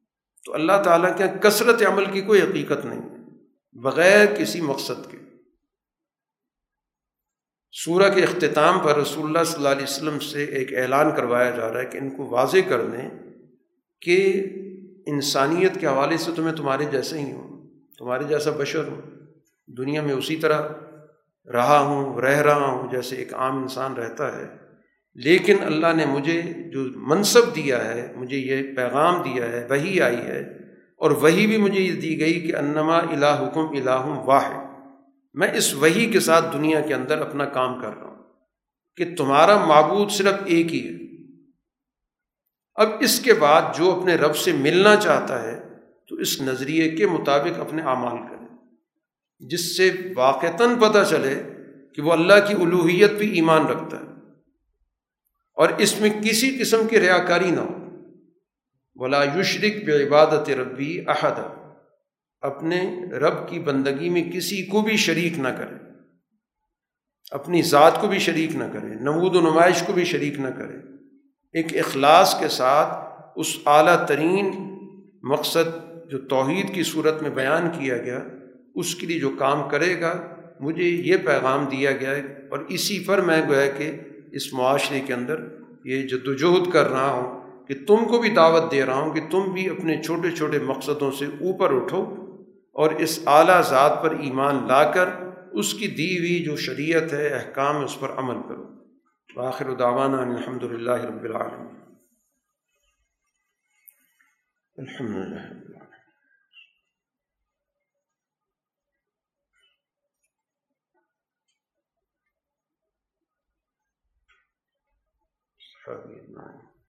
تو اللہ تعالیٰ کے کثرت عمل کی کوئی حقیقت نہیں بغیر کسی مقصد کے۔ سورہ کے اختتام پر رسول اللہ صلی اللہ علیہ وسلم سے ایک اعلان کروایا جا رہا ہے کہ ان کو واضح کر دیں کہ انسانیت کے حوالے سے تو میں تمہارے جیسے ہی ہوں، تمہارے جیسا بشر ہوں، دنیا میں اسی طرح رہا ہوں، رہ رہا ہوں، جیسے ایک عام انسان رہتا ہے۔ لیکن اللہ نے مجھے جو منصب دیا ہے، مجھے یہ پیغام دیا ہے وہی آئی ہے، اور وہی بھی مجھے یہ دی گئی کہ انما الہ حکم الہ واحد۔ میں اس وہی کے ساتھ دنیا کے اندر اپنا کام کر رہا ہوں کہ تمہارا معبود صرف ایک ہی ہے۔ اب اس کے بعد جو اپنے رب سے ملنا چاہتا ہے، تو اس نظریے کے مطابق اپنے اعمال کرے، جس سے واقعتاً پتہ چلے کہ وہ اللہ کی الوحیت بھی ایمان رکھتا ہے۔ اور اس میں کسی قسم کی ریا کاری نہ ہو۔ بلا یشرق بے عبادت ربی احد اپنے رب کی بندگی میں کسی کو بھی شریک نہ کرے۔ اپنی ذات کو بھی شریک نہ کرے۔ نمود و نمائش کو بھی شریک نہ کرے۔ ایک اخلاص کے ساتھ اس اعلیٰ ترین مقصد جو توحید کی صورت میں بیان کیا گیا، اس کے لیے جو کام کرے گا، مجھے یہ پیغام دیا گیا ہے اور اسی پر میں گویا کہ اس معاشرے کے اندر یہ جد وجہد کر رہا ہوں کہ تم کو بھی دعوت دے رہا ہوں کہ تم بھی اپنے چھوٹے چھوٹے مقصدوں سے اوپر اٹھو اور اس اعلیٰ ذات پر ایمان لا کر اس کی دی ہوئی جو شریعت ہے، احکام اس پر عمل کرو۔ آخر داوانہ الحمد للہ رب العالمین۔ الحمد للہ کر دیا۔